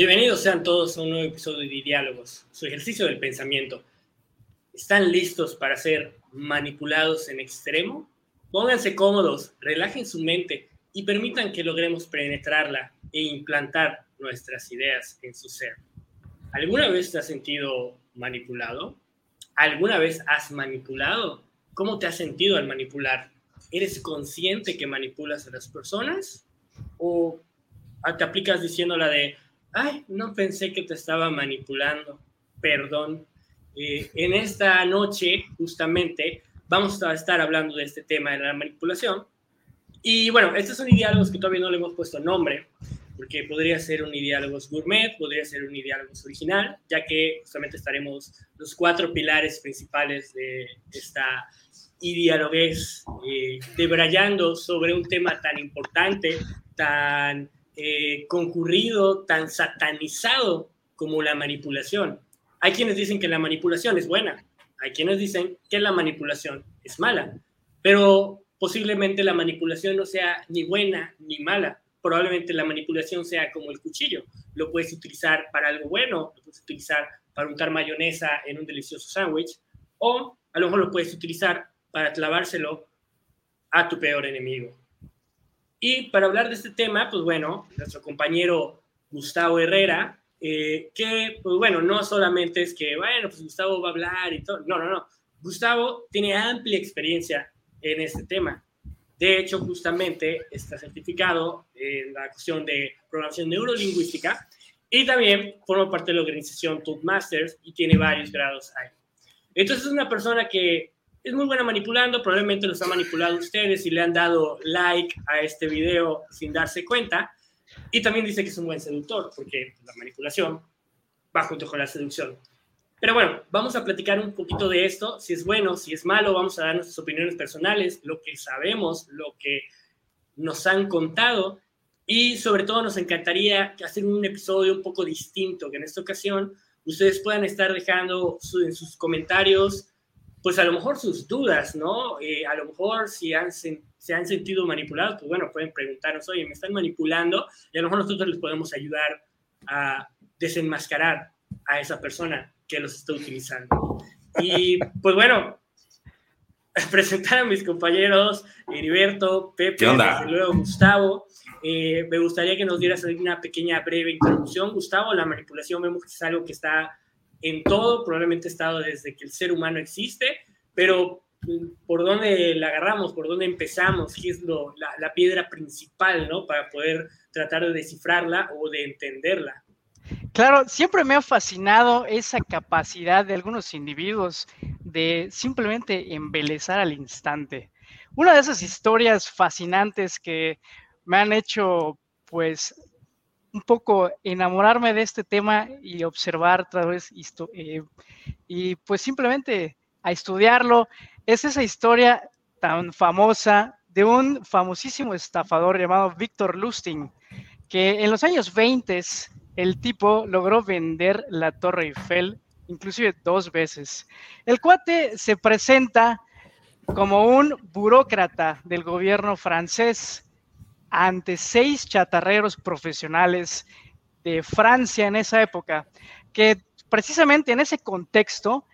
Bienvenidos sean todos a un nuevo episodio de Diálogos, su ejercicio del pensamiento. ¿Están listos para ser manipulados en extremo? Pónganse cómodos, relajen su mente y permitan que logremos penetrarla e implantar nuestras ideas en su ser. ¿Alguna vez te has sentido manipulado? ¿Alguna vez has manipulado? ¿Cómo te has sentido al manipular? ¿Eres consciente que manipulas a las personas? ¿O te aplicas diciendo la de, ay, no pensé que te estaba manipulando, perdón? Eh, en esta noche, justamente, vamos a estar hablando de este tema de la manipulación. Y bueno, estos son diálogos que todavía no le hemos puesto nombre, porque podría ser un diálogos gourmet, podría ser un diálogos original, ya que justamente estaremos los cuatro pilares principales de esta idealogués, eh, debrayando sobre un tema tan importante, tan eh, concurrido, tan satanizado como la manipulación. Hay quienes dicen que la manipulación es buena, hay quienes dicen que la manipulación es mala, pero posiblemente la manipulación no sea ni buena ni mala. Probablemente la manipulación sea como el cuchillo. Lo puedes utilizar para algo bueno, lo puedes utilizar para untar mayonesa en un delicioso sándwich, o a lo mejor lo puedes utilizar para clavárselo a tu peor enemigo. Y para hablar de este tema, pues bueno, nuestro compañero Gustavo Herrera eh, que, pues bueno, no solamente es que, bueno, pues Gustavo va a hablar y todo, no, no, no. Gustavo tiene amplia experiencia en este tema. De hecho, justamente está certificado en la cuestión de programación neurolingüística y también forma parte de la organización Toastmasters y tiene varios grados ahí. Entonces es una persona que es muy buena manipulando, probablemente los ha manipulado ustedes y le han dado like a este video sin darse cuenta, y también dice que es un buen seductor, porque la manipulación va junto con la seducción. Pero bueno, vamos a platicar un poquito de esto, si es bueno, si es malo, vamos a dar nuestras opiniones personales, lo que sabemos, lo que nos han contado y sobre todo nos encantaría hacer un episodio un poco distinto, que en esta ocasión ustedes puedan estar dejando en sus comentarios pues a lo mejor sus dudas, ¿no? Eh, a lo mejor si han, se han sentido manipulados, pues bueno, pueden preguntarnos, oye, me están manipulando, y a lo mejor nosotros les podemos ayudar a desenmascarar a esa persona que los está utilizando. Y pues bueno, presentar a mis compañeros Heriberto, Pepe, y luego Gustavo. Eh, me gustaría que nos dieras una pequeña breve introducción. Gustavo, la manipulación vemos que es algo que está en todo, probablemente ha estado desde que el ser humano existe, pero mm, ¿por dónde la agarramos? ¿Por dónde empezamos? ¿Qué es lo, la, piedra principal, ¿no? Para poder tratar de descifrarla o de entenderla. Claro, siempre me ha fascinado esa capacidad de algunos individuos de simplemente embelezar al instante. Una de esas historias fascinantes que me han hecho, pues, un poco enamorarme de este tema y observar otra vez eh, y pues simplemente a estudiarlo. Es esa historia tan famosa de un famosísimo estafador llamado Víctor Lustig, que en los años 20 el tipo logró vender la Torre Eiffel inclusive dos veces. El cuate se presenta como un burócrata del gobierno francés ante seis chatarreros profesionales de Francia en esa época, que precisamente en ese contexto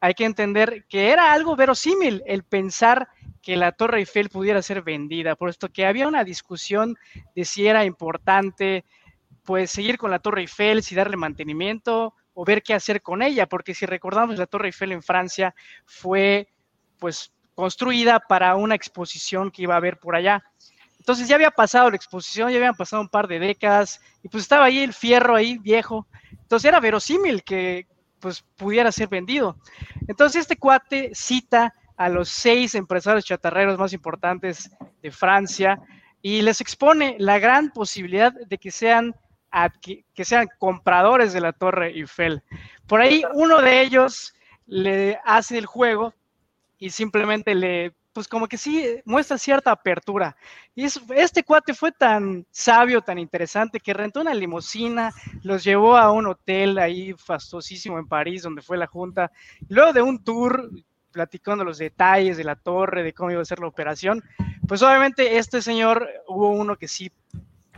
hay que entender que era algo verosímil el pensar que la Torre Eiffel pudiera ser vendida, puesto que había una discusión de si era importante pues seguir con la Torre Eiffel, si darle mantenimiento o ver qué hacer con ella, porque si recordamos la Torre Eiffel en Francia fue pues construida para una exposición que iba a haber por allá. Entonces ya había pasado la exposición, ya habían pasado un par de décadas y pues estaba ahí el fierro ahí viejo. Entonces era verosímil que pues pudiera ser vendido. Entonces este cuate cita a los seis empresarios chatarreros más importantes de Francia y les expone la gran posibilidad de que sean, que sean compradores de la Torre Eiffel. Por ahí uno de ellos le hace el juego y simplemente le pues como que sí muestra cierta apertura. Y este cuate fue tan sabio, tan interesante, que rentó una limusina, los llevó a un hotel ahí fastosísimo en París, donde fue la junta. Y luego de un tour, platicando los detalles de la torre, de cómo iba a ser la operación, pues obviamente este señor hubo uno que sí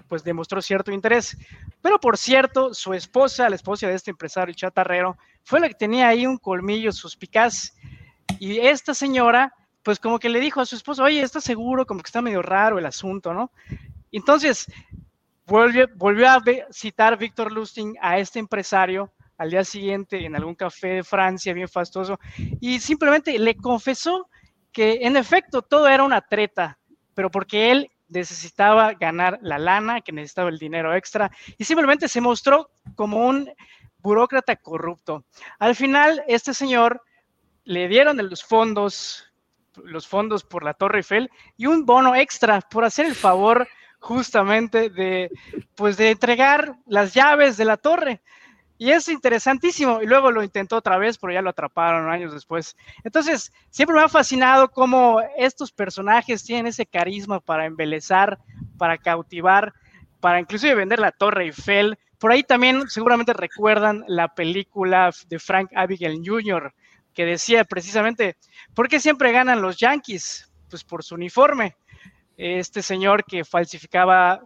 pues demostró cierto interés. Pero por cierto, su esposa, la esposa de este empresario chatarrero, fue la que tenía ahí un colmillo suspicaz. Y esta señora, pues como que le dijo a su esposo, oye, ¿estás seguro? Como que está medio raro el asunto, ¿no? Entonces, volvió, volvió a citar Víctor Lustig a este empresario al día siguiente en algún café de Francia, bien fastoso, y simplemente le confesó que en efecto todo era una treta, pero porque él necesitaba ganar la lana, que necesitaba el dinero extra, y simplemente se mostró como un burócrata corrupto. Al final, este señor le dieron los fondos, los fondos por la Torre Eiffel y un bono extra por hacer el favor justamente de, pues, de entregar las llaves de la torre. Y es interesantísimo. Y luego lo intentó otra vez, pero ya lo atraparon años después. Entonces, siempre me ha fascinado cómo estos personajes tienen ese carisma para embelezar, para cautivar, para inclusive vender la Torre Eiffel. Por ahí también seguramente recuerdan la película de Frank Abigail Jr., que decía precisamente, ¿por qué siempre ganan los Yankees? Pues por su uniforme. Este señor que falsificaba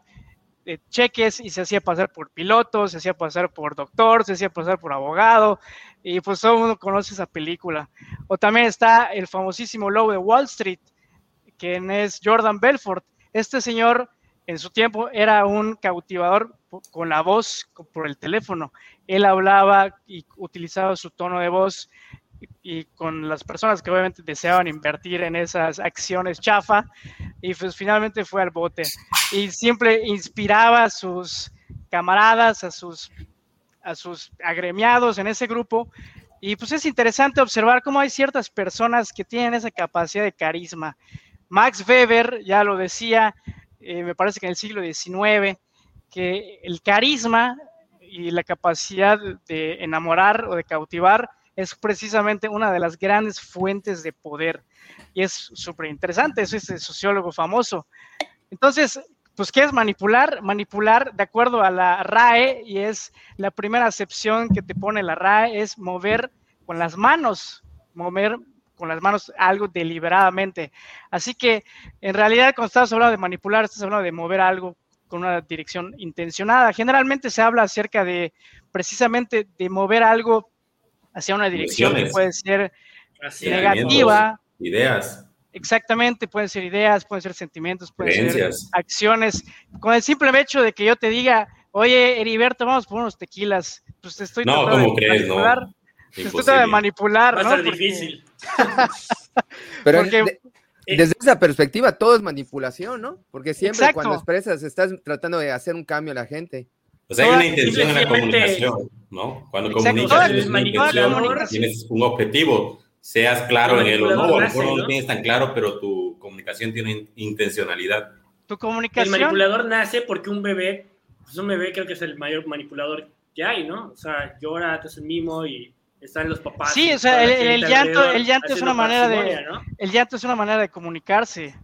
cheques y se hacía pasar por piloto, se hacía pasar por doctor, se hacía pasar por abogado, y pues todo el mundo conoce esa película. O también está el famosísimo Lobo de Wall Street, quien es Jordan Belfort. Este señor en su tiempo era un cautivador con la voz, por el teléfono. Él hablaba y utilizaba su tono de voz y con las personas que obviamente deseaban invertir en esas acciones chafa y pues finalmente fue al bote y siempre inspiraba a sus camaradas, a sus, a sus agremiados en ese grupo y pues es interesante observar cómo hay ciertas personas que tienen esa capacidad de carisma. Max Weber ya lo decía, eh, me parece que en el siglo XIX, que el carisma y la capacidad de enamorar o de cautivar es precisamente una de las grandes fuentes de poder. Y es súper interesante, es ese sociólogo famoso. Entonces, pues, ¿qué es manipular? Manipular, de acuerdo a la RAE, y es la primera acepción que te pone la RAE, es mover con las manos, mover con las manos algo deliberadamente. Así que, en realidad, cuando estás hablando de manipular, estás hablando de mover algo con una dirección intencionada. Generalmente se habla acerca de precisamente de mover algo hacia una dirección que puede ser negativa. Ideas. Exactamente, pueden ser ideas, pueden ser sentimientos, pueden ser acciones. Con el simple hecho de que yo te diga, oye, Heriberto, vamos por unos tequilas, pues te estoy no, ¿cómo crees? Manipular, no. Te estoy tratando de manipular. Va a ser difícil. Pero desde esa perspectiva todo es manipulación, ¿no? Porque siempre cuando expresas estás tratando de hacer un cambio a la gente. O sea, hay una intención en la comunicación, ¿no? Cuando comunicas tienes una intención, tienes un objetivo, seas claro en él o no, a lo mejor no lo tienes tan claro, pero tu comunicación tiene intencionalidad. Tu comunicación. El manipulador nace porque un bebé, pues un bebé creo que es el mayor manipulador que hay, ¿no? O sea, llora, te hace mimo y están los papás. Sí, o sea, el, llanto, el llanto es una manera de, el llanto es una manera de comunicarse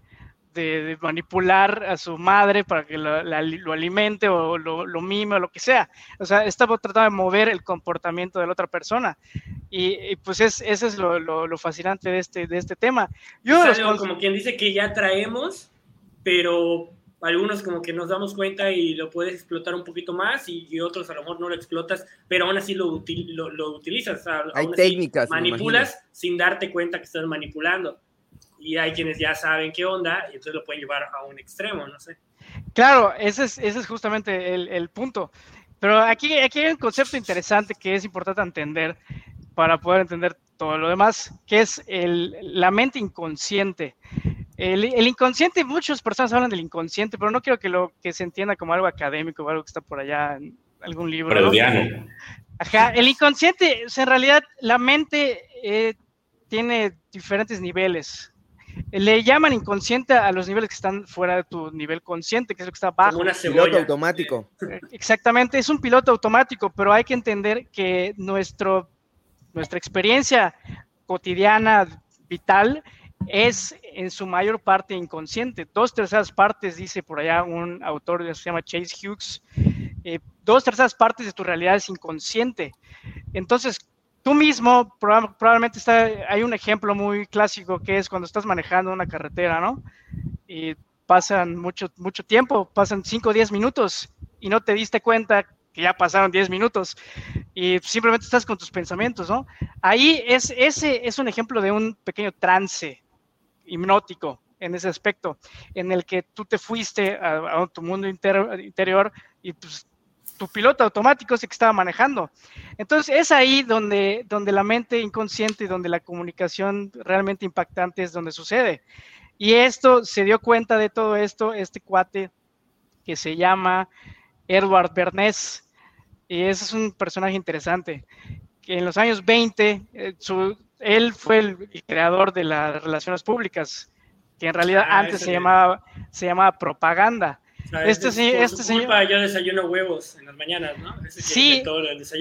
de, manipular a su madre para que lo, alimente o lo, mime o lo que sea. O sea, estaba tratando de mover el comportamiento de la otra persona. Y, pues es, eso es lo, fascinante de este, de este tema. Yo es algo como quien dice que ya traemos, pero algunos como que nos damos cuenta y lo puedes explotar un poquito más y, otros a lo mejor no lo explotas, pero aún así lo, lo, utilizas. Hay técnicas. Manipulas sin darte cuenta que estás manipulando y hay quienes ya saben qué onda y entonces lo pueden llevar a un extremo, no sé. Claro, ese es, ese es justamente el, el punto. Pero aquí, aquí hay un concepto interesante que es importante entender para poder entender todo lo demás, que es el, la mente inconsciente. El, el, inconsciente, muchas personas hablan del inconsciente, pero no quiero que lo que se entienda como algo académico o algo que está por allá en algún libro. Ajá, el inconsciente, en realidad la mente eh, tiene diferentes niveles le llaman inconsciente a los niveles que están fuera de tu nivel consciente, que es lo que está bajo. un piloto automático. Exactamente, es un piloto automático, pero hay que entender que nuestro, nuestra experiencia cotidiana, vital, es en su mayor parte inconsciente. Dos terceras partes, dice por allá un autor que se llama Chase Hughes, eh, dos terceras partes de tu realidad es inconsciente. Entonces, tú mismo probablemente está, hay un ejemplo muy clásico que es cuando estás manejando una carretera, ¿no? Y pasan mucho, mucho tiempo, pasan 5 o 10 minutos y no te diste cuenta que ya pasaron 10 minutos y simplemente estás con tus pensamientos, ¿no? Ahí es, ese es un ejemplo de un pequeño trance hipnótico en ese aspecto, en el que tú te fuiste a, tu mundo interior y pues, tu piloto automático es el que estaba manejando. Entonces es ahí donde, donde la mente inconsciente y donde la comunicación realmente impactante es donde sucede. Y esto se dio cuenta de todo esto, este cuate que se llama Edward Bernays, y ese es un personaje interesante, que en los años 20, eh, él fue el creador de las relaciones públicas, que en realidad ah, antes se llamaba, se llamaba propaganda. Este, sí, este señor. Yo desayuno huevos en las mañanas, ¿no? sí,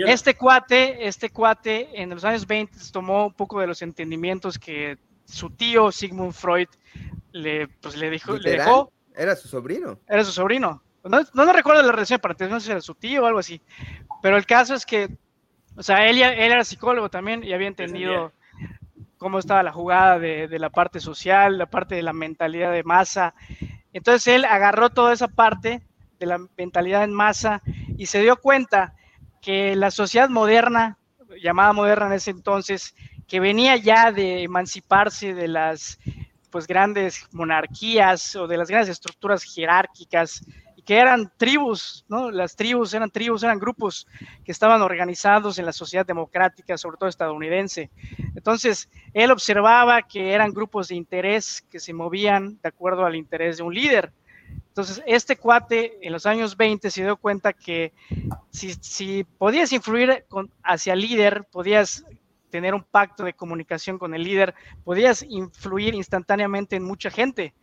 este cuate, este cuate en los años 20 tomó un poco de los entendimientos que su tío Sigmund Freud le, pues, le, dijo, le dejó. Era su sobrino. Era su sobrino. No, no, recuerdo la relación para no sé si era su tío o algo así. Pero el caso es que, o sea, él, él era psicólogo también y había entendido cómo estaba la jugada de, de, la parte social, la parte de la mentalidad de masa. Entonces él agarró toda esa parte de la mentalidad en masa y se dio cuenta que la sociedad moderna, llamada moderna en ese entonces, que venía ya de emanciparse de las pues grandes monarquías o de las grandes estructuras jerárquicas que eran tribus, ¿no? Las tribus eran tribus, eran grupos que estaban organizados en la sociedad democrática, sobre todo estadounidense. Entonces, él observaba que eran grupos de interés que se movían de acuerdo al interés de un líder. Entonces, este cuate en los años 20 se dio cuenta que si, si podías influir con, hacia el líder, podías tener un pacto de comunicación con el líder, podías influir instantáneamente en mucha gente.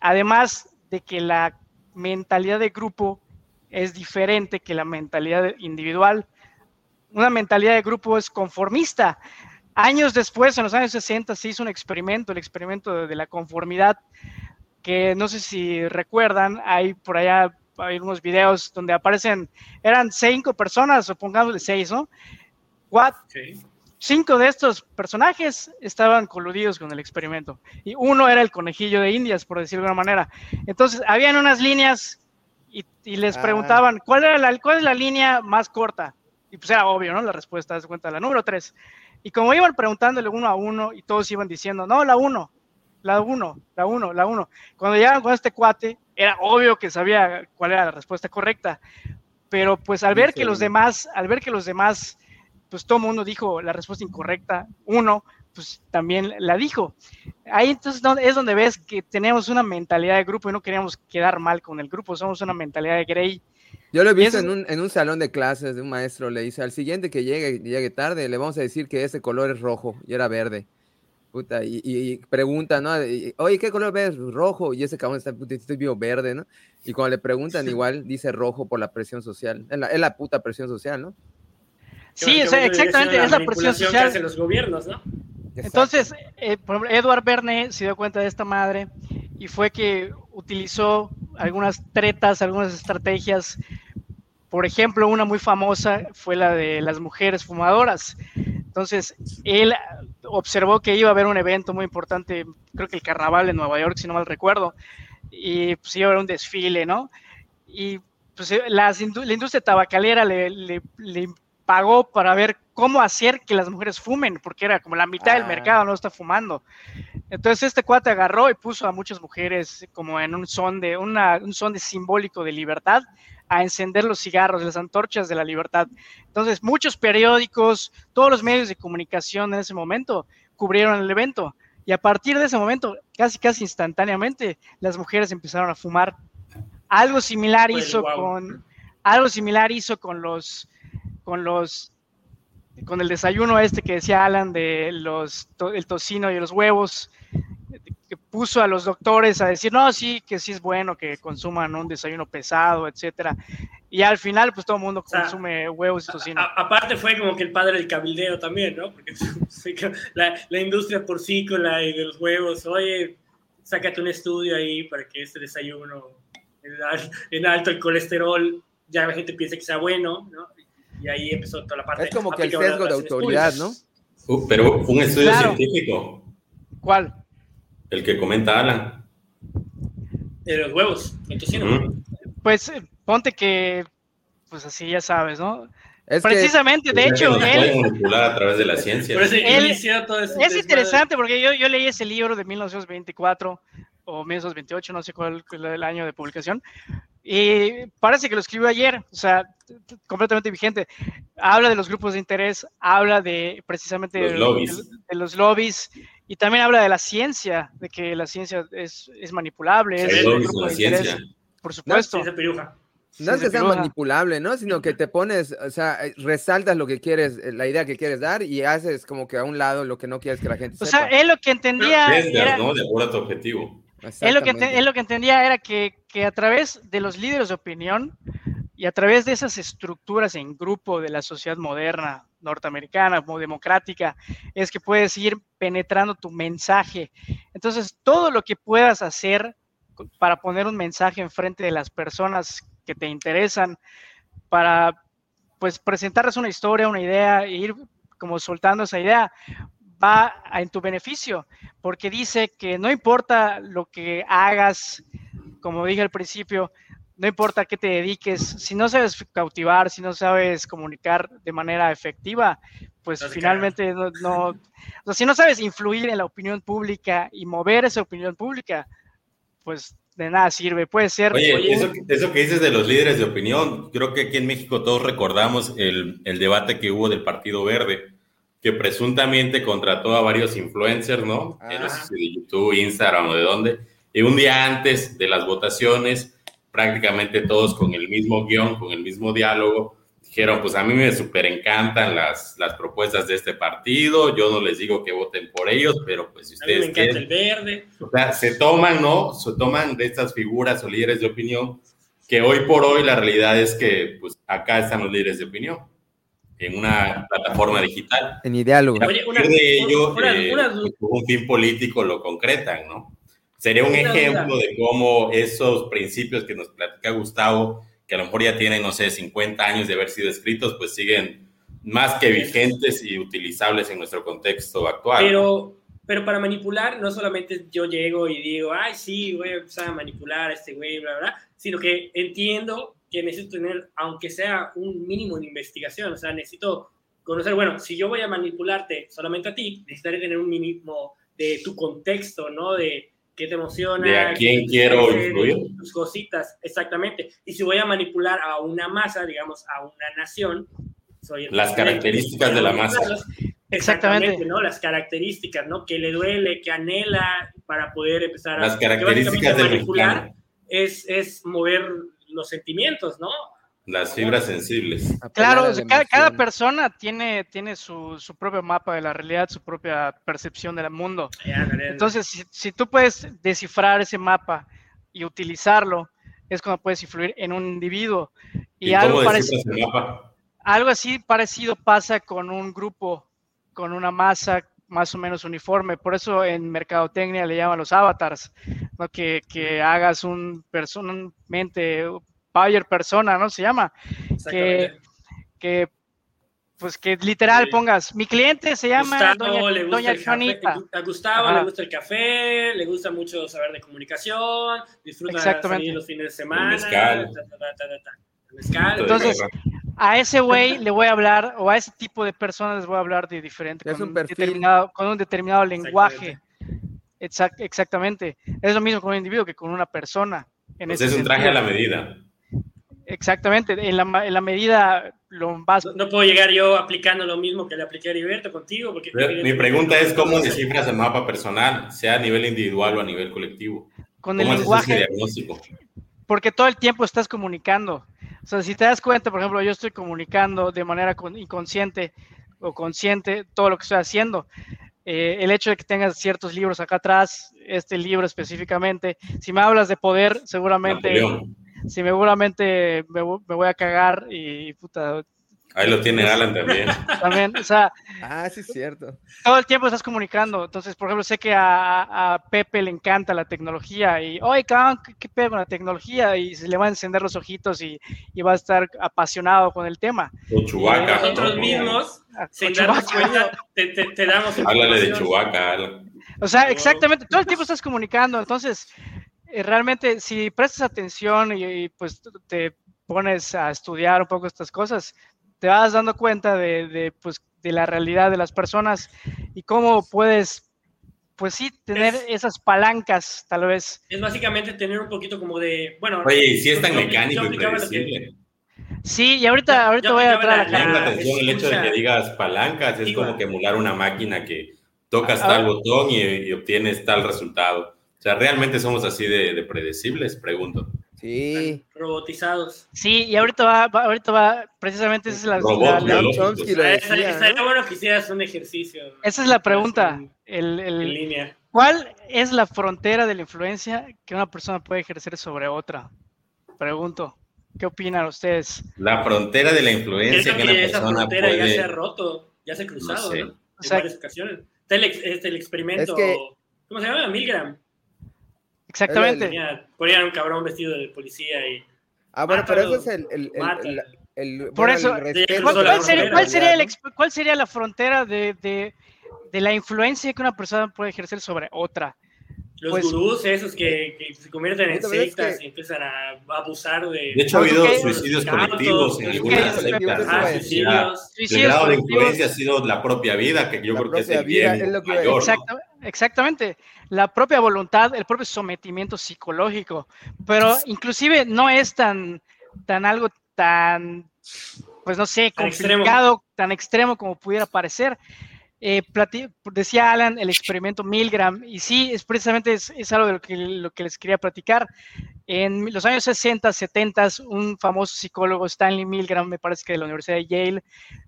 Además de que la mentalidad de grupo es diferente que la mentalidad individual. Una mentalidad de grupo es conformista. Años después, en los años 60, se hizo un experimento, el experimento de, la conformidad, que no sé si recuerdan, hay por allá hay unos videos donde aparecen, eran cinco personas, o pongámosle seis, ¿no? Cuatro, cinco de estos personajes estaban coludidos con el experimento y uno era el conejillo de Indias, por decirlo de alguna manera. Entonces, habían unas líneas y, les ah. preguntaban, ¿cuál, era la, ¿cuál es la línea más corta? Y pues era obvio, ¿no? La respuesta, es cuenta, la número tres. Y como iban preguntándole uno a uno y todos iban diciendo, no, la uno, la uno, la uno, la uno. Cuando llegaban con este cuate, era obvio que sabía cuál era la respuesta correcta. Pero pues al ver que los demás, al ver que los demás pues todo mundo dijo la respuesta incorrecta, uno, pues también la dijo. Ahí entonces es donde ves que tenemos una mentalidad de grupo y no queríamos quedar mal con el grupo, somos una mentalidad de Grey. Yo lo he visto en, un, en un salón de clases de un maestro, le dice al siguiente que llegue, llegue tarde, le vamos a decir que ese color es rojo y era verde. Puta, y, pregunta, ¿no? Oye, ¿qué color ves? Rojo. Y ese cabrón está, vivo verde, ¿no? Y cuando le preguntan, igual dice rojo por la presión social. Es la, es la puta presión social, ¿no? Sí, exactamente, es la presión social. Que los gobiernos, ¿no? Entonces, eh, Edward Verne se dio cuenta de esta madre y fue que utilizó algunas tretas, algunas estrategias. Por ejemplo, una muy famosa fue la de las mujeres fumadoras. Entonces, él observó que iba a haber un evento muy importante, creo que el carnaval en Nueva York, si no mal recuerdo, y pues iba a haber un desfile, ¿no? Y pues la industria tabacalera le, le, le pagó para ver cómo hacer que las mujeres fumen, porque era como la mitad del ah. mercado no está fumando. Entonces este cuate agarró y puso a muchas mujeres como en un son de, una, un son de simbólico de libertad a encender los cigarros, las antorchas de la libertad. Entonces muchos periódicos, todos los medios de comunicación en ese momento cubrieron el evento. Y a partir de ese momento, casi casi instantáneamente, las mujeres empezaron a fumar. Algo similar hizo con algo similar hizo con los con los con el desayuno este que decía Alan de los el tocino y los huevos que puso a los doctores a decir no sí que sí es bueno que consuman un desayuno pesado etcétera y al final pues todo el mundo consume huevos y tocino. aparte fue como que el padre del cabildeo también no porque la, la industria porcícola y de los huevos oye sácate un estudio ahí para que este desayuno en alto el colesterol ya la gente piense que sea bueno ¿no? Y ahí empezó toda la parte. Es como que el sesgo de autoridad, ¿no? Uh, pero un estudio científico. ¿Cuál? El que comenta Alan. De los huevos, entonces Pues eh, ponte que, pues así ya sabes, ¿no? Precisamente, de hecho, él, a través de la ciencia. es interesante porque yo, yo leí ese libro de 1924 o 1928, no sé cuál es el año de publicación, y parece que lo escribió ayer, o sea, completamente vigente. Habla de los grupos de interés, habla de precisamente los lobbies. De, los lobbies y también habla de la ciencia, de que la ciencia es, es manipulable. es la ciencia. Por supuesto. No, es que sea manipulable, ¿no? Sino que te pones, o sea, resaltas lo que quieres, eh, la idea que quieres dar y haces como que a un lado lo que no quieres que la gente o sepa. O sea, él lo que entendía... era... ¿no? De acuerdo a tu objetivo. Él lo, que él lo que entendía era que, que, a través de los líderes de opinión y a través de esas estructuras en grupo de la sociedad moderna, norteamericana, como democrática, es que puedes ir penetrando tu mensaje. Entonces, todo lo que puedas hacer para poner un mensaje enfrente de las personas que te interesan, para pues presentarles una historia, una idea, e ir como soltando esa idea, va en tu beneficio, porque dice que no importa lo que hagas, como dije al principio, no importa qué te dediques, si no sabes cautivar, si no sabes comunicar de manera efectiva, pues finalmente no, no, o sea, si no sabes influir en la opinión pública y mover esa opinión pública, pues de nada sirve. Puede ser. Oye, eso, eso, que dices de los líderes de opinión, creo que aquí en México todos recordamos el, el, debate que hubo del Partido Verde, que presuntamente contrató a varios influencers, ¿no? Ah. No sé si de YouTube, Instagram o de dónde. Y un día antes de las votaciones, prácticamente todos con el mismo guion, con el mismo diálogo, dijeron, pues a mí me súper encantan las, las propuestas de este partido, yo no les digo que voten por ellos, pero pues si ustedes... me encanta el verde. O sea, se toman, ¿no? Se toman de estas figuras o líderes de opinión, que hoy por hoy la realidad es que pues acá están los líderes de opinión, en una plataforma digital. En ideálogo. Oye, una, de ello, eh, un fin político lo concretan, ¿no? Sería un ejemplo de cómo esos principios que nos platica Gustavo que a lo mejor ya tienen, no sé, 50 años de haber sido escritos, pues siguen más que vigentes y utilizables en nuestro contexto actual. Pero, pero para manipular, no solamente yo llego y digo, ay, sí, voy a empezar a manipular a este güey, bla, bla, sino que entiendo que necesito tener, aunque sea un mínimo de investigación, o sea, necesito conocer, bueno, si yo voy a manipularte solamente a ti, necesitaré tener un mínimo de tu contexto, ¿no? De, qué te emociona. De a quién quiero influir. Tus cositas, exactamente. Y si voy a manipular a una masa, digamos, a una nación, soy Las características de la masa. Exactamente, ¿no? Las características, ¿no? Que le duele, que anhela para poder empezar a... Las características de manipular es, es mover los sentimientos, ¿no? Las fibras sensibles. Claro, cada, persona tiene, tiene su, su, propio mapa de la realidad, su propia percepción del mundo. Entonces, si, si, tú puedes descifrar ese mapa y utilizarlo, es cuando puedes influir en un individuo. Y, algo, parecido, algo así parecido pasa con un grupo, con una masa más o menos uniforme. Por eso en mercadotecnia le llaman los avatars, ¿no? que, que hagas un personalmente buyer persona, ¿no? Se llama. Que, que, pues que literal pongas, mi cliente se llama Gustavo, Doña, le gusta A Gustavo le gusta el café, le gusta mucho saber de comunicación, disfruta de los fines de semana. Entonces, a ese güey le voy a hablar, o a ese tipo de personas les voy a hablar de diferente, con, un, determinado, con un determinado lenguaje. Exactamente. Es lo mismo con un individuo que con una persona. En pues es un traje a la medida. Exactamente, en la, en la medida lo más... No, puedo llegar yo aplicando lo mismo que le apliqué a Heriberto contigo. Porque mi pregunta es cómo descifras el mapa personal, sea a nivel individual o a nivel colectivo. Con el lenguaje. Porque todo el tiempo estás comunicando. O sea, si te das cuenta, por ejemplo, yo estoy comunicando de manera inconsciente o consciente todo lo que estoy haciendo. Eh, el hecho de que tengas ciertos libros acá atrás, este libro específicamente, si me hablas de poder, seguramente si seguramente me, me voy a cagar y puta, Ahí lo tiene Alan también. También, o sea. Ah, sí, es cierto. Todo el tiempo estás comunicando. Entonces, por ejemplo, sé que a, a Pepe le encanta la tecnología y, oye, cabrón, ¿qué, qué pedo con la tecnología? Y se le va a encender los ojitos y, y va a estar apasionado con el tema. O Chubaca. Nosotros mismos, ah, sin darnos cuenta, te, te, te, damos. Háblale de Chubaca, Alan. O sea, exactamente. Todo el tiempo estás comunicando. Entonces, eh, realmente si prestas atención y, pues te pones a estudiar un poco estas cosas, te vas dando cuenta de, de, pues, de la realidad de las personas y cómo puedes pues sí, tener esas palancas, tal vez. Es básicamente tener un poquito como de, bueno. Oye, si es tan mecánico y predecible. Sí, y ahorita, ahorita voy a entrar la, la, atención el hecho de que digas palancas, es como que emular una máquina que tocas tal botón y, obtienes tal resultado. O sea, ¿realmente somos así de, de predecibles? Pregunto. Sí. Robotizados. Sí, y ahorita va, ahorita va, precisamente esa es la, Robot, la, Estaría bueno que hicieras un ejercicio. Esa es la pregunta. El, el, en línea. ¿Cuál es la frontera de la influencia que una persona puede ejercer sobre otra? Pregunto. ¿Qué opinan ustedes? La frontera de la influencia que, una persona esa frontera puede... ya se ha roto, ya se ha cruzado, no sé. ¿no? En o sea, varias ocasiones. Está el, este, el experimento, es que... ¿cómo se llama? Milgram. Exactamente. Ponían un cabrón vestido de policía y. Ah, bueno, pero eso es el. el, el, el Por bueno, eso, ¿cuál, cuál, sería, ¿cuál, sería el, ¿cuál sería la frontera de, de, de, la influencia que una persona puede ejercer sobre otra? Los pues, gurús, esos que, que, se convierten en sectas que... y empiezan a abusar de. De hecho, ha habido suicidios colectivos en algunas sectas. Ah, suicidios. El grado de influencia ha sido la propia vida, que yo la creo que es el bien es lo que mayor. Exacto, exactamente. La propia voluntad, el propio sometimiento psicológico. Pero inclusive no es tan, tan algo tan, pues no sé, complicado, extremo. tan extremo como pudiera parecer. Eh, decía Alan el experimento Milgram, y sí, es precisamente es, es algo de lo que, lo que, les quería platicar. En los años 60, 70, un famoso psicólogo, Stanley Milgram, me parece que de la Universidad de Yale,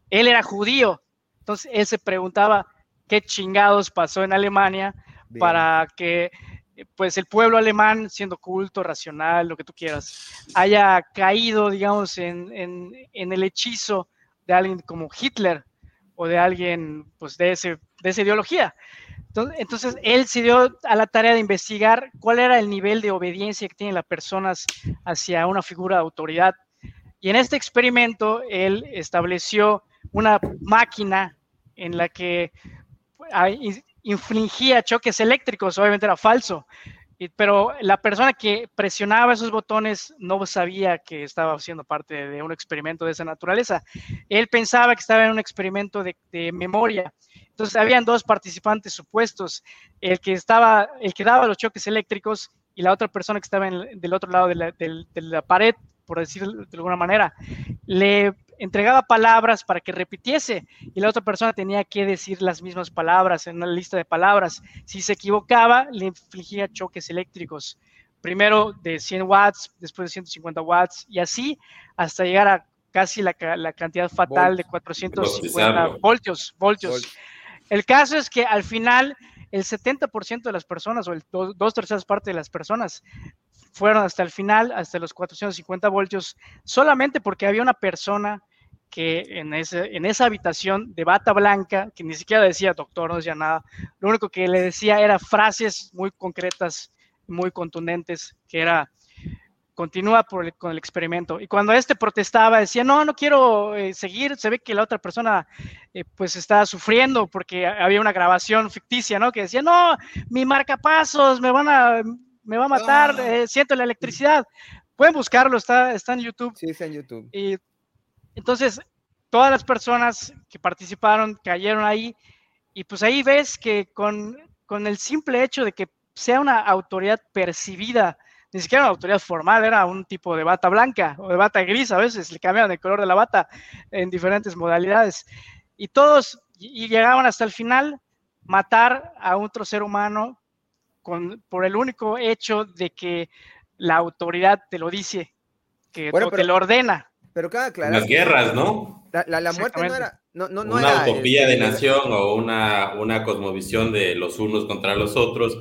él era judío, entonces él se preguntaba qué chingados pasó en Alemania Para que pues el pueblo alemán, siendo culto, racional, lo que tú quieras, haya caído, digamos, en, en, en el hechizo de alguien como Hitler, o de alguien pues de, ese, de esa ideología. Entonces, entonces, él se dio a la tarea de investigar cuál era el nivel de obediencia que tienen las personas hacia una figura de autoridad. Y en este experimento, él estableció una máquina en la que infligía choques eléctricos, obviamente era falso, pero la persona que presionaba esos botones no sabía que estaba haciendo parte de un experimento de esa naturaleza. Él pensaba que estaba en un experimento de, memoria. Entonces, habían dos participantes supuestos, el que estaba, el que daba los choques eléctricos y la otra persona que estaba del otro lado de la, de, de la pared, por decirlo de alguna manera. Le entregaba palabras para que repitiese y la otra persona tenía que decir las mismas palabras en una lista de palabras. Si se equivocaba, le infligía choques eléctricos. Primero de 100 watts, después de 150 watts y así hasta llegar a casi la, la cantidad fatal Volt. de 450 voltios, voltios. Volt. El caso es que al final el 70% de las personas o el dos, dos terceras partes de las personas fueron hasta el final, hasta los 450 voltios, solamente porque había una persona que en, ese, en esa habitación de bata blanca, que ni siquiera decía doctor, no decía nada, lo único que le decía era frases muy concretas, muy contundentes, que era, continúa con el experimento. Y cuando este protestaba, decía, no, no quiero eh, seguir, se ve que la otra persona eh, pues está sufriendo porque había una grabación ficticia, ¿no? Que decía, no, mi marcapasos, me van a me va a matar, eh, siento la electricidad. Pueden buscarlo, está, está en YouTube. Sí, está en YouTube. Y entonces, todas las personas que participaron cayeron ahí y pues ahí ves que con, con el simple hecho de que sea una autoridad percibida, ni siquiera una autoridad formal, era un tipo de bata blanca o de bata gris, a veces le cambiaban el color de la bata en diferentes modalidades. Y todos y llegaban hasta el final, matar a otro ser humano con, por el único hecho de que la autoridad te lo dice, que bueno, pero, te lo ordena. Pero cada claro. Las guerras, ¿no? La, la, la muerte no era. No, no, no una era, utopía de nación o una, una cosmovisión de los unos contra los otros,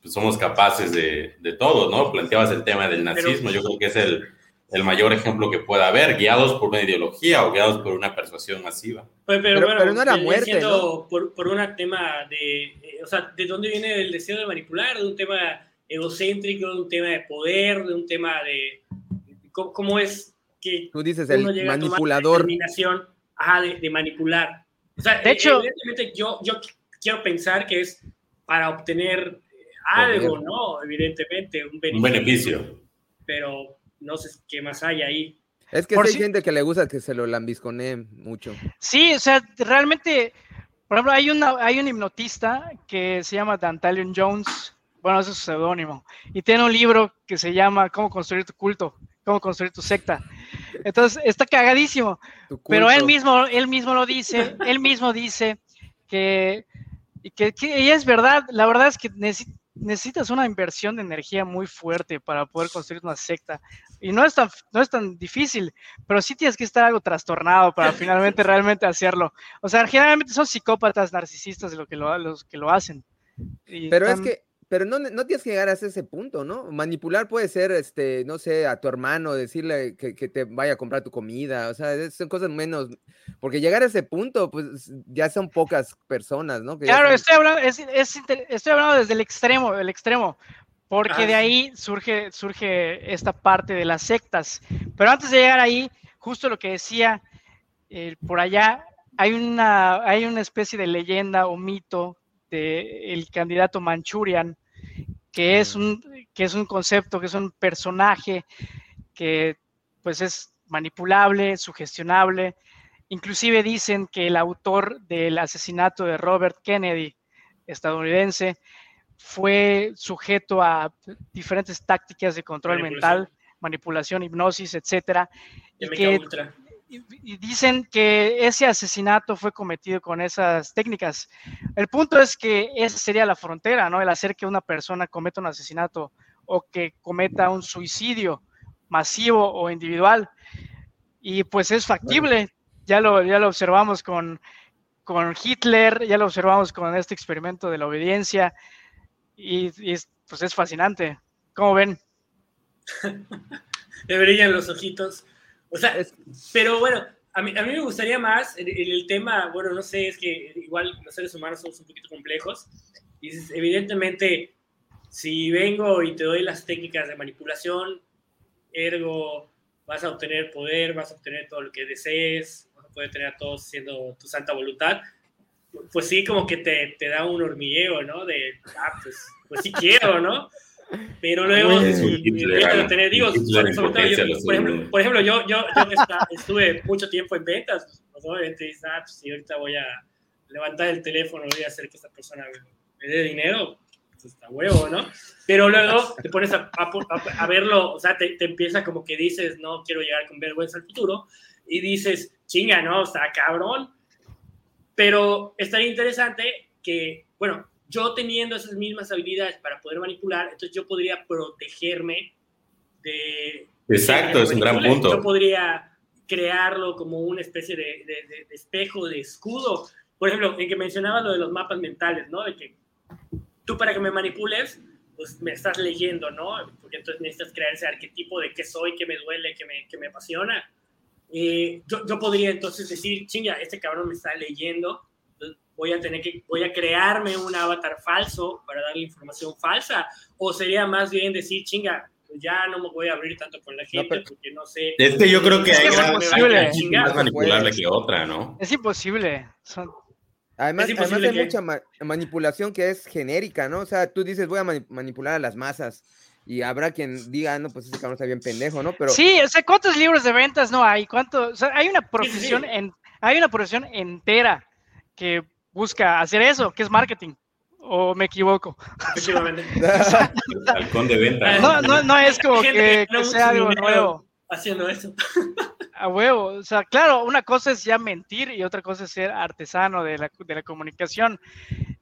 pues somos capaces de, de todo, ¿no? Planteabas el tema del nazismo, pero, yo creo que es el, el mayor ejemplo que pueda haber, guiados por una ideología o guiados por una persuasión masiva. Pero, pero, pero, pero no era muerte, ¿no? Por, por un tema de, eh, o sea, ¿de dónde viene el deseo de manipular? De un tema egocéntrico, de un tema de poder, de un tema de, ¿cómo, cómo es que tú dices el manipulador, determinación, ajá, de, de, manipular? O sea, de hecho, evidentemente yo, yo quiero pensar que es para obtener algo, ¿no? Evidentemente, un beneficio. Un beneficio. Pero no sé qué más hay ahí. Es que hay gente que le gusta que se lo lambisconee mucho. Sí, o sea, realmente, por ejemplo, hay, una, hay un hipnotista que se llama Dantalion Jones, bueno, ese es su seudónimo, y tiene un libro que se llama Cómo construir tu culto, cómo construir tu secta. Entonces, está cagadísimo, pero él mismo, él mismo lo dice, él mismo dice que, que, que es verdad, la verdad es que necesita necesitas una inversión de energía muy fuerte para poder construir una secta. Y no es tan, no es tan difícil, pero sí tienes que estar algo trastornado para finalmente realmente hacerlo. O sea, generalmente son psicópatas narcisistas lo que lo, los que lo hacen. pero es que pero no, no tienes que llegar a ese punto, ¿no? Manipular puede ser, este, no sé, a tu hermano, decirle que, te vaya a comprar tu comida, o sea, son cosas menos, porque llegar a ese punto, pues ya son pocas personas, ¿no? claro, estoy, hablando, estoy hablando desde el extremo, el extremo, porque de ahí surge, surge esta parte de las sectas. Pero antes de llegar ahí, justo lo que decía eh, por allá, hay una, hay una especie de leyenda o mito del candidato Manchurian, que es un, que es un concepto, que es un personaje que pues es manipulable, sugestionable. Inclusive dicen que el autor del asesinato de Robert Kennedy, estadounidense, fue sujeto a diferentes tácticas de control mental, manipulación, hipnosis, etcétera, y que, y dicen que ese asesinato fue cometido con esas técnicas. El punto es que esa sería la frontera, ¿no? El hacer que una persona cometa un asesinato o que cometa un suicidio masivo o individual. Y pues es factible, ya lo, ya lo observamos con, con Hitler, ya lo observamos con este experimento de la obediencia y, pues es fascinante. ¿Cómo ven? Me brillan los ojitos. O sea, pero bueno, a mí, a mí me gustaría más el, el, tema, bueno, no sé, es que igual los seres humanos somos un poquito complejos. Y evidentemente, si vengo y te doy las técnicas de manipulación, ergo, vas a obtener poder, vas a obtener todo lo que desees, vas a poder tener a todos siendo tu santa voluntad, pues sí, como que te, te da un hormigueo, ¿no? De, ah, pues, pues sí quiero, ¿no? Pero luego, tener, digo, por, ejemplo, yo, yo, estuve mucho tiempo en ventas, pues, obviamente dices, ah, pues, si ahorita voy a levantar el teléfono, voy a hacer que esta persona me, dé dinero, pues está huevo, ¿no? Pero luego te pones a, a, verlo, o sea, te, te, empieza como que dices, no quiero llegar con vergüenza al futuro, y dices, chinga, no, está cabrón. Pero estaría interesante que, bueno, yo teniendo esas mismas habilidades para poder manipular, entonces yo podría protegerme de... Exacto, es un gran punto. Yo podría crearlo como una especie de, de, espejo, de escudo. Por ejemplo, en que mencionaba lo de los mapas mentales, ¿no? De que tú para que me manipules, pues me estás leyendo, ¿no? Porque entonces necesitas crear ese arquetipo de qué soy, qué me duele, qué me, qué me apasiona. Eh, yo, yo podría entonces decir, chinga, este cabrón me está leyendo, voy a tener que, voy a crearme un avatar falso para darle información falsa, o sería más bien decir, chinga, pues ya no me voy a abrir tanto con la gente porque no sé. Es que yo creo que hay es más manipulable que otra, ¿no? Es imposible. Además, además hay mucha manipulación que es genérica, ¿no? O sea, tú dices, voy a manipular a las masas. Y habrá quien diga, no, pues ese cabrón está bien pendejo, ¿no? Pero... Sí, o sea, ¿cuántos libros de ventas no hay? ¿Cuánto? O sea, hay una profesión, En, hay una profesión entera que busca hacer eso, que es marketing. ¿O me equivoco? Halcón de venta. No, no, no es como que, sea algo nuevo. Haciendo eso. A huevo. O sea, claro, una cosa es ya mentir y otra cosa es ser artesano de la, de la comunicación.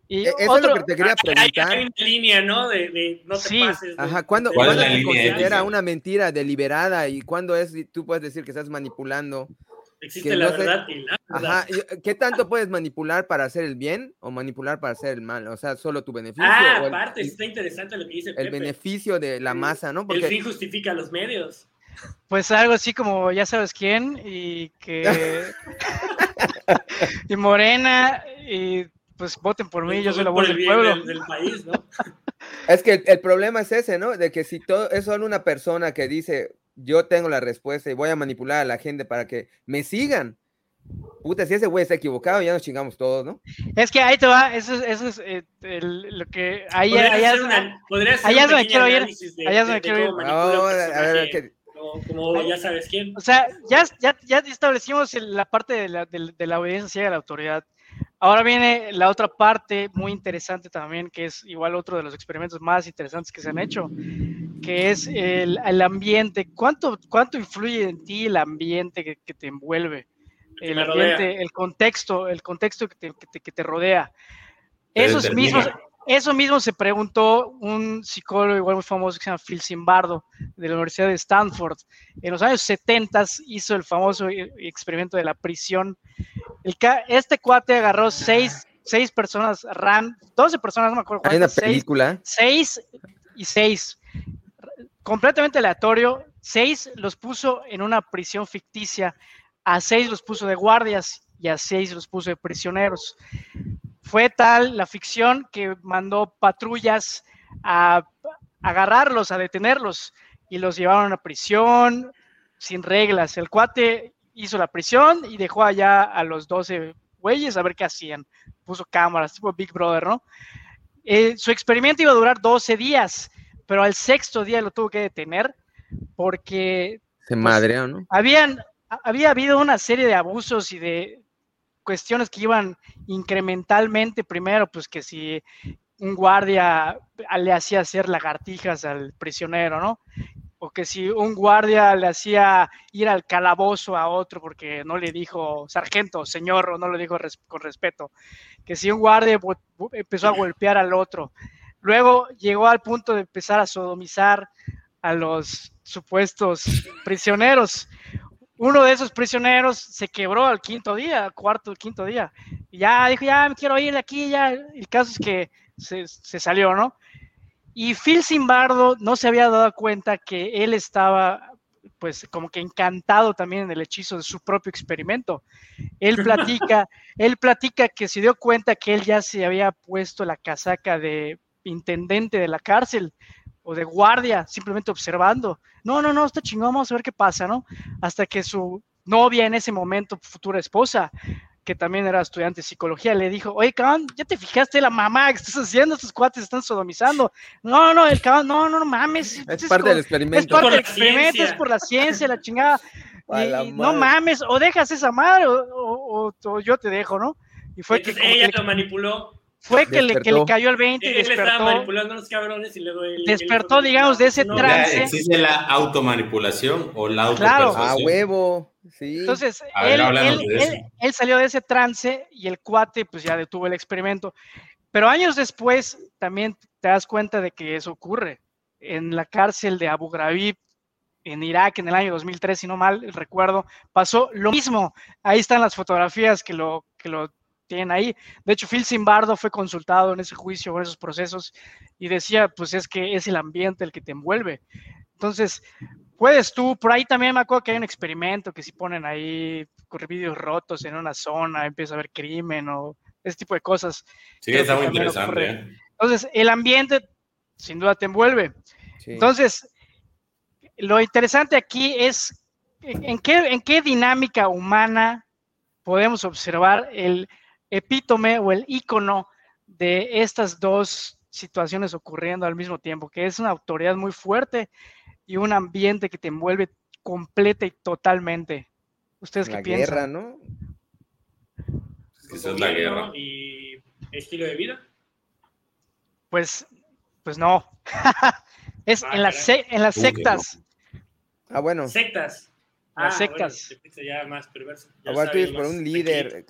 Y e, Eso es lo que te quería preguntar. Hay, una línea, ¿no? De, de no te sí. pases. Ajá, ¿cuándo, ¿cuándo se considera una mentira deliberada y cuándo es, tú puedes decir que estás manipulando? Existe la verdad y la verdad. Ajá. ¿Qué tanto puedes manipular para hacer el bien o manipular para hacer el mal? O sea, solo tu beneficio. Ah, aparte, está interesante lo que dice El beneficio de la masa, ¿no? Porque... El fin justifica los medios. Pues algo así como ya sabes quién y que... y Morena y pues voten por mí, yo soy la voz del pueblo. Del, país, ¿no? Es que el, problema es ese, ¿no? De que si todo es solo una persona que dice, yo tengo la respuesta y voy a manipular a la gente para que me sigan. Puta, si ese güey está equivocado, ya nos chingamos todos, ¿no? Es que ahí te va, eso, eso es eh, lo que. Ahí, allá, es, allá es donde quiero ir. allá es donde quiero ir. No, a ver, que, como, ya sabes quién. O sea, ya, ya, ya establecimos la parte de la, de, de la obediencia ciega a la autoridad. Ahora viene la otra parte muy interesante también, que es igual otro de los experimentos más interesantes que se han hecho, que es el, el ambiente. ¿Cuánto, ¿Cuánto influye en ti el ambiente que, que te envuelve? El ambiente, el contexto, el contexto que te, que te, que te rodea. Esos mismos, eso mismo se preguntó un psicólogo igual muy famoso que se llama Phil Zimbardo de la Universidad de Stanford. En los años 70 hizo el famoso e, experimento de la prisión. El, este cuate agarró seis, seis personas, ran, 12 personas, no me acuerdo. Hay una película. Seis, y seis. Completamente aleatorio. Seis los puso en una prisión ficticia. A seis los puso de guardias y a seis los puso de prisioneros. Fue tal la ficción que mandó patrullas a agarrarlos, a detenerlos y los llevaron a prisión sin reglas. El cuate hizo la prisión y dejó allá a los 12 güeyes a ver qué hacían. Puso cámaras, tipo Big Brother, ¿no? Eh, su experimento iba a durar 12 días, pero al sexto día lo tuvo que detener porque... Se pues, madreó, ¿no? Habían, había habido una serie de abusos y de cuestiones que iban incrementalmente. Primero, pues que si un guardia le hacía hacer lagartijas al prisionero, ¿no? O que si un guardia le hacía ir al calabozo a otro porque no le dijo sargento, señor, o no lo dijo con respeto. Que si un guardia empezó a golpear al otro. Luego llegó al punto de empezar a sodomizar a los supuestos prisioneros uno de esos prisioneros se quebró al quinto día, cuarto, quinto día. Y ya dijo, ya me quiero ir de aquí, ya. El caso es que se, salió, ¿no? Y Phil Simbardo no se había dado cuenta que él estaba, pues, como que encantado también en el hechizo de su propio experimento. Él platica, él platica que se dio cuenta que él ya se había puesto la casaca de intendente de la cárcel o de guardia, simplemente observando. No, no, no, está chingón, vamos a ver qué pasa, ¿no? Hasta que su novia en ese momento, futura esposa, que también era estudiante de psicología, le dijo, oye, cabrón, ¿ya te fijaste la mamá que estás haciendo? Estos cuates están sodomizando. No, no, el cabrón, no, no, no mames. Es, parte del experimento. Es parte del experimento, es por la ciencia, la chingada. no mames, o dejas esa madre o, yo te dejo, ¿no? Y fue que ella lo manipuló fue que le, que le, cayó el 20 y despertó. manipulando a los cabrones y luego despertó, digamos, de ese trance. ¿Existe la automanipulación o la Claro, a huevo. Sí. Entonces, él, él, salió de ese trance y el cuate, pues ya detuvo el experimento. Pero años después, también te das cuenta de que eso ocurre. En la cárcel de Abu Ghraib, en Irak, en el año 2003, si no mal recuerdo, pasó lo mismo. Ahí están las fotografías que lo, que lo tienen ahí. De hecho, Phil Zimbardo fue consultado en ese juicio, en esos procesos, y decía, pues es que es el ambiente el que te envuelve. Entonces, puedes tú, por ahí también me acuerdo que hay un experimento que si ponen ahí vídeos rotos en una zona, empieza a haber crimen o ese tipo de cosas. Sí, está muy interesante. ¿eh? Entonces, el ambiente sin duda te envuelve. Entonces, lo interesante aquí es en qué, en qué dinámica humana podemos observar el, epítome o el icono de estas dos situaciones ocurriendo al mismo tiempo, que es una autoridad muy fuerte y un ambiente que te envuelve completa y totalmente. ¿Ustedes qué piensan? ¿no? es la guerra. ¿Y estilo de vida? Pues, pues no. es ah, en, las, en las sectas. Ah, bueno. Sectas. Las ah, sectas. ya más perverso. por un líder,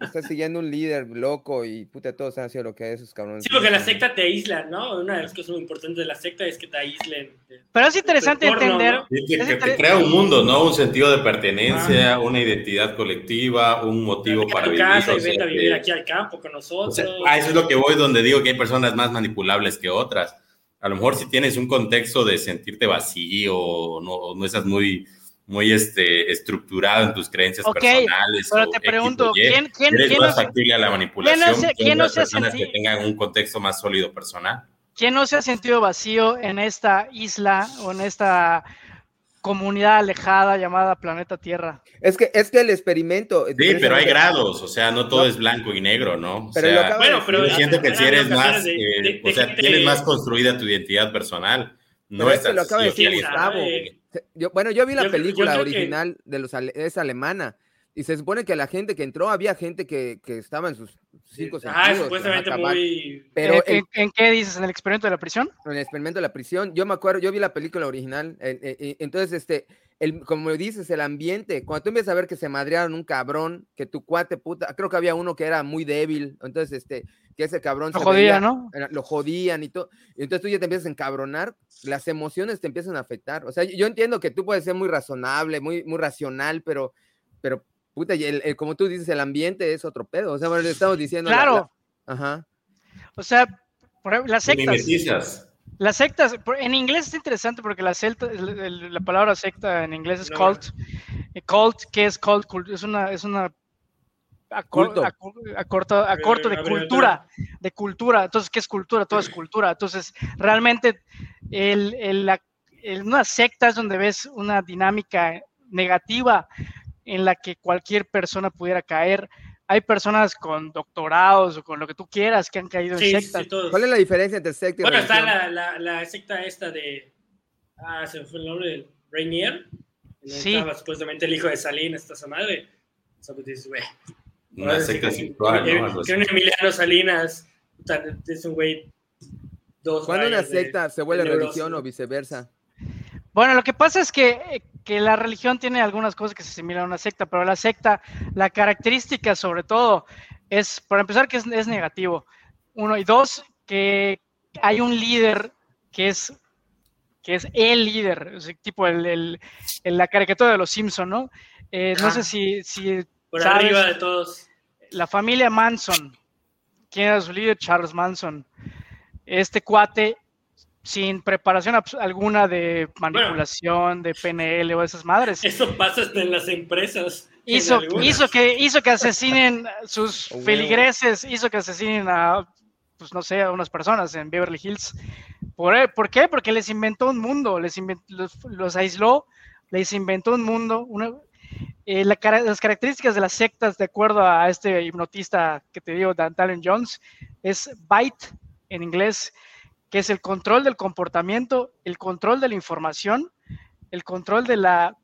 estás siguiendo un líder loco y puta, todos han sido lo que es esos cabrones. Sí, porque la secta te aísla, ¿no? Una de las cosas muy importantes de la secta es que te aíslen. Pero es interesante entender. que, te crea un mundo, ¿no? Un sentido de pertenencia, una identidad colectiva, un motivo para vivir. casa y vete a vivir aquí al campo con nosotros. a eso es lo que voy, donde digo que hay personas más manipulables que otras. A lo mejor si tienes un contexto de sentirte vacío o no, no estás muy muy este, estructurado en tus creencias personales. Pero te pregunto, ¿quién, quién, ¿eres más factible a la manipulación? ¿Quién no se, personas que tengan un contexto más sólido personal? ¿Quién no se ha sentido vacío en esta isla o en esta comunidad alejada llamada Planeta Tierra. Es que, es que el experimento. Sí, pero hay grados, o sea, no todo es blanco y negro, ¿no? pero bueno, pero siento que si eres más, eh, o sea, tienes más construida tu identidad personal. No es lo acaba de decir Gustavo. bueno, yo vi la película original de los es alemana y se supone que la gente que entró había gente que, que estaba en sus cinco ah, sentidos. Ah, supuestamente muy. Pero ¿En, ¿En, qué dices? ¿En el experimento de la prisión? En el experimento de la prisión. Yo me acuerdo, yo vi la película original. entonces, este, el, como dices, el ambiente. Cuando tú empiezas a ver que se madrearon un cabrón, que tu cuate puta, creo que había uno que era muy débil. Entonces, este, que ese cabrón lo se jodía, ¿no? Lo jodían y todo. Y entonces tú ya te empiezas a encabronar, las emociones te empiezan a afectar. O sea, yo entiendo que tú puedes ser muy razonable, muy, muy racional, pero, pero puta, y el, como tú dices, el ambiente es otro pedo. O sea, le estamos diciendo. Claro. ajá. O sea, por las sectas. Las sectas, en inglés es interesante porque la, celta, la palabra secta en inglés es cult. Eh, cult, ¿qué es cult? Es una, es una a, corto, de cultura, de cultura. Entonces, ¿qué es cultura? Todo es cultura. Entonces, realmente, el, el, la, una secta es donde ves una dinámica negativa en la que cualquier persona pudiera caer. Hay personas con doctorados o con lo que tú quieras que han caído en sectas. ¿Cuál es la diferencia entre secta y Bueno, está la, la, la, secta esta de... Ah, se me fue el nombre de Rainier. Sí. Estaba supuestamente el hijo de Salinas, esta madre. O pues dices, güey. Una secta espiritual, ¿no? Que un Emiliano Salinas es un güey... ¿Cuándo una secta se vuelve religión o viceversa? Bueno, lo que pasa es que, que, la religión tiene algunas cosas que se asimilan a una secta, pero la secta, la característica sobre todo es, por empezar, que es, es negativo. Uno, y dos, que hay un líder que es que es el líder, tipo el, el, la caricatura de los Simpson, ¿no? Eh, no sé si, si por arriba de todos. La familia Manson, ¿quién era su líder? Charles Manson. Este cuate sin preparación alguna de manipulación, de PNL o esas madres. Eso pasa hasta en las empresas. Hizo, hizo, que, hizo que asesinen sus oh, feligreses, hizo que asesinen a, pues no sé, a unas personas en Beverly Hills. ¿Por, ¿por qué? Porque les inventó un mundo, les los, aisló, les inventó un mundo. Una, eh, las características de las sectas, de acuerdo a este hipnotista que te digo, Dan Talon Jones, es bite en inglés, que es el control del comportamiento, el control de la información, el control de la...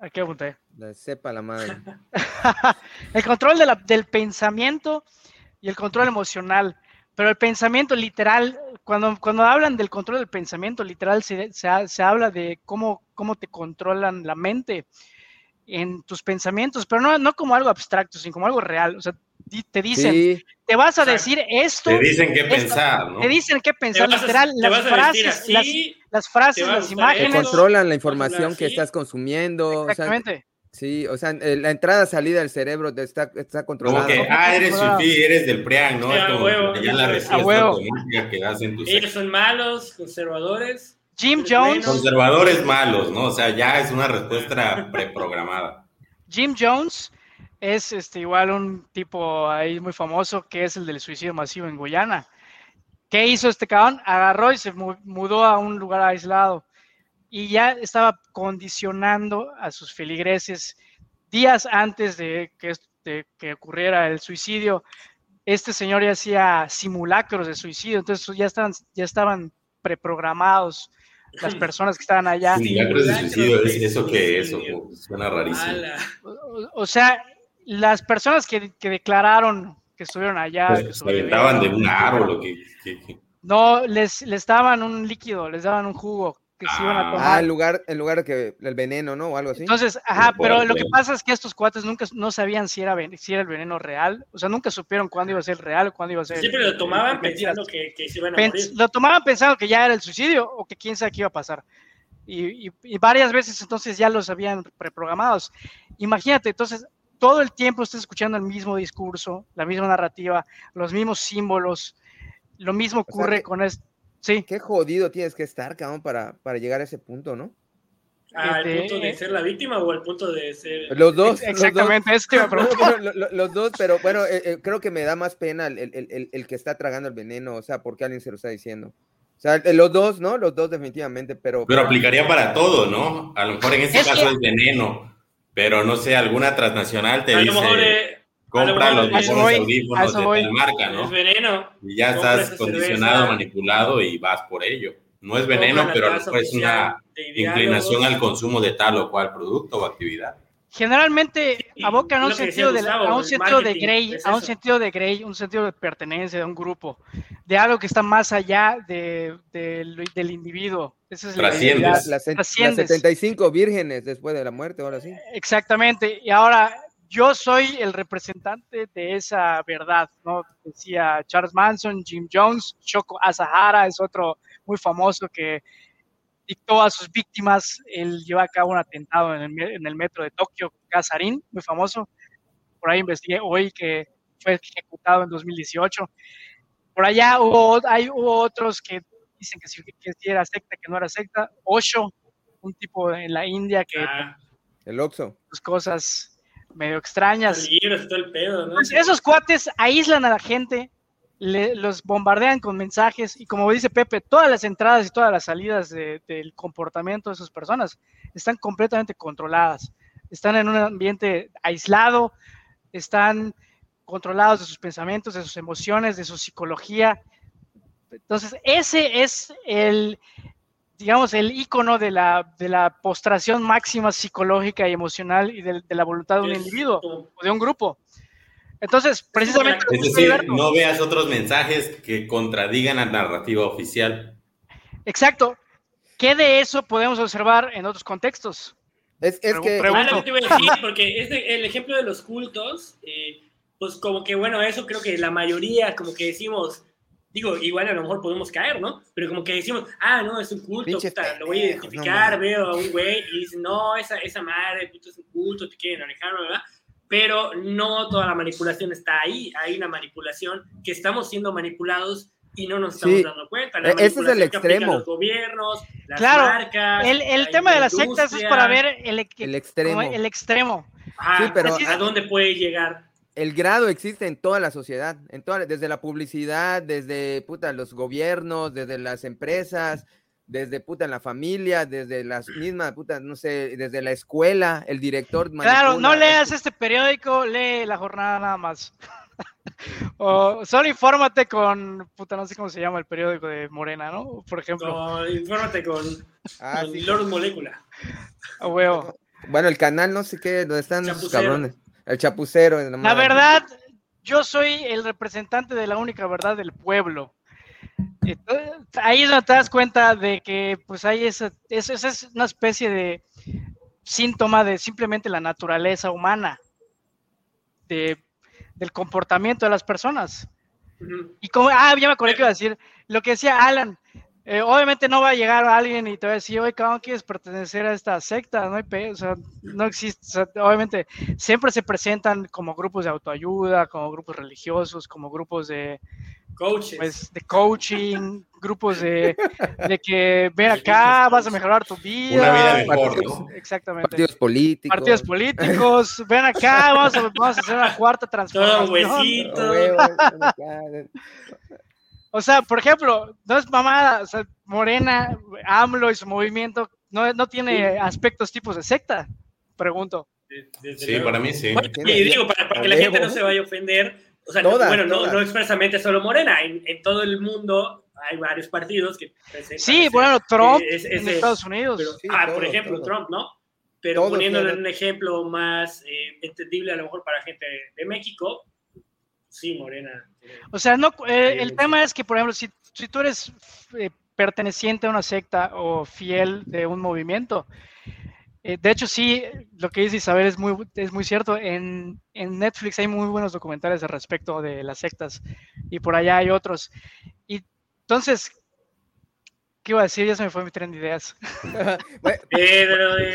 Aquí apunté. La sepa la madre. el control de la, del pensamiento y el control emocional. Pero el pensamiento literal, cuando, cuando hablan del control del pensamiento literal, se, se, habla de cómo, cómo te controlan la mente en tus pensamientos, pero no, no como algo abstracto, sino como algo real. O sea, te dicen, te vas a decir esto. Te dicen qué pensar, ¿no? Te dicen qué pensar, literal, las frases, las, frases, las imágenes. Te controlan la información que estás consumiendo. Exactamente. sí, o sea, la entrada salida del cerebro está, está controlada. Como que, ah, eres Sufi, eres del PRIAN, ¿no? a huevo. ya la respuesta que das en Ellos son malos, conservadores. Jim Jones. Conservadores malos, ¿no? O sea, ya es una respuesta preprogramada. Jim Jones es este, igual un tipo ahí muy famoso que es el del suicidio masivo en Guyana. ¿Qué hizo este cabrón? Agarró y se mudó a un lugar aislado y ya estaba condicionando a sus feligreses días antes de que, que ocurriera el suicidio. Este señor ya hacía simulacros de suicidio, entonces ya estaban, ya estaban preprogramados las personas que estaban allá. Simulacros de suicidio, ¿eso qué es? Suena rarísimo. O sea, las personas que, que declararon que estuvieron allá. Pues, que de un árbol o que, No, les, les daban un líquido, les daban un jugo que se iban a ah. tomar. Ah, en lugar, en lugar que el veneno, ¿no? O algo así. Entonces, ajá, pero lo que pasa es que estos cuates nunca no sabían si era, si era el veneno real, o sea, nunca supieron cuándo iba a ser real o cuándo iba a ser. Siempre lo tomaban pensando que, que, se iban a morir. Lo tomaban pensando que ya era el suicidio o que quién sabe qué iba a pasar. Y, y, y varias veces entonces ya los habían preprogramados. Imagínate, entonces todo el tiempo estás escuchando el mismo discurso, la misma narrativa, los mismos símbolos. Lo mismo ocurre con esto. Sí. Qué jodido tienes que estar, cabrón, para, para llegar a ese punto, ¿no? ¿Al este, punto de ser la víctima o al punto de ser.? Los dos. Exactamente, los dos. los, dos, pero bueno, eh, eh, creo que me da más pena el, el, el, el, que está tragando el veneno, o sea, porque alguien se lo está diciendo. O sea, los dos, ¿no? Los dos definitivamente, pero... Pero aplicaría para todo, ¿no? A lo mejor en este caso es veneno, pero no sé, alguna transnacional te dice... Eh, compra los mejores audífonos de tal marca, ¿no? Es veneno. Y ya estás condicionado, manipulado y vas por ello. No es veneno, pero es una inclinación al consumo de tal o cual producto o actividad generalmente abocan a un sentido de a un sentido de Grey, a un sentido de Grey, un sentido de pertenencia de un grupo, de algo que está más allá de, del individuo. Esa es la, las, 75 vírgenes después de la muerte, ahora sí. Exactamente. Y ahora yo soy el representante de esa verdad, ¿no? Decía Charles Manson, Jim Jones, Shoko Asahara es otro muy famoso que dictó a sus víctimas, él llevó a cabo un atentado en el, metro de Tokio, Kazarin, muy famoso. Por ahí investigué hoy que fue ejecutado en 2018. Por allá hubo, hay, hubo otros que dicen que sí, era secta, que no era secta. Osho, un tipo en la India que... Ah. el Oxo. Sus cosas medio extrañas. el pedo, pues esos cuates aíslan a la gente los bombardean con mensajes y como dice Pepe, todas las entradas y todas las salidas del comportamiento de esas personas están completamente controladas, están en un ambiente aislado, están controlados de sus pensamientos, de sus emociones, de su psicología. Entonces, ese es el, digamos, el icono de la, de la postración máxima psicológica y emocional y de, de la voluntad de un individuo o de un grupo. Entonces, precisamente... Es decir, no veas otros mensajes que contradigan la narrativa oficial. Exacto. ¿Qué de eso podemos observar en otros contextos? Es, es que... Ah, te iba a decir, porque el ejemplo de los cultos, eh, pues como que, bueno, eso creo que la mayoría, como que decimos, digo, igual a lo mejor podemos caer, ¿no? Pero como que decimos, ah, no, es un culto, lo voy a identificar, veo a un güey y dicen, no, esa, esa madre, puto, es un culto, te quieren alejar, ¿verdad? pero no toda la manipulación está ahí. Hay una manipulación que estamos siendo manipulados y no nos estamos dando cuenta. E-, ese es el extremo. Los gobiernos, las claro, marcas. El, el tema de las sectas es para ver el, el extremo. El extremo. sí, pero a dónde puede llegar. El grado existe en toda la sociedad, en toda, desde la publicidad, desde puta, los gobiernos, desde las empresas, desde puta la familia, desde las mismas puta, no sé, desde la escuela, el director. Claro, no leas este periódico, lee la jornada nada más. o solo infórmate con, puta, no sé cómo se llama el periódico de Morena, ¿no? Por ejemplo. infórmate con, ah, Lord Molécula. A huevo. Bueno, el canal, no sé qué, donde están los cabrones. El chapucero. La verdad, yo soy el representante de la única verdad del pueblo ahí es donde te das cuenta de que pues hay esa, esa, es una especie de síntoma de simplemente la naturaleza humana, de, del comportamiento de las personas. Y como, ah, ya me acordé que iba a decir, lo que decía Alan, eh, obviamente no va a llegar alguien y te va a decir, oye, cabrón, quieres pertenecer a esta secta, no hay o sea, no existe, obviamente siempre se presentan como grupos de autoayuda, como grupos religiosos, como grupos de, Coaches. Pues de coaching, grupos de, de, que ven acá, vas a mejorar tu vida. Una vida mejor, ¿no? Exactamente. Partidos políticos. Partidos políticos, ven acá, vamos a, vamos a hacer una cuarta transformación. Todo huesito. O sea, por ejemplo, no es mamada, o sea, Morena, AMLO y su movimiento no, no tiene aspectos tipos de secta, pregunto. sí, para mí sí. y digo, para, para que la gente no se vaya a ofender, o sea, bueno, No, no, expresamente solo Morena, en, en, todo el mundo hay varios partidos que... Sí, bueno, Trump en Estados Unidos. ah, por ejemplo, Trump, ¿no? Pero poniéndolo en un ejemplo más eh, entendible a lo mejor para gente de México, sí, Morena. O sea, no, eh, el tema es que, por ejemplo, si, si tú eres eh, perteneciente a una secta o fiel de un movimiento, eh, de hecho, sí, lo que dice Isabel es muy, es muy cierto. En, Netflix hay muy buenos documentales al respecto de las sectas y por allá hay otros. Y entonces, ¿qué iba a decir? Ya se me fue mi tren de ideas. Eh,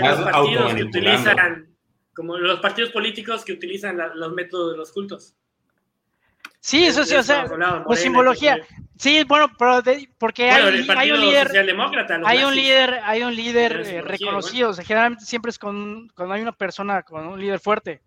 los partidos que utilizan, como los partidos políticos que utilizan los métodos de los cultos. Sí, eso sí, o sea, pues simbología. Sí, bueno, pero porque hay, hay, un líder, hay un líder, hay un líder, reconocido. O sea, generalmente siempre es con, cuando hay una persona con un líder fuerte.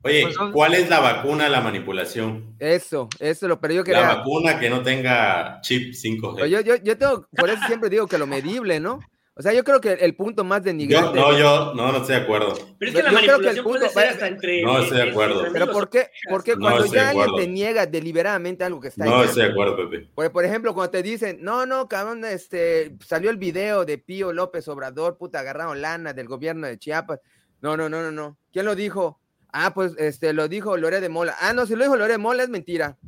Oye, pues ¿cuál es la vacuna a la manipulación? Eso, eso lo, pero yo quería... La vacuna que no tenga chip 5G. Yo, yo, yo tengo, por eso siempre digo que lo medible, ¿no? O sea, yo creo que el punto más denigrante. Yo, no, yo no, no estoy de acuerdo. Pero es que la manipulación puede ser hasta entre. No estoy de acuerdo. Pero ¿por qué? Porque cuando ya alguien te niega deliberadamente algo que está No estoy de acuerdo, Pepe. Por, por, ejemplo, cuando te dicen, no, no, cabrón, este, salió el video de Pío López Obrador, puta, agarraron lana del gobierno de Chiapas. No, no, no, no, no. ¿Quién lo dijo? Ah, pues este, lo dijo Lore de Mola. Ah, no, si lo dijo Lore de Mola es mentira.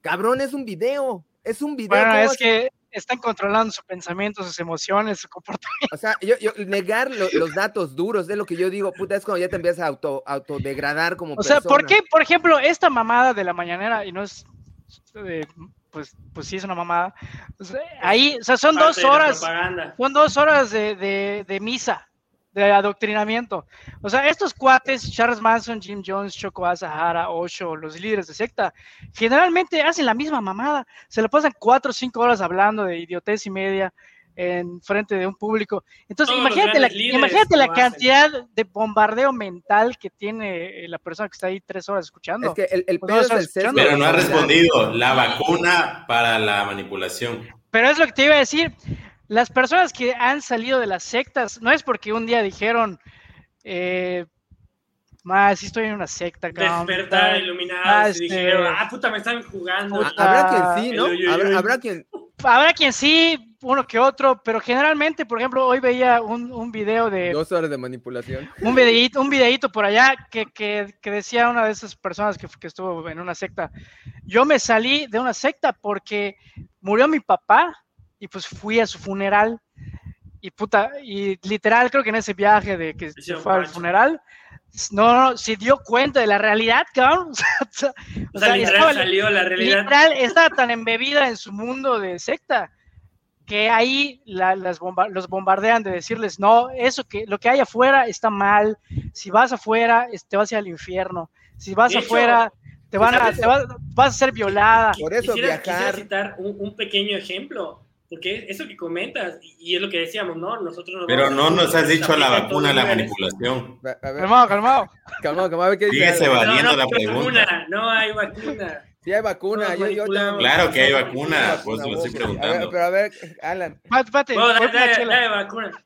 Cabrón, es un video. Es un video. Bueno, es que están controlando su pensamiento, sus emociones, su comportamiento. O sea, yo, negar los datos duros de lo que yo digo, puta, es cuando ya te empiezas a auto, autodegradar como O sea, ¿por qué, por ejemplo, esta mamada de la mañanera, y no es, eh, pues, pues sí es una mamada, ahí, o sea, son dos horas, son dos horas de, de, de misa, de adoctrinamiento. O sea, estos cuates, Charles Manson, Jim Jones, Choco Sahara, Osho, los líderes de secta, generalmente hacen la misma mamada. Se le pasan cuatro o cinco horas hablando de idiotez y media en frente de un público. Entonces, imagínate la, imagínate la cantidad de bombardeo mental que tiene eh, la persona que está ahí tres horas escuchando. Es que el, el Pero no ha respondido la vacuna para la manipulación. Pero es lo que te iba a decir las personas que han salido de las sectas, no es porque un día dijeron, eh, más, si estoy en una secta, cabrón. Despertar, iluminado, este, dijeron, ah, puta, me están jugando. habrá quien sí, ¿no? habrá, quien... Habrá quien sí, uno que otro, pero generalmente, por ejemplo, hoy veía un, un video de... Dos horas de manipulación. Un videíto, un videíto por allá que, que, que decía una de esas personas que, que estuvo en una secta, yo me salí de una secta porque murió mi papá y pues fui a su funeral y puta, y literal creo que en ese viaje de que se fue al funeral, no, no, se dio cuenta de la realidad, cabrón. o sea, literal salió la realidad. Literal estaba tan embebida en su mundo de secta que ahí las los bombardean de decirles, no, eso que lo que hay afuera está mal, si vas afuera te vas a ir al infierno, si vas afuera te van a, te vas, a ser violada. Por eso quisiera, viajar. citar un, un pequeño ejemplo porque eso que comentas, y es lo que decíamos, ¿no? Nosotros Pero no nos has dicho la vacuna, la manipulación. Calmado, calmado. Calmado, calmado. ¿qué Síguese valiendo no, la pregunta. no hay vacuna. Sí hay vacuna. yo, yo claro que hay vacuna, pues lo estoy preguntando. pero a ver, Alan. Pate, dale, dale, vacuna.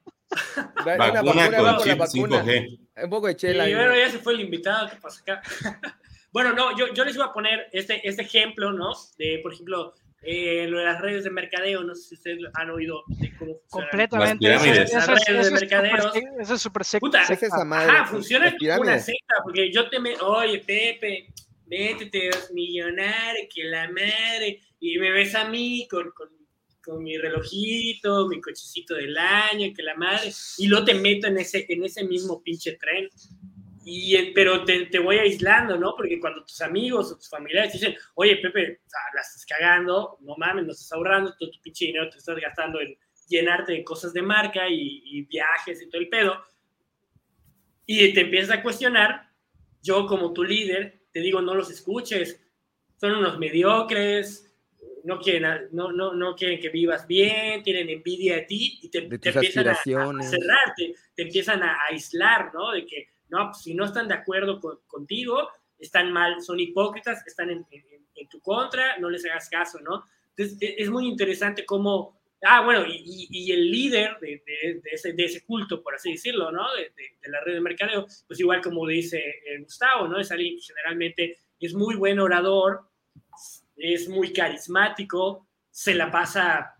vacuna, vacuna con chip 5G. Un poco de chela. Y bueno, ya se fue el invitado, ¿qué pasa acá? bueno, no, yo, yo les iba a poner este, este ejemplo, ¿no? De, por ejemplo, eh, lo de las redes de mercadeo, no sé si ustedes han oído de cómo Completamente. Eso, las redes de mercadeo. Eso es súper seco. Puta, ajá, funciona como una secta, porque yo te me, oye, Pepe, métete, millonario, que la madre, y me ves a mí con, con, con, mi relojito, mi cochecito del año, que la madre, y luego te meto en ese, en ese mismo pinche tren. Y, pero te, te, voy aislando, ¿no? Porque cuando tus amigos o tus familiares dicen, oye, Pepe, la estás cagando, no mames, no estás ahorrando, todo tu pinche dinero te estás gastando en llenarte de cosas de marca y, y viajes y todo el pedo. Y te empiezas a cuestionar, yo como tu líder, te digo, no los escuches, son unos mediocres, no quieren, no, no, no quieren que vivas bien, tienen envidia de ti y te, te empiezan a, a, cerrarte, te empiezan a aislar, ¿no? De que no, pues, si no están de acuerdo contigo, están mal, son hipócritas, están en, tu contra, no les hagas caso, ¿no? Entonces, e, es muy interesante cómo, ah, bueno, y, el líder de, ese, culto, por así decirlo, ¿no? De, la red de mercadeo, pues igual como dice eh, Gustavo, ¿no? Es alguien que generalmente es muy buen orador, es muy carismático, se la pasa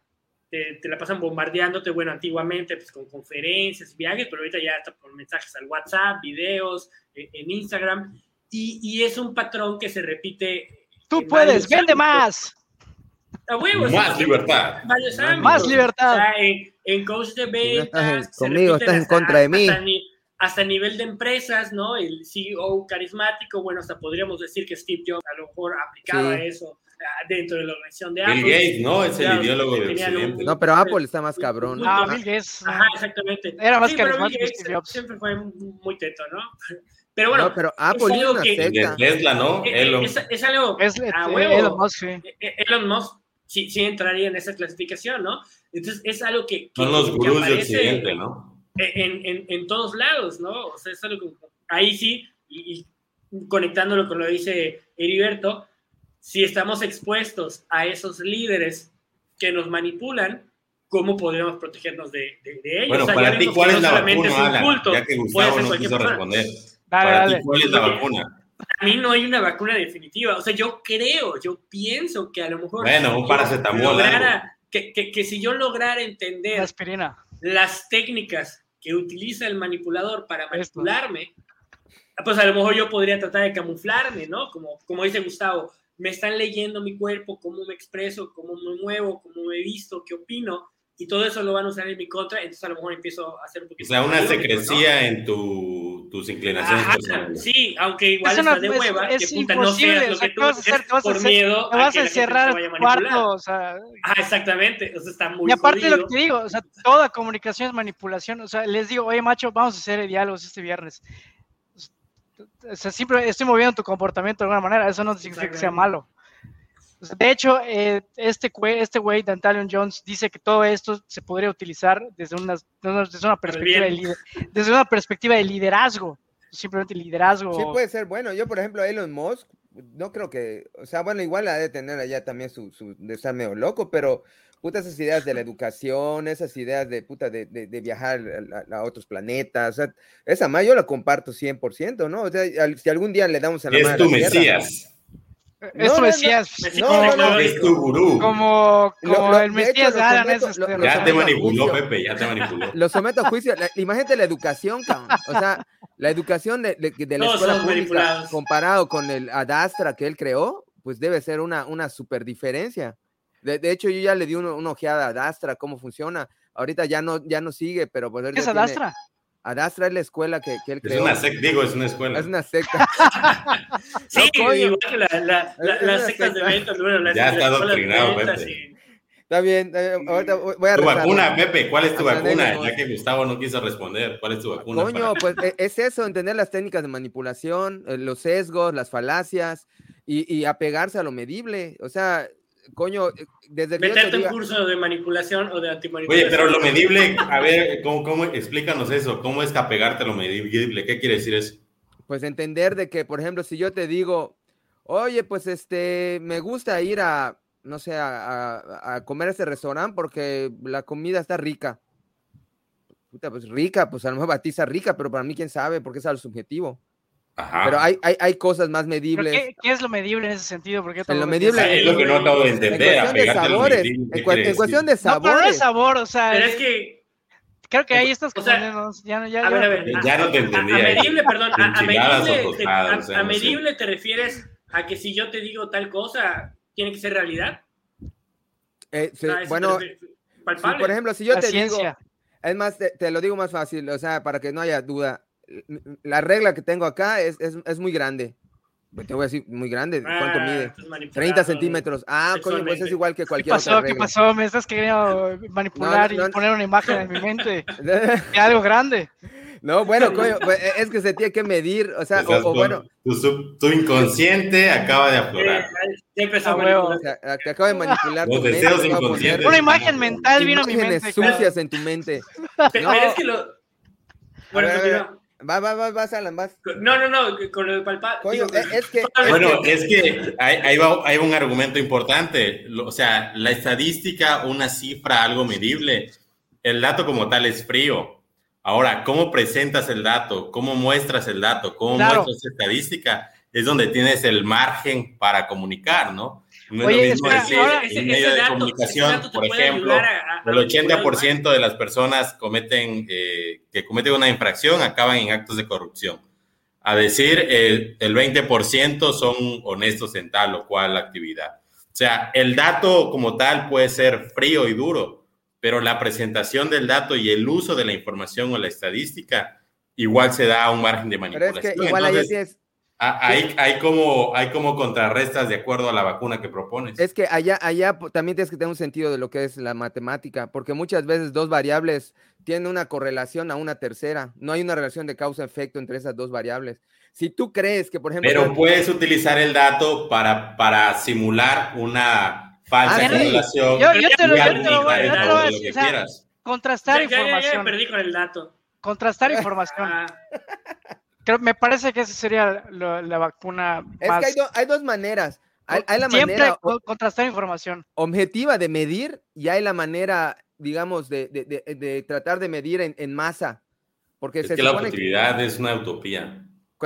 te, la pasan bombardeándote, bueno, antiguamente pues con conferencias, viajes, pero ahorita ya está con mensajes al WhatsApp, videos, eh, en, Instagram, y, y, es un patrón que se repite. Tú puedes, vende más. A huevos, más libertad. Más libertad. en, en, coach de ventas. conmigo, estás en contra de mí. Hasta, nivel de empresas, ¿no? El CEO carismático, bueno, hasta podríamos decir que Steve Jobs a lo mejor aplicaba eso dentro de la organización de Apple. Bill Gates, ¿no? Es el ideólogo de Occidente. No, pero Apple está más cabrón. Ah, Bill Gates. Ajá, exactamente. Era más sí, carismático Steve Jobs. Siempre fue muy teto, ¿no? Pero bueno, no, pero Apple es algo que, de Tesla, ¿no? Eh, eh, Elon. Es, es algo es, a huevo. Elon Musk, sí. Eh, Elon Musk sí, sí, entraría en esa clasificación, ¿no? Entonces es algo que, son los gurús de Occidente, ¿no? En, en, en, todos lados, ¿no? O sea, es algo que ahí sí y, y conectándolo con lo que dice Heriberto, si estamos expuestos a esos líderes que nos manipulan, ¿cómo podríamos protegernos de, ellos? Bueno, para ti, ¿cuál es la vacuna, culto, Ya que Gustavo no quiso responder. para ti, ¿cuál es la vacuna? A mí no hay una vacuna definitiva. O sea, yo creo, yo pienso que a lo mejor... Bueno, un paracetamol. que, que, que, si yo lograra entender las técnicas que utiliza el manipulador para manipularme, pues a lo mejor yo podría tratar de camuflarme, ¿no? Como, como dice Gustavo, me están leyendo mi cuerpo, cómo me expreso, cómo me muevo, cómo me he visto, qué opino, y todo eso lo van a usar en mi contra, entonces a lo mejor empiezo a hacer un poquito. O sea, una secrecía en tu, tus inclinaciones Sí, aunque igual es una, está de hueva, es, que puta no seas lo que tú hacer, por miedo. Te vas a, encerrar en cuarto, o sea. Ah, exactamente, eso está muy Y aparte de lo que te digo, o sea, toda comunicación es manipulación, o sea, les digo, oye, macho, vamos a hacer diálogos este viernes o sea, siempre estoy moviendo tu comportamiento de alguna manera, eso no significa que sea malo. de hecho, eh, este güey, este güey, Dantalion Jones, dice que todo esto se podría utilizar desde una, desde una, perspectiva, de, desde una perspectiva de liderazgo, simplemente liderazgo. Sí, puede ser bueno. Yo, por ejemplo, Elon Musk, no creo que, o sea, bueno, igual ha de tener allá también su, su de estar medio loco, pero puta, esas ideas de la educación, esas ideas de puta de, de, viajar a, otros planetas, o sea, esa más yo la comparto 100%, ¿no? O sea, si algún día le damos a la Es tu Mesías. Es tu Mesías. No, no, es tu gurú. Como, como el Mesías de Alan. Este, ya te manipuló, Pepe, ya te manipuló. Lo someto a juicio. imagínate la educación, cabrón. O sea, la educación de, de, la escuela pública comparado con el Adastra que él creó, pues debe ser una, una super diferencia. De, hecho, yo ya le di una, ojeada a Dastra, cómo funciona. Ahorita ya no, ya no sigue, pero pues ¿Qué es Adastra? Adastra es la escuela que, que él creó. Es una secta, digo, es una escuela. Es una secta. sí, igual que la, las sectas de ventas. Bueno, ya está adoctrinado, Pepe. Está bien, eh, ahorita voy a Tu vacuna, Pepe, ¿cuál es tu vacuna? Ya que Gustavo no quiso responder, ¿cuál es tu vacuna? Coño, pues e, es eso, entender las técnicas de manipulación, eh, los sesgos, las falacias y, y apegarse a lo medible. O sea, coño, eh, desde que Meterte un curso de manipulación o de antimanipulación. Oye, pero lo medible, a ver, ¿cómo, cómo explícanos eso? ¿Cómo es que apegarte a lo medible? ¿Qué quiere decir eso? Pues entender de que, por ejemplo, si yo te digo, oye, pues este, me gusta ir a, no sé, a, a comer a ese restaurante porque la comida está rica. Puta, pues rica, pues a lo mejor batiza rica, pero para mí quién sabe, porque es algo subjetivo. Pero hay, hay, hay, cosas más medibles. Qué, qué, es lo medible en ese sentido? Porque en lo medible es lo que no acabo de entender. En cuestión de sabores. En, cuestión de sabores. No, pero no es sabor, o sea. Pero es que. Creo que ahí estás o sea, ya, ya, a ver, a ver, ya no te entendía. A, medible, perdón. A, medible, te, a, medible te refieres a que si yo te digo tal cosa, tiene que ser realidad. Eh, bueno, por ejemplo, si yo te digo. Es más, te, te lo digo más fácil, o sea, para que no haya duda la regla que tengo acá es, es, es muy grande. Pues te voy a decir, muy grande. ¿Cuánto mide? 30 centímetros. Ah, coño, pues es igual que cualquier ¿Qué pasó? otra ¿Qué pasó? ¿Me estás queriendo manipular y poner una imagen en mi mente? de algo grande. No, bueno, coño, pues, e, es que se tiene que medir, o sea, o, bueno. Tu, tu, inconsciente acaba de aflorar. Ya empezó a Te acaba de manipular. Los deseos inconscientes. Una imagen mental vino a mi mente. sucias en tu mente. Pero es que lo. Bueno, Va, va, va, va, Alan, vas. No, no, no, con lo de palpar. es que. Bueno, es que hay, hay, un argumento importante. O sea, la estadística, una cifra, algo medible. El dato como tal es frío. Ahora, ¿cómo presentas el dato? ¿Cómo muestras el dato? ¿Cómo muestras estadística? Es donde tienes el margen para comunicar, ¿no? No es lo mismo decir, en medio de comunicación, por ejemplo, el 80% de las personas cometen, eh, que cometen una infracción acaban en actos de corrupción. A decir, el, el 20% son honestos en tal o cual actividad. O sea, el dato como tal puede ser frío y duro, pero la presentación del dato y el uso de la información o la estadística igual se da a un margen de manipulación. Pero es que igual Entonces, Ah, hay, hay, como, hay como contrarrestas de acuerdo a la vacuna que propones. Es que allá, allá también tienes que tener un sentido de lo que es la matemática, porque muchas veces dos variables tienen una correlación a una tercera. No hay una relación de causa-efecto entre esas dos variables. Si tú crees que, por ejemplo... Pero puedes utilizar el dato para, para simular una falsa correlación. Yo, te lo, voy a decir. Contrastar información. Ya, perdí con el dato. Contrastar información. Creo, me parece que esa sería la, vacuna. Es que hay, dos maneras. Hay, la Siempre manera contrastar información. Objetiva de medir y hay la manera, digamos, de, de, tratar de medir en, masa. Porque es que la objetividad es una utopía.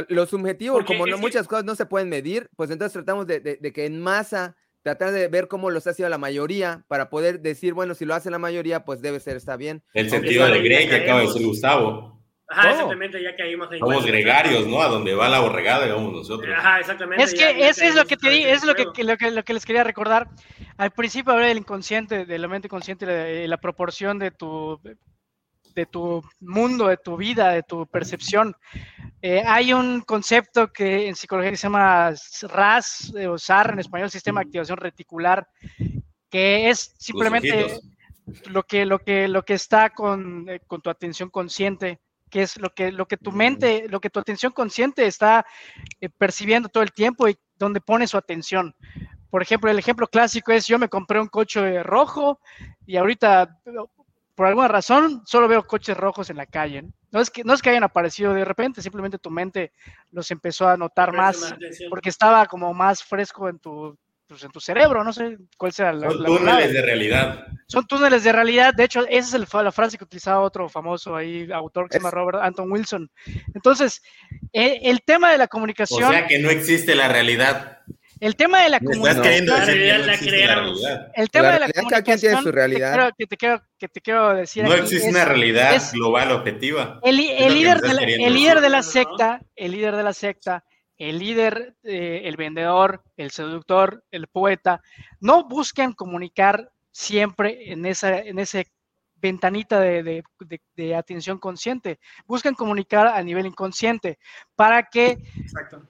Lo subjetivo, como no, muchas cosas no se pueden medir, pues entonces tratamos de, que en masa tratar de ver cómo lo está haciendo la mayoría para poder decir, bueno, si lo hace la mayoría, pues debe ser, está bien. El sentido de Grey que acaba de decir Gustavo. Ajá, exactamente, ya caímos ahí. Somos gregarios, ¿no? A donde va la borregada, digamos nosotros. Ajá, exactamente. Es que eso es lo que te di, es lo que, lo que, lo que les quería recordar. Al principio hablé del inconsciente, de la mente consciente, la, la proporción de tu de tu mundo, de tu vida, de tu percepción. Eh, hay un concepto que en psicología se llama RAS eh, o SAR en español, Sistema de Activación Reticular, que es simplemente lo que, lo que, lo que está con, eh, con, tu atención consciente, que es lo que, lo que tu mente, lo que tu atención consciente está percibiendo todo el tiempo y donde pone su atención. Por ejemplo, el ejemplo clásico es yo me compré un coche rojo y ahorita por alguna razón solo veo coches rojos en la calle. No es que, no es que hayan aparecido de repente, simplemente tu mente los empezó a notar más porque estaba como más fresco en tu, pues, en tu cerebro, no sé cuál sea la... Son túneles de realidad. Son túneles de realidad, de hecho, esa es la frase que utilizaba otro famoso ahí, autor que se llama Robert Anton Wilson. Entonces, el, el tema de la comunicación... O sea que no existe la realidad. El tema de la comunicación. La realidad la creamos. El tema de la comunicación. tiene su realidad. Que te quiero, que te quiero decir. No existe una realidad global objetiva. El, líder, de la, el líder de la secta, el líder de la secta, el líder, eh, el vendedor, el seductor, el poeta, no buscan comunicar siempre en, esa, en ese ventanita de, atención consciente. Buscan comunicar a nivel inconsciente para que,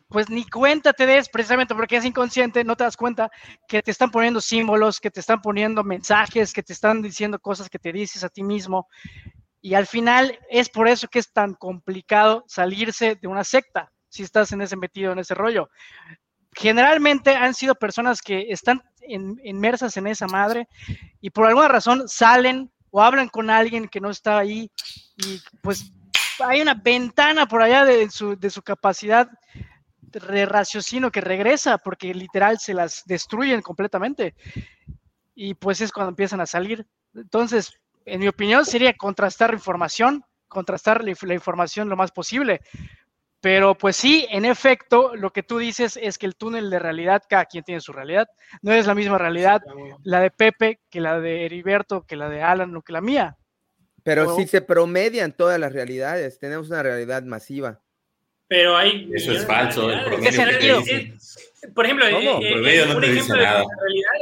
pues ni cuenta te des, precisamente porque es inconsciente, no te das cuenta que te están poniendo símbolos, que te están poniendo mensajes, que te están diciendo cosas que te dices a ti mismo. Y al final es por eso que es tan complicado salirse de una secta, si estás en ese metido, en ese rollo generalmente han sido personas que están inmersas en esa madre y por alguna razón salen o hablan con alguien que no está ahí y pues hay una ventana por allá de su, de su capacidad de raciocinio que regresa porque literal se las destruyen completamente y pues es cuando empiezan a salir. Entonces, en mi opinión sería contrastar información, contrastar la información lo más posible, pero pues sí, en efecto, lo que tú dices es que el túnel de realidad, cada quien tiene su realidad. No es la misma realidad la de Pepe que la de Heriberto, que la de Alan o que la mía. Pero si se promedian todas las realidades, tenemos una realidad masiva. Pero hay... Eso es falso, el promedio. por ejemplo, el eh, promedio no te dice nada.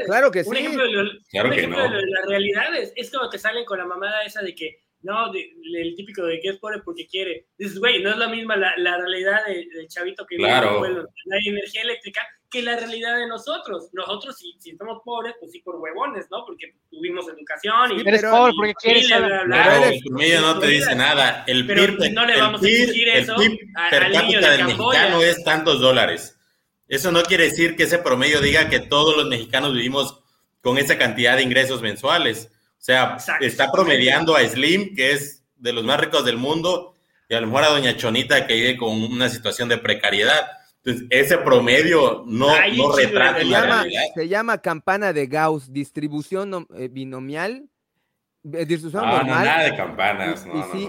Claro que sí. Un ejemplo, de, claro que no. de las realidades es como te salen con la mamada esa de que no, el típico de que es pobre porque quiere. Dices, güey, no es la misma la, la realidad del chavito que claro. vive en la energía eléctrica que la realidad de nosotros. Nosotros, si, si somos pobres, pues sí por huevones, ¿no? Porque tuvimos educación y... Eres pobre porque quieres... Bla, bla, el promedio no te dice nada. El pero PIB, no le vamos a decir eso el PIB per cápita del mexicano es tantos dólares. Eso no quiere decir que ese promedio diga que todos los mexicanos vivimos con esa cantidad de ingresos mensuales. O sea, está promediando a Slim, que es de los más ricos del mundo, y a lo mejor a Doña Chonita, que vive con una situación de precariedad. Entonces, ese promedio no, no retrata se llama, Se llama campana de Gauss, distribución eh, binomial, eh, distribución no, normal. nada de campanas.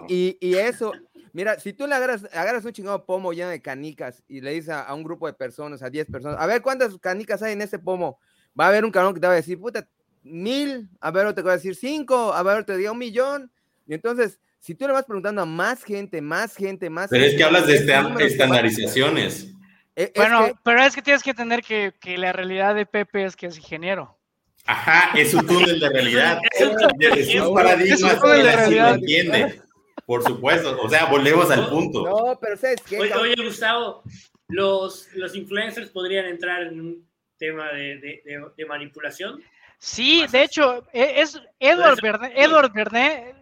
y, y, eso, mira, si tú le agarras, agarras un chingado pomo lleno de canicas y le dices a, a un grupo de personas, a 10 personas, a ver cuántas canicas hay en ese pomo, va a haber un cabrón que te va a decir, puta, mil, a ver, te voy a decir cinco, a ver, te diga un millón. Y entonces, si tú le vas preguntando a más gente, más gente, más Pero es que hablas de este, estandarizaciones. E, bueno, pero es que tienes que entender que, que, la realidad de Pepe es que es ingeniero. Ajá, es un túnel de realidad. es un paradigma que la realidad. entiende. Por supuesto, o sea, volvemos al punto. No, pero ¿sabes qué? Oye, oye Gustavo, los, los influencers podrían entrar en un tema de, de, de manipulación. Sí, de hecho, e, es Edward Bernet, Edward Bernet,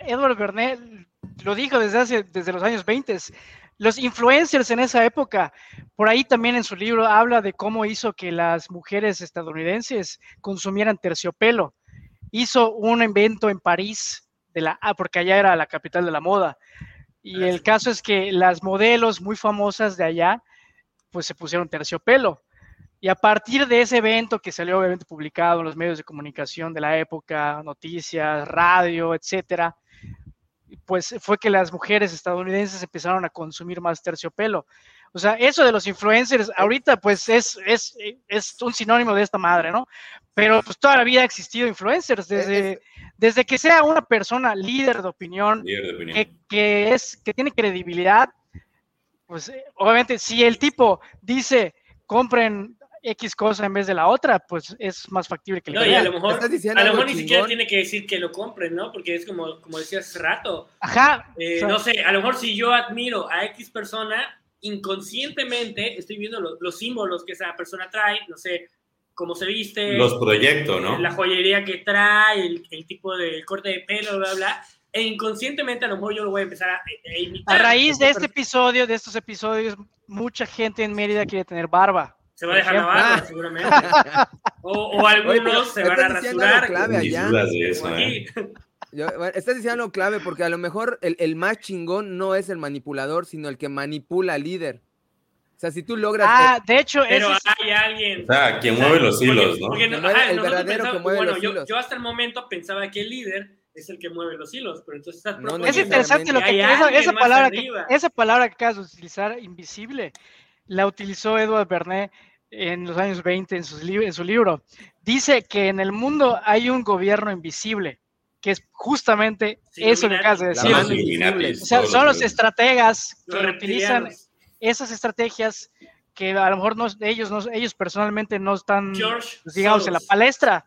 Edward Bernet lo dijo desde hace, desde los años 20. Los influencers en esa época, por ahí también en su libro habla de cómo hizo que las mujeres estadounidenses consumieran terciopelo. Hizo un evento en París, de la, ah, porque allá era la capital de la moda. Y el caso es que las modelos muy famosas de allá, pues se pusieron terciopelo. Y a partir de ese evento que salió obviamente publicado en los medios de comunicación de la época, noticias, radio, etcétera, pues fue que las mujeres estadounidenses empezaron a consumir más terciopelo. O sea, eso de los influencers ahorita pues es, es, es un sinónimo de esta madre, ¿no? Pero pues toda la vida ha existido influencers, desde, desde que sea una persona líder de opinión, Que, es, que tiene credibilidad, pues eh, obviamente si el tipo dice compren X cosa en vez de la otra, pues es más factible que lo No, y a lo mejor, a lo mejor ni siquiera tiene que decir que lo compren, ¿no? Porque es como, como decía hace rato. Ajá. Eh, no sé, a lo mejor si yo admiro a X persona, inconscientemente estoy viendo los, símbolos que esa persona trae, no sé, cómo se viste. Los proyectos, ¿no? La joyería que trae, el, tipo de corte de pelo, bla, bla. E inconscientemente a lo mejor yo lo voy a empezar a, a imitar. A raíz de este episodio, de estos episodios, mucha gente en Mérida quiere tener barba. Se va a dejar la barba, ah. seguramente. O, algunos se van a rasurar. Clave allá. ¿eh? estás diciendo clave porque a lo mejor el, el, más chingón no es el manipulador, sino el que manipula al líder. O sea, si tú logras. Ah, de hecho, pero hay alguien. O sea, quien mueve los hilos, ¿no? Porque, el verdadero que mueve los hilos. Yo hasta el momento pensaba que el líder es el que mueve los hilos, pero entonces estás Es interesante lo que esa, esa palabra que, esa palabra que acabas de utilizar, invisible la utilizó Edward Bernet en los años 20 en, su libro. Dice que en el mundo hay un gobierno invisible, que es justamente eso que acabas de decir. O sea, son los estrategas que utilizan esas estrategias que a lo mejor no, ellos, no, ellos personalmente no están, pues, digamos, en la palestra,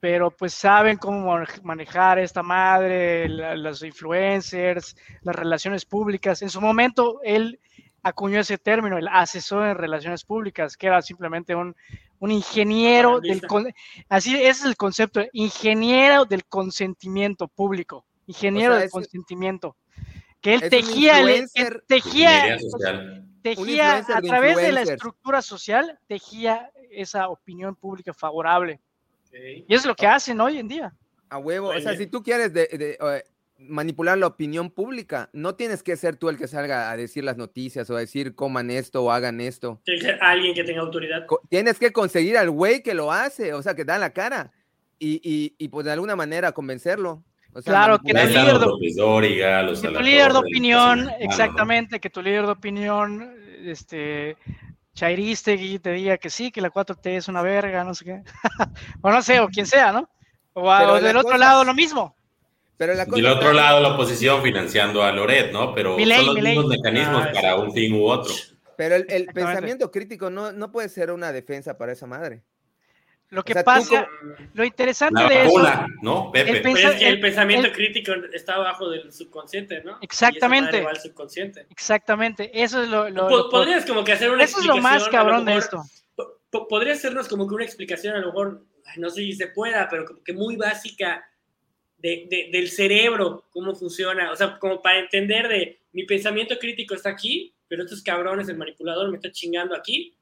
pero pues saben cómo manejar esta madre, los influencers, las relaciones públicas. En su momento, él acuñó ese término, el asesor en relaciones públicas, que era simplemente un, ingeniero del... Así ese es el concepto, ingeniero del consentimiento público, ingeniero del consentimiento. Que él tejía, tejía, tejía a través de la estructura social, tejía esa opinión pública favorable. Y eso es lo que hacen hoy en día. A huevo, o sea, si tú quieres de, eh, manipular la opinión pública. No tienes que ser tú el que salga a decir las noticias o a decir coman esto o hagan esto. Tiene que ser alguien que tenga autoridad. Tienes que conseguir al güey que lo hace, o sea, que da la cara y, y, y pues de alguna manera convencerlo. claro, que tu líder, de, tu líder de opinión, exactamente, que tu líder de opinión, este, Chairistegui te diga que sí, que la 4T es una verga, no sé qué. o no sé, o quien sea, ¿no? O, del otro lado lo mismo. Pero la y del otro lado, la oposición financiando a Loret, ¿no? Pero son los mismos mecanismos ah, para un fin u otro. Pero el, pensamiento crítico no, no puede ser una defensa para esa madre. Lo que pasa, lo interesante de eso. ¿no? Pepe. El, pensamiento crítico está abajo del subconsciente, ¿no? Exactamente. subconsciente. Exactamente. Eso es lo. Podrías como que hacer una Eso es lo más cabrón de esto. Podría hacernos como que una explicación, a lo mejor, no sé si se pueda, pero como que muy básica del cerebro, cómo funciona, o sea, como para entender de mi pensamiento crítico está aquí, pero estos cabrones, el manipulador me está chingando aquí,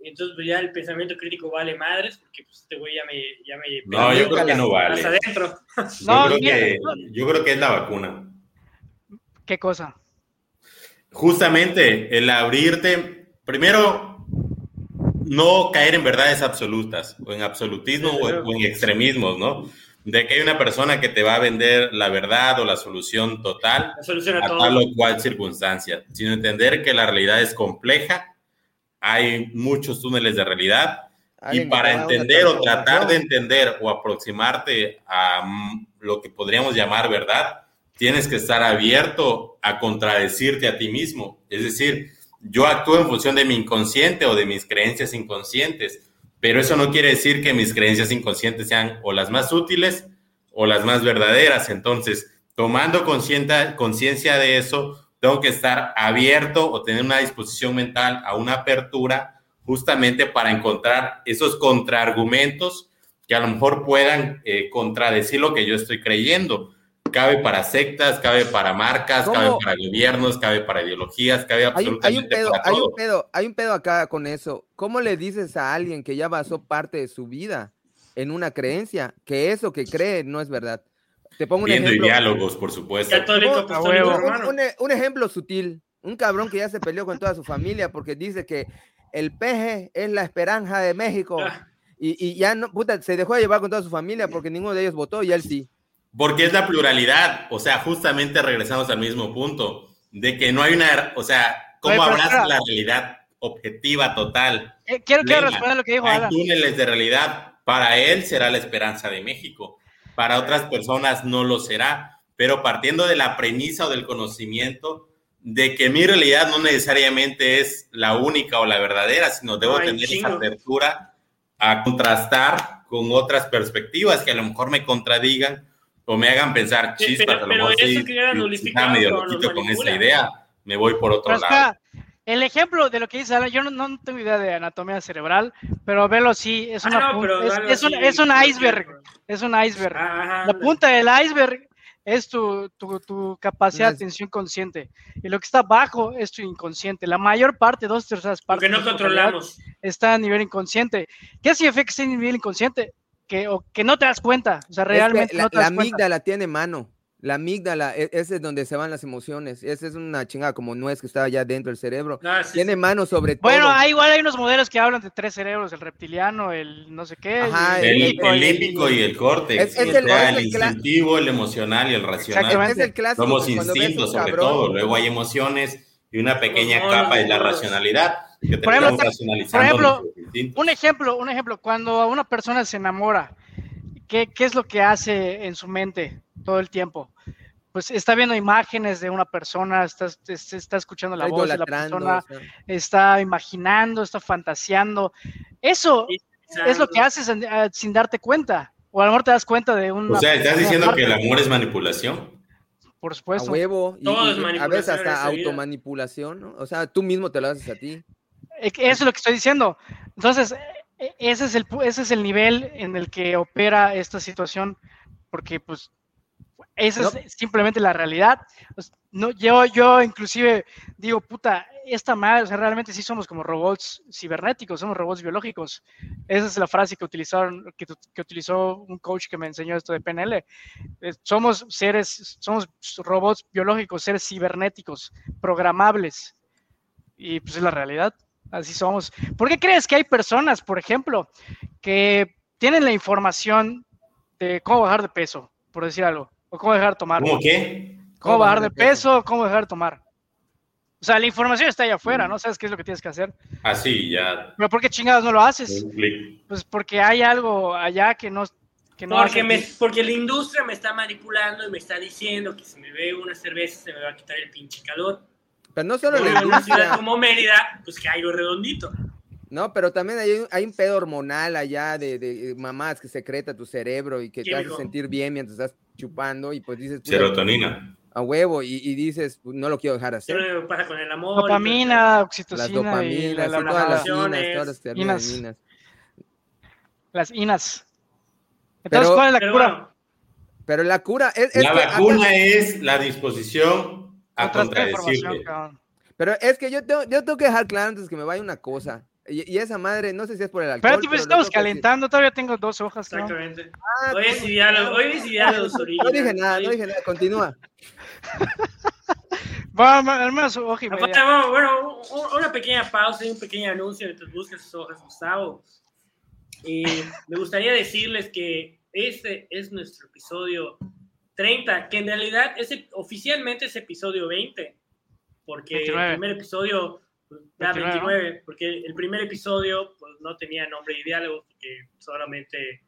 y entonces pues ya el pensamiento crítico vale madres, porque pues este güey ya me... Ya me no, yo creo que no vale. Adentro. No, yo, creo que, yo creo que es la vacuna. ¿Qué cosa? Justamente el abrirte, primero, no caer en verdades absolutas, o en absolutismo, o en extremismos, ¿no? De que hay una persona que te va a vender la verdad o la solución total a, tal o cual circunstancia, sino entender que la realidad es compleja, hay muchos túneles de realidad. Y para entender o tratar de entender o aproximarte a lo que podríamos llamar verdad, tienes que estar abierto a contradecirte a ti mismo. Es decir, yo actúo en función de mi inconsciente o de mis creencias inconscientes pero eso no quiere decir que mis creencias inconscientes sean o las más útiles o las más verdaderas. Entonces, tomando conciencia de eso, tengo que estar abierto o tener una disposición mental a una apertura justamente para encontrar esos contraargumentos que a lo mejor puedan eh, contradecir lo que yo estoy creyendo cabe para sectas, cabe para marcas, cabe para gobiernos, cabe para ideologías, cabe absolutamente hay, un pedo, Hay un pedo, hay un pedo acá con eso. ¿Cómo le dices a alguien que ya basó parte de su vida en una creencia que eso que cree no es verdad? Te pongo un ejemplo. diálogos, por supuesto. Católico, un, ejemplo sutil. Un cabrón que ya se peleó con toda su familia porque dice que el peje es la esperanza de México. Ah. Y, ya no, puta, se dejó de llevar con toda su familia porque ninguno de ellos votó y él sí. Porque es la pluralidad, o sea, justamente regresamos al mismo punto, de que no hay una, o sea, ¿cómo hablas la realidad objetiva total? Eh, quiero, quiero responder lo que dijo Hay túneles de realidad, para él será la esperanza de México, para otras personas no lo será, pero partiendo de la premisa o del conocimiento de que mi realidad no necesariamente es la única o la verdadera, sino debo tener esa apertura a contrastar con otras perspectivas que a lo mejor me contradigan o me hagan pensar chispas, a lo mejor sí, medio loquito con esa idea, me voy por otro lado. El ejemplo de lo que dice Alan, yo no, tengo idea de anatomía cerebral, pero velo así, es, una ah, es, un, es, un, iceberg, es un iceberg. la punta del iceberg es tu, tu, tu capacidad de atención consciente. Y lo que está abajo es tu inconsciente. La mayor parte, dos terceras partes. que no controlamos. Está a nivel inconsciente. ¿Qué significa que esté a nivel inconsciente? Que, o que no te das cuenta. O sea, realmente. la, no te das la amígdala tiene mano. La amígdala, e, ese es donde se van las emociones. Esa es una chingada como nuez que está allá dentro del cerebro. Ah, Tiene mano sobre todo. Bueno, igual hay unos modelos que hablan de tres cerebros: el reptiliano, el no sé qué. el, límbico y el córtex. Es, el, el, instintivo, el emocional y el racional. Es el clásico. Somos instintos sobre todo. Luego hay emociones y una pequeña capa de la racionalidad. por ejemplo, un ejemplo, un ejemplo, cuando una persona se enamora, ¿qué, ¿qué es lo que hace en su mente? todo el tiempo. Pues está viendo imágenes de una persona, está, está escuchando la voz de la persona, está imaginando, está fantaseando. Eso es lo que haces ah, sin darte cuenta. O a lo mejor te das cuenta de un. O sea, ¿estás diciendo que el amor es manipulación? Por supuesto. A huevo. Y, a veces hasta automanipulación, ¿no? O sea, tú mismo te lo haces a ti. Eso es lo que estoy diciendo. Entonces, e, ese es el, ese es el nivel en el que opera esta situación, porque pues esa es simplemente la realidad. Pues, no, yo, yo inclusive digo, puta, esta madre, o sea, realmente sí somos como robots cibernéticos, somos robots biológicos. Esa es la frase que utilizaron, que, que utilizó un coach que me enseñó esto de PNL. somos seres, somos robots biológicos, seres cibernéticos, programables. Y pues es la realidad. Así somos. ¿Por qué crees que hay personas, por ejemplo, que tienen la información de cómo bajar de peso, por decir algo? ¿O cómo dejar de tomar? ¿Cómo qué? ¿Cómo, bajar de peso? ¿Cómo dejar de tomar? O sea, la información está allá afuera, ¿no? ¿Sabes qué es lo que tienes que hacer? Así, ya. ¿Pero por qué chingados no lo haces? Pues porque hay algo allá que no... Que no porque, me, porque la industria me está manipulando y me está diciendo que si me veo una cerveza se me va a quitar el pinche calor. Pero no solo en una ciudad como Mérida, pues que hay algo redondito. No, pero también hay, hay un pedo hormonal allá de, de, mamás que secreta tu cerebro y que te hace sentir bien mientras estás chupando y pues dices... Serotonina. A huevo y, y dices, pues, no lo quiero dejar hacer. Pero pasa con el amor. Dopamina, oxitocina. Las dopaminas, las, todas las inas, todas las inas. Las inas. Entonces, ¿cuál es la cura? pero la cura es... la vacuna es la disposición a contradecirte. Pero es que yo tengo, yo tengo que dejar claro antes que me vaya una cosa. Y, esa madre, no sé si es por el alcohol. Pero, pues estamos calentando, todavía tengo dos hojas. Exactamente. Ah, hoy, es diálogo, hoy es diálogo, No dije nada, no dije nada, continúa. Vamos, al menos hoja y Bueno, una pequeña pausa y un pequeño anuncio mientras buscas sus hojas, Gustavo. Y me gustaría decirles que este es nuestro episodio 30, que en realidad es, oficialmente es episodio 20, porque el primer episodio ya, 29, porque el primer episodio pues, no tenía nombre y diálogo, porque solamente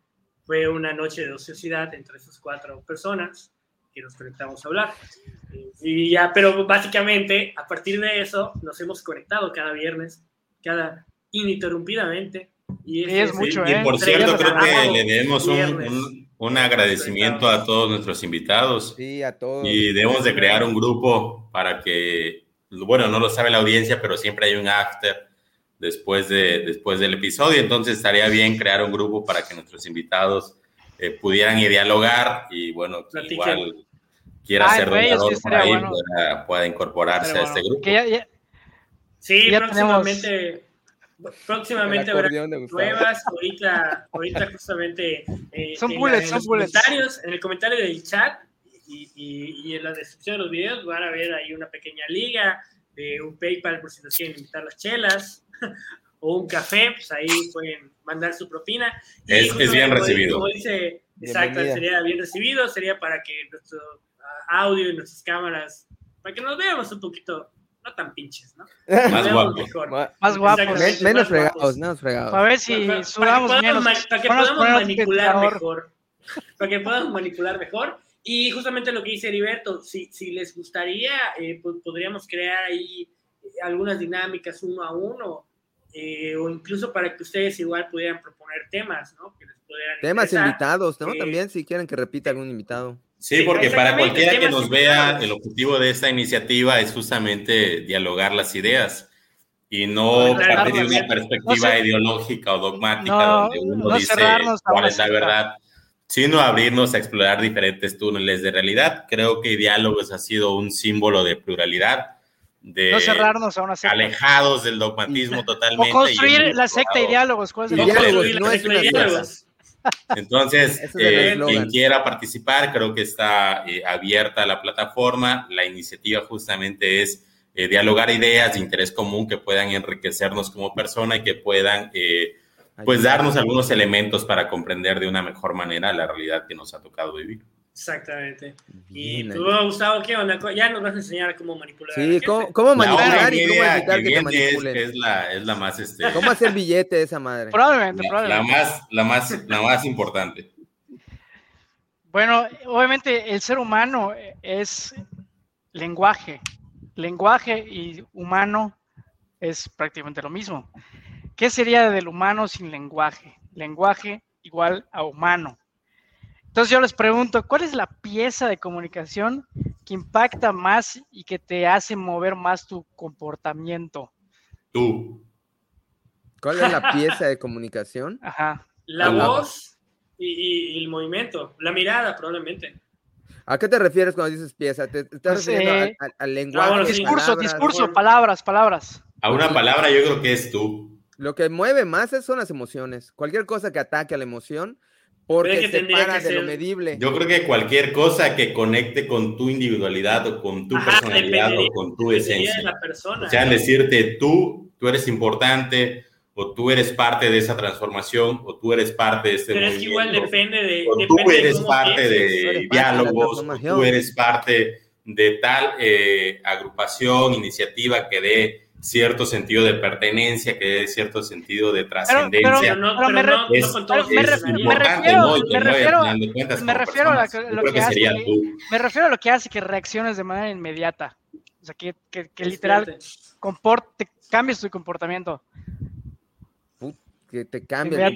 fue una noche de ociosidad entre esas cuatro personas que nos conectamos a hablar. Y ya, pero básicamente a partir de eso nos hemos conectado cada viernes, cada ininterrumpidamente. Y, es, mucho, y, ¿eh? por cierto, creo que le debemos un, un, agradecimiento a todos nuestros invitados. Sí, a todos. Y debemos de crear un grupo para que bueno, no lo sabe la audiencia, pero siempre hay un after después, de, después del episodio, entonces estaría bien crear un grupo para que nuestros invitados eh, pudieran ir dialogar y bueno, igual quiera ser reyes, por ahí, pueda, incorporarse a este grupo. sí, próximamente, próximamente habrá nuevas. Ahorita, ahorita justamente eh, son bullets, son Comentarios, en el comentario del chat y, y, en la descripción de los videos van a ver ahí una pequeña liga de un PayPal por si nos quieren invitar las chelas o un café, pues ahí pueden mandar su propina. es, bien recibido. Como dice, exacto, sería bien recibido, sería para que nuestro ah, audio y nuestras cámaras, para que nos veamos un poquito no tan pinches, ¿no? Más guapos. Más guapos. menos fregados, menos fregados. A ver si para, sudamos para que podamos, menos. Para que podamos manipular mejor. Para que podamos manipular mejor. Y justamente lo que dice Heriberto, si, si les gustaría, eh, podríamos crear ahí algunas dinámicas uno a uno, eh, o incluso para que ustedes igual pudieran proponer temas, ¿no? Que les temas invitados, ¿no? Eh, También si quieren que repita algún invitado. Sí, porque para cualquiera que nos vea, el objetivo de esta iniciativa es justamente dialogar las ideas y no partir de una perspectiva ideológica o dogmática donde uno dice cuál es la verdad, sino abrirnos a explorar diferentes túneles de realidad. Creo que Diálogos ha sido un símbolo de pluralidad, de no cerrarnos a una secta. alejados del dogmatismo totalmente. O construir la secta y diálogos. ¿Cuál es el diálogos, no es una entonces, eh, quien quiera participar, creo que está eh, abierta la plataforma. La iniciativa justamente es eh, dialogar ideas de interés común que puedan enriquecernos como persona y que puedan pues darnos algunos elementos para comprender de una mejor manera la realidad que nos ha tocado vivir. Exactamente. Y tú, Gustavo, ¿qué onda? Ya nos vas a enseñar cómo manipular. Sí, cómo, cómo manipular y cómo evitar que, te manipulen. Es, la, es la más. Este, ¿Cómo hacer billete esa madre? Probablemente, la, probablemente. La más, la, más, la más importante. Bueno, obviamente el ser humano es lenguaje. Lenguaje y humano es prácticamente lo mismo. ¿Qué sería del humano sin lenguaje? Lenguaje igual a humano. Entonces yo les pregunto, ¿cuál es la pieza de comunicación que impacta más y que te hace mover más tu comportamiento? Tú. ¿Cuál es la pieza de comunicación? Ajá. La voz y, el movimiento, la mirada probablemente. ¿A qué te refieres cuando dices pieza? ¿Te estás refiriendo al, lenguaje? discurso, discurso, palabras, palabras. A una palabra yo creo que es tú. Lo que mueve más son las emociones. Cualquier cosa que ataque a la emoción porque se para de lo medible. Yo creo que cualquier cosa que conecte con tu individualidad o con tu personalidad o con tu esencia. persona, o sea, decirte tú, tú eres importante o tú eres parte de esa transformación o tú eres parte de este Pero es que igual depende de... O tú eres parte de diálogos, o tú eres parte de tal eh, agrupación, iniciativa que dé cierto sentido de pertenencia, que dé cierto sentido de trascendencia. me refiero a lo que hace me refiero a lo que hace que reacciones de manera inmediata. O sea, que, que, literal comporte, cambies tu comportamiento. Que te cambie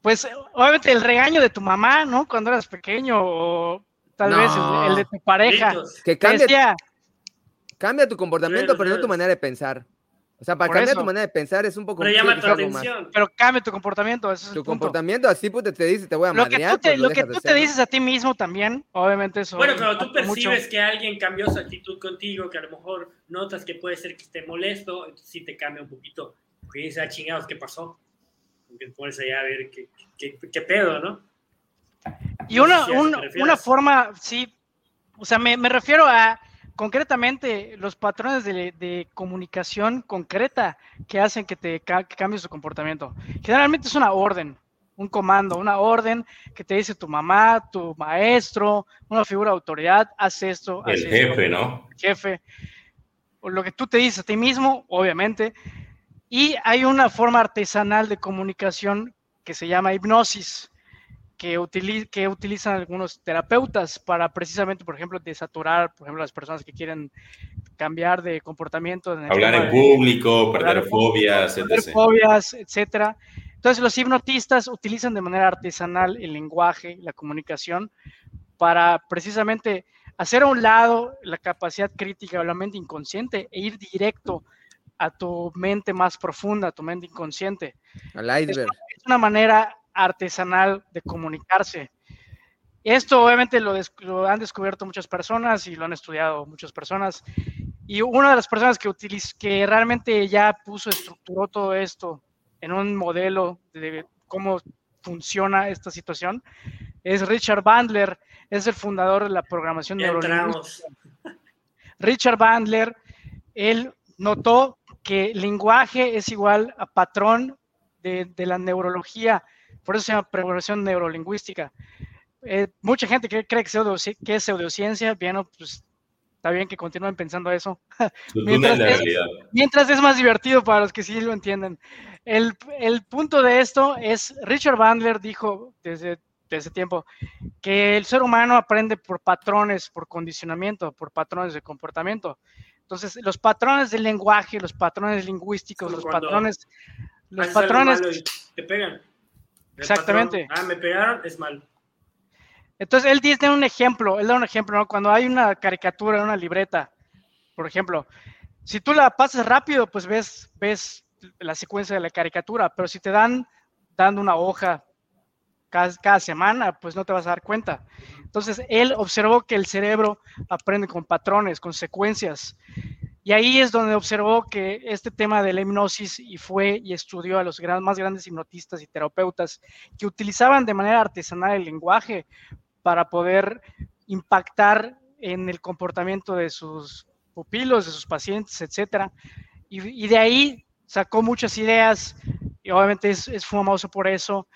Pues obviamente el regaño de tu mamá, ¿no? Cuando eras pequeño o tal vez el, de tu pareja. Que cambie, Cambia tu comportamiento, pero no tu manera de pensar. O sea, para cambiar tu manera de pensar es un poco... Pero llama tu atención. Pero cambia tu comportamiento, eso es Tu comportamiento así pues, te dice, te voy a lo Que tú te, pues, lo que tú te dices a ti mismo también, obviamente eso... Bueno, cuando tú percibes que alguien cambió su actitud contigo, que a lo mejor notas que puede ser que esté molesto, entonces sí te cambia un poquito. Porque dices, ah, chingados, ¿qué pasó? Porque pones allá a ver qué, qué, qué, pedo, ¿no? Y una, una forma, sí, o sea, me, me refiero a concretamente los patrones de, comunicación concreta que hacen que te cambie su comportamiento. Generalmente es una orden, un comando, una orden que te dice tu mamá, tu maestro, una figura de autoridad, haz esto. El jefe, ¿no? El jefe. O lo que tú te dices a ti mismo, obviamente. Y hay una forma artesanal de comunicación que se llama hipnosis que, que utilizan algunos terapeutas para precisamente, por ejemplo, desaturar, por ejemplo, las personas que quieren cambiar de comportamiento. Hablar en público, perder fobias, perder fobias, etcétera. Entonces, los hipnotistas utilizan de manera artesanal el lenguaje, la comunicación, para precisamente hacer a un lado la capacidad crítica o la mente inconsciente e ir directo a tu mente más profunda, a tu mente inconsciente. Al iceberg. Es una manera artesanal de comunicarse. Esto obviamente lo, han descubierto muchas personas y lo han estudiado muchas personas. Y una de las personas que, que realmente ya puso, estructuró todo esto en un modelo de cómo funciona esta situación es Richard Bandler, es el fundador de la programación neurolingüística. Richard Bandler, él notó que lenguaje es igual a patrón de, la neurología, por eso se llama programación neurolingüística. Eh, mucha gente cree, que, que, es pseudociencia, bien, pues está bien que continúen pensando eso. mientras, es, mientras, es, más divertido para los que sí lo entienden. El, el, punto de esto es, Richard Bandler dijo desde, desde tiempo que el ser humano aprende por patrones, por condicionamiento, por patrones de comportamiento. Entonces, los patrones del lenguaje, los patrones lingüísticos, los patrones... Los patrones... te pegan. Exactamente. ah, me pegaron, es malo. Entonces, él dice un ejemplo, él da un ejemplo, ¿no? Cuando hay una caricatura en una libreta, por ejemplo, si tú la pasas rápido, pues ves, ves la secuencia de la caricatura, pero si te dan dando una hoja cada, semana, pues no te vas a dar cuenta. Entonces, él observó que el cerebro aprende con patrones, con secuencias. Y ahí es donde observó que este tema de la hipnosis y fue y estudió a los más grandes hipnotistas y terapeutas que utilizaban de manera artesanal el lenguaje para poder impactar en el comportamiento de sus pupilos, de sus pacientes, etc. Y, de ahí sacó muchas ideas y obviamente es famoso por eso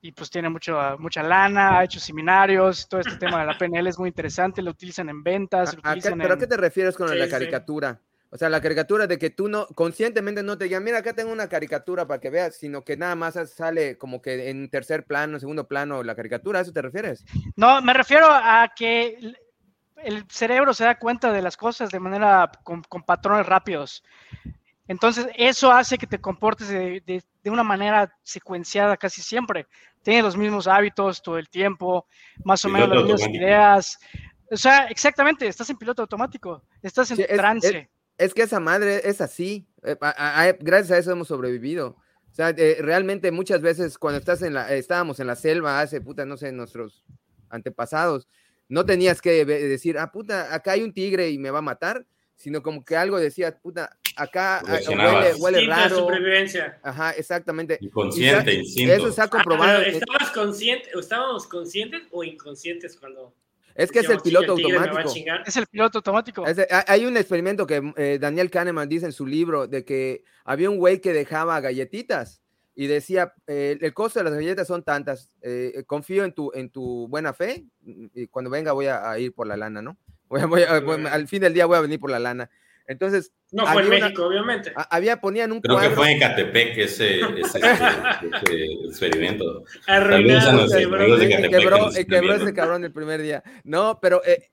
y pues tiene mucho, mucha lana, ha hecho seminarios, todo este tema de la PNL es muy interesante, lo utilizan en ventas. ¿Pero a qué te refieres con la caricatura? O sea, la caricatura de que tú no, conscientemente no te digan, mira, acá tengo una caricatura para que veas, sino que nada más sale como que en tercer plano, segundo plano la caricatura, ¿a eso te refieres? No, me refiero a que el cerebro se da cuenta de las cosas de manera con, patrones rápidos. Entonces, eso hace que te comportes de, de, una manera secuenciada casi siempre tiene los mismos hábitos todo el tiempo, más o menos las mismas ideas. O sea, exactamente, estás en piloto automático, estás en trance. Es, que esa madre es así. Eh, gracias a eso hemos sobrevivido. O sea, eh, realmente muchas veces cuando estás en la, estábamos en la selva hace, puta, no sé, nuestros antepasados, no tenías que decir, ah, puta, acá hay un tigre y me va a matar, sino como que algo decía, puta, acá ah, huele, huele raro. supervivencia. Ajá, exactamente. Inconsciente, instinto. Eso se ha comprobado. Ah, ¿estabas consciente, ¿Estábamos conscientes o inconscientes cuando... Es que es el piloto automático. Es el piloto automático. hay un experimento que eh, Daniel Kahneman dice en su libro de que había un güey que dejaba galletitas y decía, eh, el costo de las galletas son tantas, eh, confío en tu, en tu buena fe y cuando venga voy a, ir por la lana, ¿no? Voy al fin del día voy a venir por la lana. Entonces. No fue en México, obviamente. Había, ponían un Creo que fue en Catepec ese, ese, experimento. quebró, quebró ese cabrón el primer día. No, pero eh,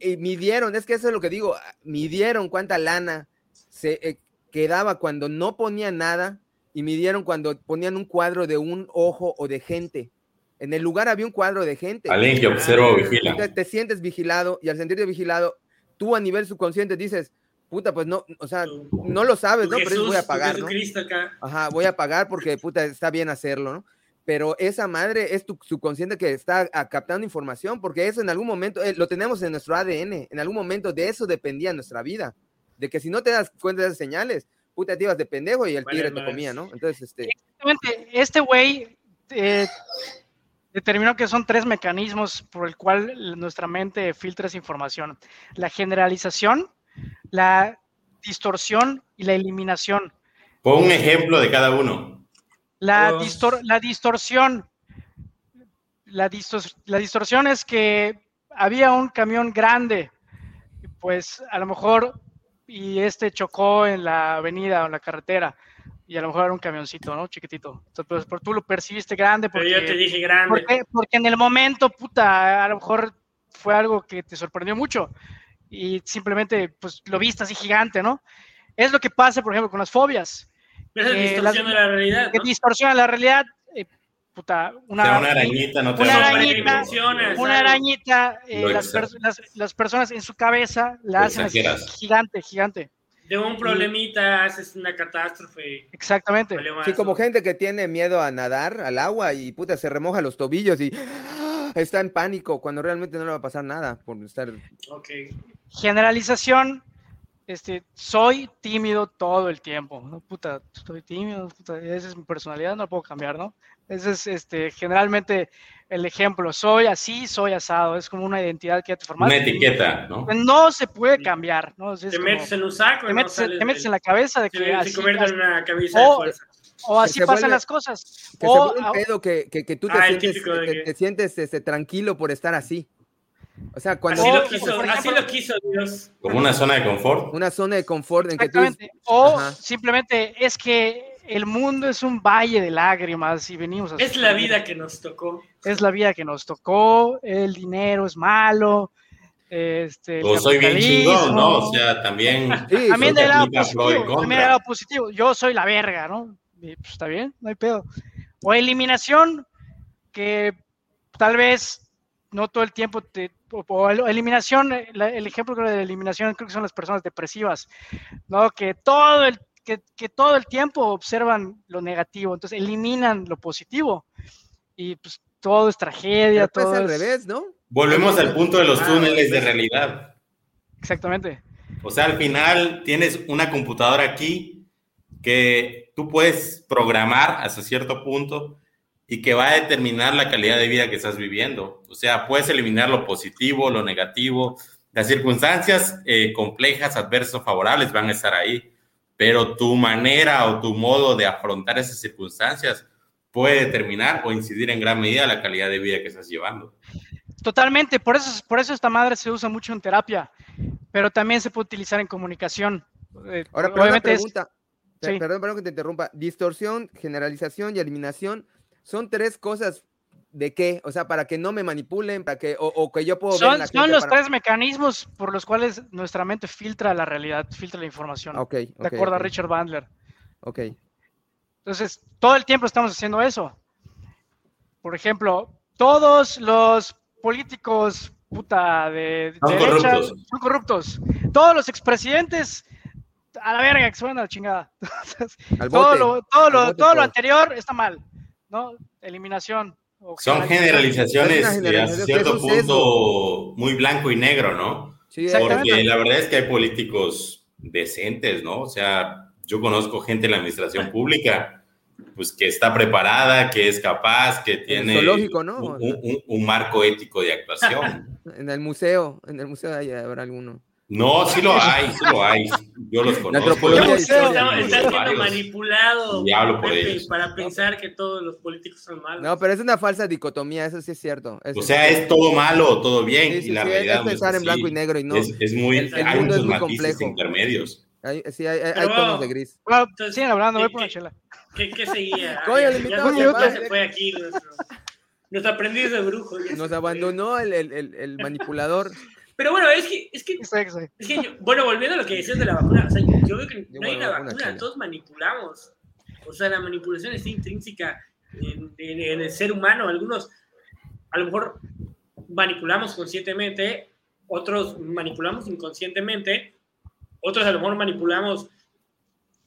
eh, midieron, es que eso es lo que digo, midieron cuánta lana se eh, quedaba cuando no ponían nada y midieron cuando ponían un cuadro de un ojo o de gente. En el lugar había un cuadro de gente. Alguien que observa o vigila. te sientes vigilado y al sentirte vigilado, tú a nivel subconsciente dices, puta, pues no, o sea, no lo sabes, ¿no? Pero voy a pagar, ¿no? Ajá, voy a pagar porque, puta, está bien hacerlo, ¿no? Pero esa madre es tu subconsciente que está ah, captando información, porque eso en algún momento, eh, lo tenemos en nuestro ADN, en algún momento de eso dependía nuestra vida, de que si no te das cuenta de esas señales, puta, te ibas de pendejo y el tigre te comía, ¿no? Entonces, este... Exactamente, este güey eh, determinó que son tres mecanismos por el cual nuestra mente filtra esa información. La generalización, la distorsión y la eliminación. Pon un ejemplo de cada uno. La, la distorsión. La, la distorsión es que había un camión grande, pues a lo mejor, y este chocó en la avenida o en la carretera, y a lo mejor era un camioncito, ¿no? Chiquitito. Entonces, pues, tú lo percibiste grande. Porque, Pero yo te dije grande. Porque, porque en el momento, puta, a lo mejor fue algo que te sorprendió mucho y simplemente pues lo viste así gigante, ¿no? Es lo que pasa, por ejemplo, con las fobias. Es distorsión de la realidad. Que distorsiona la realidad. Eh, puta, una, una, arañita, no te una arañita, una arañita, eh, las, las, personas en su cabeza la hacen así, gigante, gigante. De un problemita haces una catástrofe. Exactamente. Sí, como gente que tiene miedo a nadar al agua y puta se remoja los tobillos y está en pánico cuando realmente no le va a pasar nada por estar. Generalización este, soy tímido todo el tiempo, ¿no? Puta, estoy tímido, puta, esa es mi personalidad, no la puedo cambiar, ¿no? Ese es este, generalmente el ejemplo, soy así, soy asado, es como una identidad que ya te formaste. Una etiqueta, ¿no? No se puede cambiar, ¿no? te metes en un saco, te metes, te metes en la cabeza de que así, se en una camisa o, de fuerza. O así pasan las cosas. Que o, se vuelve pedo que, que, que tú te ah, sientes, te, te sientes este, tranquilo por estar así. O sea, cuando... Así, lo quiso, así lo quiso Dios. Como una zona de confort. Una zona de confort en que tú... O simplemente es que el mundo es un valle de lágrimas y venimos a... Es la vida que nos tocó. Es la vida que nos tocó, el dinero es malo. Este, o soy bien chingón, ¿no? O sea, también... Sí, también del lado positivo, también lado positivo. Yo soy la verga, ¿no? pues está bien, no hay pedo. O eliminación, que tal vez no todo el tiempo te, o, eliminación, el ejemplo de la eliminación creo que son las personas depresivas, ¿no? Que todo el, que, que, todo el tiempo observan lo negativo, entonces eliminan lo positivo y pues todo es tragedia, todo es al revés, ¿no? Volvemos al punto de los ah, túneles de realidad. Exactamente. O sea, al final tienes una computadora aquí que tú puedes programar hasta cierto punto y que va a determinar la calidad de vida que estás viviendo. O sea, puedes eliminar lo positivo, lo negativo. Las circunstancias eh, complejas, adversas favorables van a estar ahí, pero tu manera o tu modo de afrontar esas circunstancias puede determinar o incidir en gran medida la calidad de vida que estás llevando. Totalmente, por eso, por eso esta madre se usa mucho en terapia, pero también se puede utilizar en comunicación. Eh, Ahora, obviamente pregunta, perdón, perdón que te interrumpa, distorsión, generalización y eliminación son tres cosas de qué, o sea, para que no me manipulen, para que, o, que yo puedo son, ver Son los tres mecanismos por los cuales nuestra mente filtra la realidad, filtra la información. Ok. De acuerdo a Richard Bandler. Ok. Entonces, todo el tiempo estamos haciendo eso. Por ejemplo, todos los políticos puta de, derecha son corruptos. Todos los expresidentes a la verga que suena la chingada. todo, lo, todo, lo, todo lo anterior está mal. ¿No? Eliminación. Son generalizaciones a cierto punto muy blanco y negro, ¿no? Sí, Porque la verdad es que hay políticos decentes, ¿no? O sea, yo conozco gente en la administración pública, pues que está preparada, que es capaz, que tiene un, marco ético de actuación. en el museo, en el museo habrá alguno. No, sí lo hay, sí lo hay. Yo los conozco. Estás siendo manipulado para pensar que todos los políticos son malos. No, pero es una falsa dicotomía, eso sí es cierto. o sea, es todo malo o todo bien. y la realidad es pensar en blanco y negro y no. Es, muy, el, hay muchos es complejo. intermedios. Hay, sí, hay, hay tonos de gris. Bueno, siguen hablando, voy por una chela. ¿Qué, qué seguía? Coño, le ya, se fue aquí nuestro, nuestro aprendiz de brujo. Nos abandonó el, el, el manipulador. Pero bueno, es que, es que, es que bueno, volviendo a lo que decías de la vacuna, o sea, yo veo que no hay una vacuna, todos manipulamos. O sea, la manipulación está intrínseca en, el ser humano. Algunos, a lo mejor, manipulamos conscientemente, otros manipulamos inconscientemente, otros a lo mejor manipulamos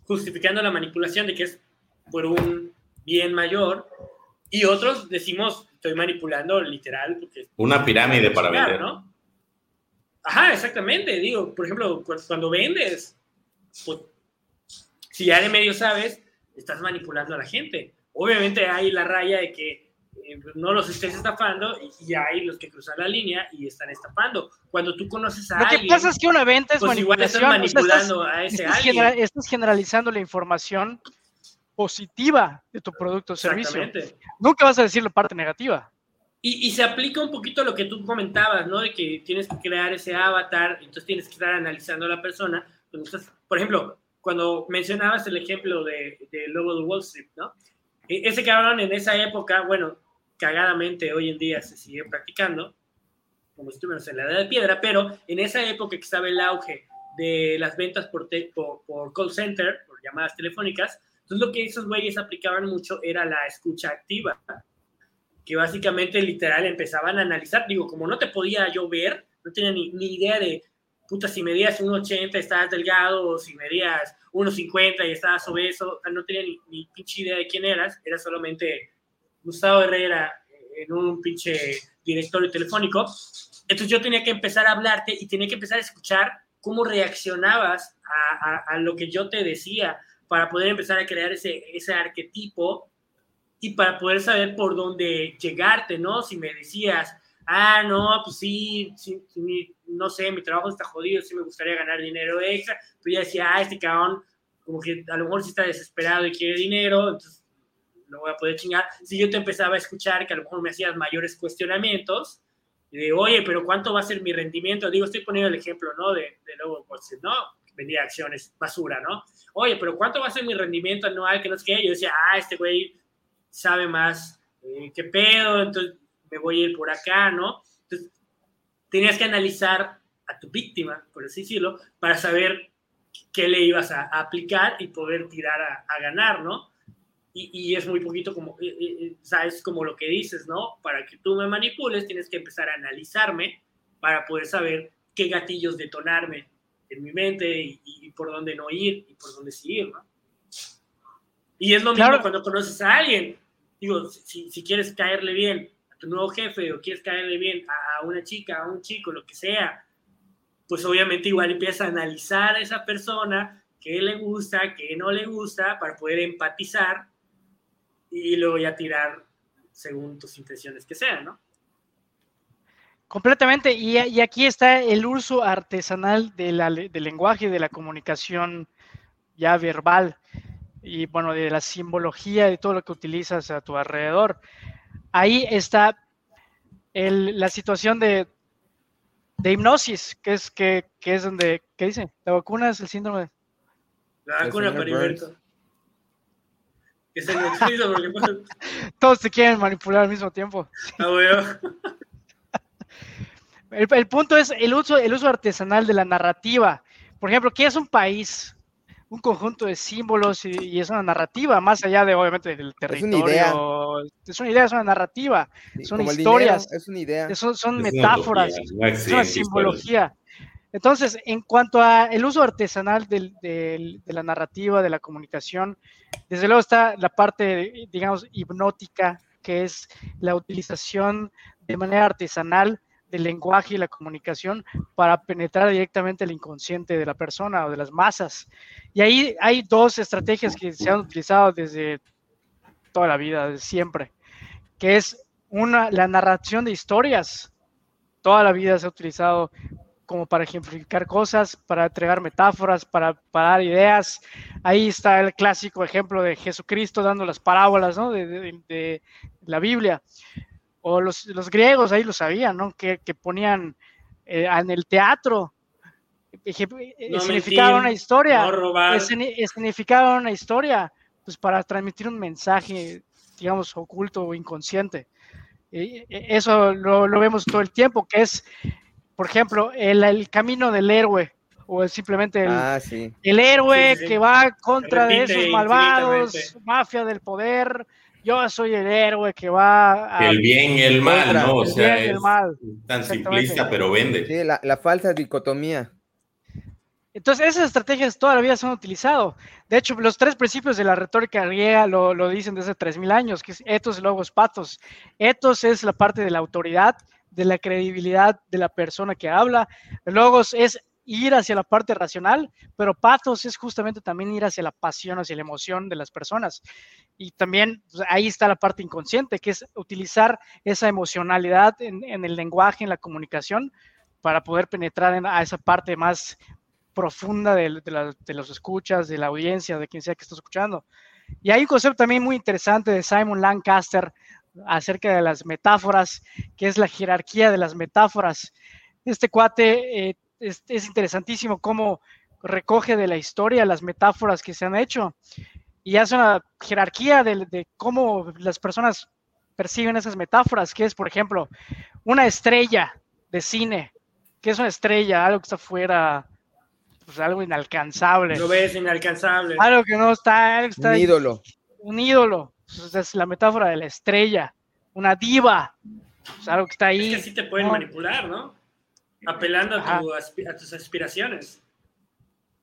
justificando la manipulación de que es por un bien mayor, y otros decimos, estoy manipulando literal. Porque Una pirámide para vender. ¿no? Ajá, exactamente. Digo, por ejemplo, cuando vendes, pues, si ya de medio sabes, estás manipulando a la gente. Obviamente hay la raya de que eh, no los estés estafando y, hay los que cruzan la línea y están estafando. Cuando tú conoces a alguien... Lo que pasa es que una venta es pues manipulación. Igual estás manipulando a ese alguien. estás generalizando la información positiva de tu producto o servicio. Nunca vas a decir la parte negativa. Y, se aplica un poquito lo que tú comentabas, ¿no? De que tienes que crear ese avatar, entonces tienes que estar analizando a la persona. Entonces, por ejemplo, cuando mencionabas el ejemplo de, de Lobo de Wall Street, ¿no? E, ese cabrón en esa época, bueno, cagadamente hoy en día se sigue practicando, como si estuviéramos en la edad de piedra, pero en esa época que estaba el auge de las ventas por, por, por call center, por llamadas telefónicas, entonces lo que esos güeyes aplicaban mucho era la escucha activa que básicamente literal empezaban a analizar, digo, como no te podía yo ver, no tenía ni, ni idea de, puta, si medías 1,80 estabas delgado, o si medías 1,50 y estabas obeso, no tenía ni, ni, pinche idea de quién eras, era solamente Gustavo Herrera en un pinche directorio telefónico. Entonces yo tenía que empezar a hablarte y tenía que empezar a escuchar cómo reaccionabas a, lo que yo te decía para poder empezar a crear ese, ese arquetipo y para poder saber por dónde llegarte, ¿no? Si me decías, ah, no, pues sí, no sé, mi trabajo está jodido, sí me gustaría ganar dinero extra, pero ya decía, ah, este cabrón, como que a lo mejor sí está desesperado y quiere dinero, entonces no voy a poder chingar. Si yo te empezaba a escuchar que a lo mejor me hacías mayores cuestionamientos, de, oye, pero ¿cuánto va a ser mi rendimiento? Digo, estoy poniendo el ejemplo, ¿no? De, de luego, pues, ¿no? Vendía acciones, basura, ¿no? Oye, pero ¿cuánto va a ser mi rendimiento anual? Que no sé qué. Yo decía, ah, este güey sabe más eh, qué pedo, entonces me voy a ir por acá, ¿no? Entonces, tenías que analizar a tu víctima, por así decirlo, para saber qué le ibas a, aplicar y poder tirar a, a ganar, ¿no? y, es muy poquito como, eh, eh, eh, sabes, como lo que dices, ¿no? Para que tú me manipules, tienes que empezar a analizarme para poder saber qué gatillos detonarme en mi mente y, por dónde no ir y por dónde seguir, ¿no? Y es lo mismo cuando conoces a alguien. Digo, si, si, quieres caerle bien a tu nuevo jefe o quieres caerle bien a una chica, a un chico, lo que sea, pues obviamente igual empiezas a analizar a esa persona, qué le gusta, qué no le gusta, para poder empatizar y luego ya tirar según tus intenciones que sean, ¿no? Completamente, y, aquí está el uso artesanal de del lenguaje, de la comunicación ya verbal y bueno, de la simbología, de todo lo que utilizas a tu alrededor. Ahí está la situación de, de hipnosis, que es, que, que, es donde, ¿qué dice? La vacuna es el síndrome. La vacuna periverto. Que se porque Todos te quieren manipular al mismo tiempo. Ah, el, punto es el uso, el uso artesanal de la narrativa. Por ejemplo, ¿qué es un país? Un conjunto de símbolos y, es una narrativa, más allá de obviamente del territorio. Es una idea. Es una idea, es una narrativa. son historias. es una idea. Son, metáforas. es una simbología. Entonces, en cuanto al uso artesanal de la narrativa, de la comunicación, desde luego está la parte, digamos, hipnótica, que es la utilización de manera artesanal del lenguaje y la comunicación para penetrar directamente el inconsciente de la persona o de las masas. Y ahí hay dos estrategias que se han utilizado desde toda la vida, desde siempre, que es una, la narración de historias. Toda la vida se ha utilizado como para ejemplificar cosas, para entregar metáforas, para, dar ideas. Ahí está el clásico ejemplo de Jesucristo dando las parábolas de, la Biblia. O los, griegos ahí lo sabían, ¿no? que, ponían eh, en el teatro significaba una historia, no significaba una historia, pues para transmitir un mensaje, digamos, oculto o inconsciente. eso lo, lo, vemos todo el tiempo, que es por ejemplo, el, camino del héroe, o simplemente el, ah, el héroe que va contra de esos malvados, mafia del poder. Yo soy el héroe que va a, El bien y el mal, ¿no? O sea, es tan simplista, pero vende. Sí, la, falsa dicotomía. Entonces, esas estrategias toda la vida se han utilizado. De hecho, los tres principios de la retórica griega lo, lo dicen desde 3.000 años, que es etos, logos, patos. Etos es la parte de la autoridad, de la credibilidad de la persona que habla. Logos es ir hacia la parte racional, pero pathos es justamente también ir hacia la pasión, hacia la emoción de las personas. Y también pues, ahí está la parte inconsciente, que es utilizar esa emocionalidad en, el lenguaje, en la comunicación, para poder penetrar en, a esa parte más profunda de, de los escuchas, de la audiencia, de quien sea que esté escuchando. Y hay un concepto también muy interesante de Simon Lancaster acerca de las metáforas, que es la jerarquía de las metáforas. Este cuate eh, es, interesantísimo cómo recoge de la historia las metáforas que se han hecho y hace una jerarquía de, cómo las personas perciben esas metáforas, que es, por ejemplo, una estrella de cine, que es una estrella, algo que está fuera, pues algo inalcanzable. Lo ves inalcanzable. Algo que no está, está un ídolo. Un ídolo es la metáfora de la estrella, una diva, pues, algo que está ahí. Es que así te pueden manipular, ¿no? Apelando a, tus aspiraciones.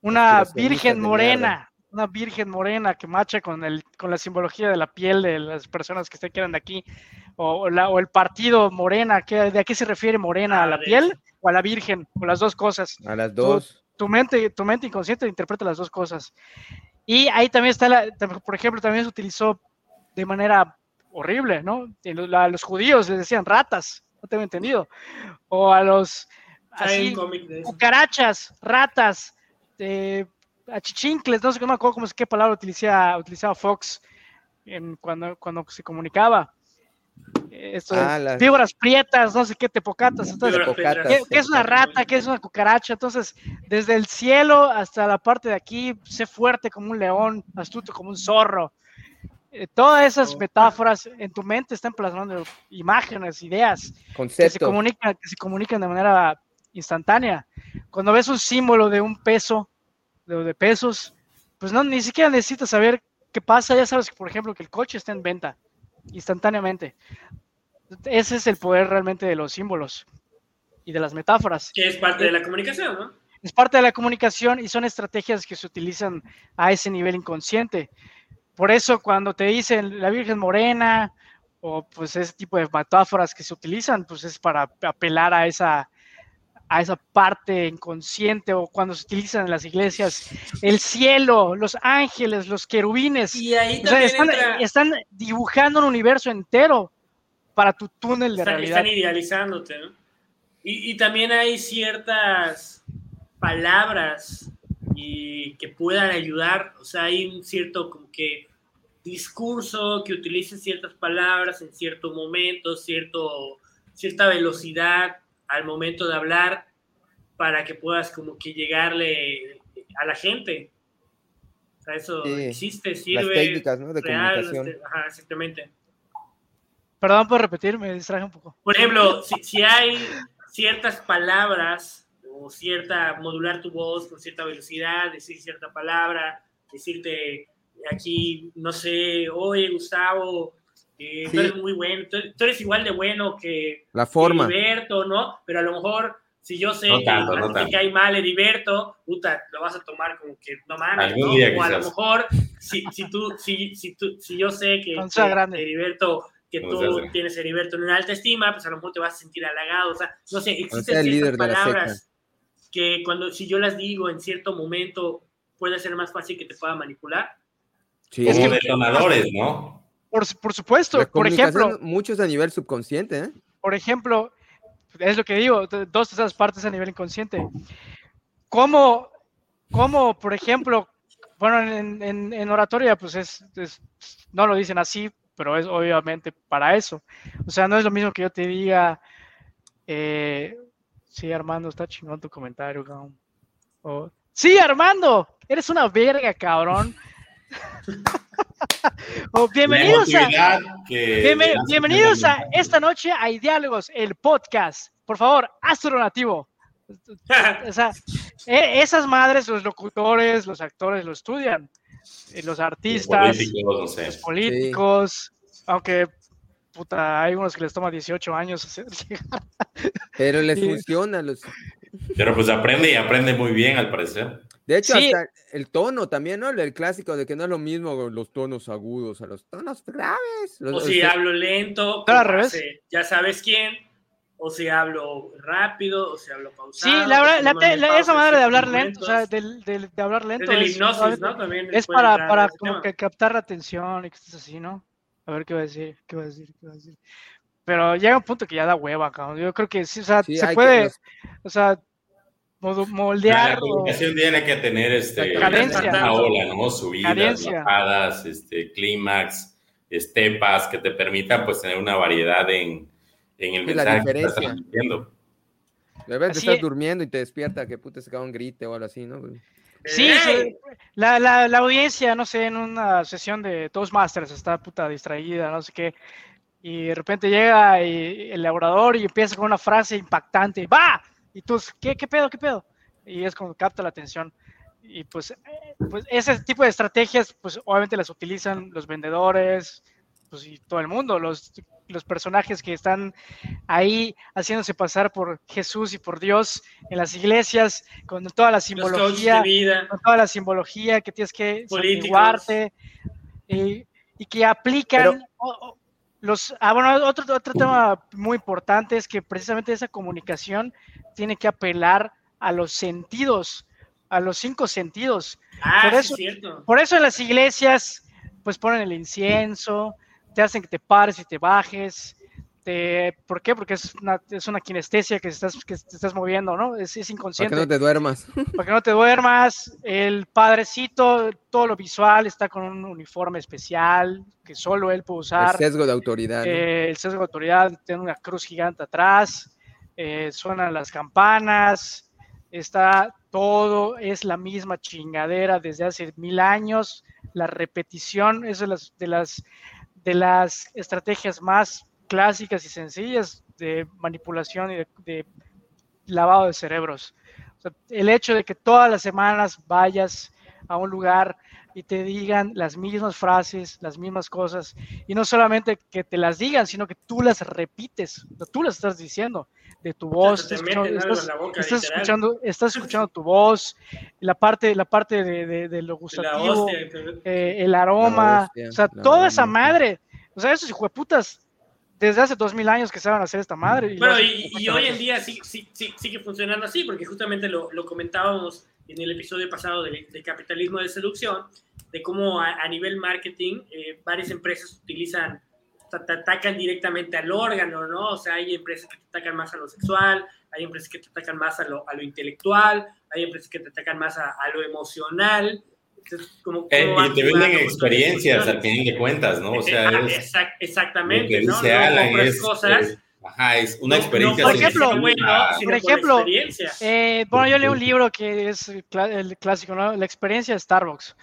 Una virgen morena, una virgen morena que marcha con, el, con la simbología de la piel de las personas que se quedan de aquí, o, la, o el partido morena, ¿de a qué se refiere morena? ¿A la ah, piel o a la virgen? O las dos cosas. A las dos. tu mente, tu mente inconsciente interpreta las dos cosas. Y ahí también está, la, por ejemplo, también se utilizó de manera horrible, ¿no? A los judíos les decían ratas, no tengo entendido. O a los así, cucarachas, ratas, eh, achichincles, no sé no me acuerdo cómo es qué palabra utilizaba, utilizaba Fox en, cuando, cuando se comunicaba. Esto ah, víboras prietas, no sé qué, tepocatas. Entonces, ¿qué, es una rata? ¿Qué es una cucaracha? Entonces, desde el cielo hasta la parte de aquí, sé fuerte como un león, astuto como un zorro. Eh, todas esas oh. metáforas en tu mente están plasmando imágenes, ideas que se, comunican, que se comunican de manera instantánea. Cuando ves un símbolo de un peso, de, de pesos, pues no, ni siquiera necesitas saber qué pasa. Ya sabes, por ejemplo, que el coche está en venta instantáneamente. Ese es el poder realmente de los símbolos y de las metáforas. Que es parte de la comunicación, ¿no? Es parte de la comunicación y son estrategias que se utilizan a ese nivel inconsciente. Por eso cuando te dicen la Virgen Morena o pues ese tipo de metáforas que se utilizan, pues es para apelar a esa, a esa parte inconsciente o cuando se utilizan en las iglesias, el cielo, los ángeles, los querubines. Y ahí están, dibujando un universo entero para tu túnel de realidad. Están idealizándote, ¿no? Y, y, también hay ciertas palabras y que puedan ayudar, o sea, hay un cierto como que discurso que utilice ciertas palabras en cierto momento, cierto, cierta velocidad al momento de hablar para que puedas como que llegarle a la gente. O sea, eso existe, sirve. Las técnicas, ¿no? De comunicación. Este, ajá, exactamente. Perdón por repetir, me distraje un poco. Por ejemplo, si, si hay ciertas palabras o cierta, modular tu voz con cierta velocidad, decir cierta palabra, decirte aquí, no sé, oye Gustavo, eh, tú eres muy bueno, tú, eres igual de bueno que, la forma. Heriberto, ¿no? Pero a lo mejor, si yo sé que, no te cae mal Heriberto, puta, lo vas a tomar como que no mames, ¿no? o a lo mejor, si, si, tú, si, si, tú, si yo sé que, que Heriberto que tú tienes Heriberto en una alta estima, pues a lo mejor te vas a sentir halagado, o sea, no sé, existen ciertas palabras que cuando, si yo las digo en cierto momento, puede ser más fácil que te pueda manipular. Sí. Como detonadores, ¿no? Por, por supuesto, por ejemplo. Muchos a nivel subconsciente, ¿eh? Por ejemplo, es lo que digo, dos de esas partes a nivel inconsciente. ¿Cómo, cómo por ejemplo, bueno, en, en, oratoria, pues es, no lo dicen así, pero es obviamente para eso. O sea, no es lo mismo que yo te diga, eh, sí, Armando, está chingón tu comentario, cabrón. sí, Armando, eres una verga, cabrón. Oh, bienvenidos a, bienvenidos a esta noche a Diálogos, el podcast. Por favor, astro nativo. E, esas madres, los locutores, los actores lo estudian. Eh, los artistas, los políticos, aunque puta, hay unos que les toma 18 años hacer Pero les funciona. Los... Pero pues aprende y aprende muy bien al parecer. De hecho, hasta el tono también, ¿no? El clásico de que no es lo mismo los tonos agudos a los tonos graves. o si hablo lento, ya sabes quién. O si hablo rápido, o si hablo pausado. Sí, la verdad, esa manera de hablar lento, o sea, de, de, hablar lento. Es, hipnosis, ¿no? También es para, para como que captar la atención y que estés así, ¿no? A ver qué va a decir, qué va a decir, qué va a decir. Pero llega un punto que ya da hueva, cabrón. Yo creo que sí, o sea, se puede, o sea, moldear. La comunicación tiene que tener este, una ola, ¿no? Subidas, bajadas, este, clímax, estepas, que te permitan pues tener una variedad en, en el mensaje que estás transmitiendo. De repente estás durmiendo y te despierta que puta se cae un grite o algo así, ¿no? Sí, La, la, la, audiencia, no sé, en una sesión de Toastmasters está puta distraída, no sé qué, y de repente llega el orador y empieza con una frase impactante, ¡va! Y tú, ¿qué, qué pedo, qué pedo? Y es como capta la atención. Y pues, pues ese tipo de estrategias, pues obviamente las utilizan los vendedores, pues y todo el mundo, los, los personajes que están ahí haciéndose pasar por Jesús y por Dios en las iglesias, con toda la simbología, con toda la simbología que tienes que guardarte y, y, que aplican los, ah, bueno, otro, otro tema muy importante es que precisamente esa comunicación tiene que apelar a los sentidos a los cinco sentidos. Ah, por eso, cierto. Por eso en las iglesias, pues ponen el incienso, te hacen que te pares y te bajes. Te, ¿Por qué? Porque es una, es una kinestesia que, estás, que te estás moviendo, ¿no? Es, es inconsciente. Para que no te duermas. Para que no te duermas. El padrecito, todo lo visual, está con un uniforme especial que solo él puede usar. El sesgo de autoridad. ¿no? Eh, el sesgo de autoridad tiene una cruz gigante atrás. Eh, suenan las campanas. Está todo, es la misma chingadera desde hace mil años. La repetición es de las, de las, de las estrategias más clásicas y sencillas de manipulación y de, lavado de cerebros. El hecho de que todas las semanas vayas a un lugar y te digan las mismas frases, las mismas cosas, y no solamente que te las digan, sino que tú las repites, tú las estás diciendo de tu voz, estás, escuchando, estás, boca, estás escuchando, estás escuchando tu voz, la parte, la parte de, de, de lo gustativo, hostia, eh, el aroma, hostia, o sea, toda esa madre, o sea, esos hijueputas desde hace dos mil años que saben hacer esta madre. Y bueno, y, y hoy en día sí, sí, sí, sigue funcionando así, porque justamente lo, lo comentábamos en el episodio pasado del, del, capitalismo de seducción, de cómo a, a nivel marketing eh, varias empresas utilizan, te atacan directamente al órgano, ¿no? O sea, hay empresas que te atacan más a lo sexual, hay empresas que te atacan más a lo, a lo intelectual, hay empresas que te atacan más a, a lo emocional. Entonces, como, eh, y te venden experiencias al final de cuentas, ¿no? O sea, es, exact, exactamente, ¿no? no, Alan es, cosas. Es, Ajá, es una experiencia. No, por ejemplo, bueno, por ejemplo eh, bueno, yo leí un libro que es el clásico, ¿no? La experiencia de Starbucks.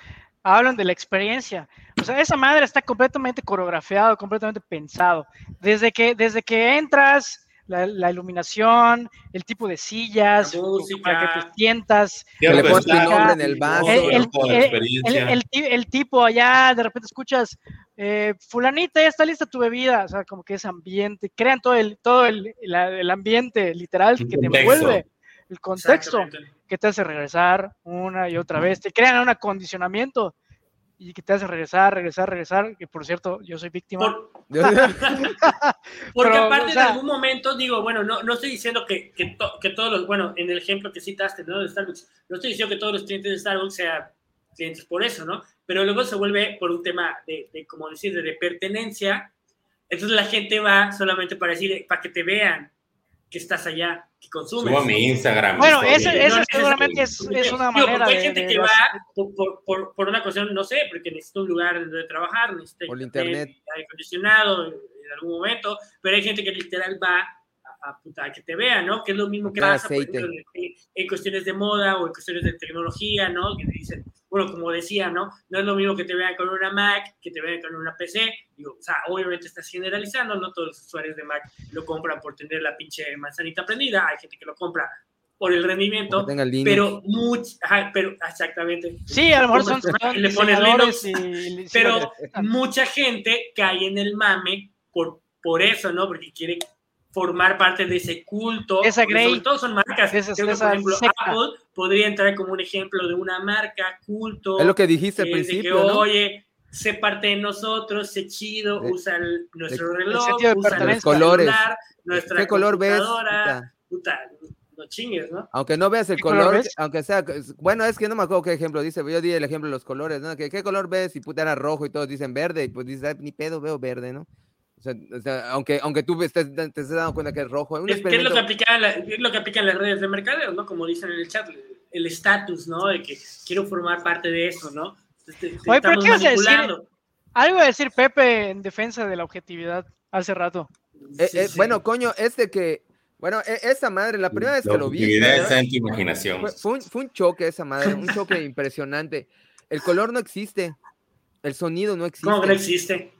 Hablan de la experiencia. O sea, esa madre está completamente coreografiado, completamente pensado. Desde que, desde que entras, la, la, iluminación, el tipo de sillas, para que te sientas. Que le pones tu nombre en el vaso. El, el, el, tipo allá, de repente escuchas, eh, fulanita, ya está lista tu bebida, o sea, como que ese ambiente, crean todo el, todo el, el ambiente literal que te envuelve, el contexto que te hace regresar una y otra vez, te crean un acondicionamiento y que te hace regresar, regresar, regresar, que por cierto, yo soy víctima. Por... Porque Pero, aparte o sea... de algún momento, digo, bueno, no, no estoy diciendo que, que, to, que, todos los, bueno, en el ejemplo que citaste, ¿no? De Starbucks, no estoy diciendo que todos los clientes de Starbucks sean clientes por eso, ¿no? Pero luego se vuelve por un tema de, de como decir, de, de pertenencia, entonces la gente va solamente para decir, para que te vean que estás allá, que consumes. Subo a mi Instagram. Bueno, eso, eso no seguramente es, es, una digo, manera hay gente de, que de va por, por, por, una cuestión, no sé, porque necesita un lugar donde trabajar, necesita por internet, aire acondicionado en algún momento, pero hay gente que literal va a, a, que te vea, ¿no? Que es lo mismo que pasa por ejemplo, en, en, cuestiones de moda o en cuestiones de tecnología, ¿no? Que te dicen, bueno, como decía, ¿no? No es lo mismo que te vean con una Mac, que te vean con una PC. Digo, o sea, obviamente estás generalizando, no todos los usuarios de Mac lo compran por tener la pinche manzanita prendida, hay gente que lo compra por el rendimiento, pero much, ajá, pero exactamente. Sí, a lo mejor son, son le pones Linux, y, pero mucha gente cae en el mame por, por eso, ¿no? Porque quiere formar parte de ese culto. Esa Grey. Sobre todo son marcas. Esa, Creo que, por ejemplo, seca. Apple podría entrar como un ejemplo de una marca culto. Es lo que dijiste al eh, principio. De que, ¿no? oye, sé parte de nosotros, sé chido, de, usa el, nuestro de, reloj, el usa los colores. Celular, nuestra ¿Qué color ves? Puta, puta, no chingues, ¿no? Aunque no veas el color, color aunque sea, bueno, es que no me acuerdo qué ejemplo dice, yo di el ejemplo de los colores, ¿no? ¿Qué, qué color ves? Y puta era rojo y todos dicen verde, y pues dices, ni pedo, veo verde, ¿no? O sea, o sea, aunque, aunque tú estés, te estés dando cuenta que es rojo. Un es, ¿qué es, lo que aplica la, es lo que aplican las redes de mercadeo, ¿no? Como dicen en el chat, el estatus, ¿no? De que quiero formar parte de eso, ¿no? Te, te Oye, pero ¿qué decir? Algo a decir Pepe en defensa de la objetividad hace rato. Eh, sí, eh, sí. Bueno, coño, es de que bueno, esa madre, la primera vez que lo vi. Está en tu imaginación. Fue, fue, un, fue, un, choque esa madre, un choque impresionante. El color no existe. El sonido no existe. ¿Cómo que no existe?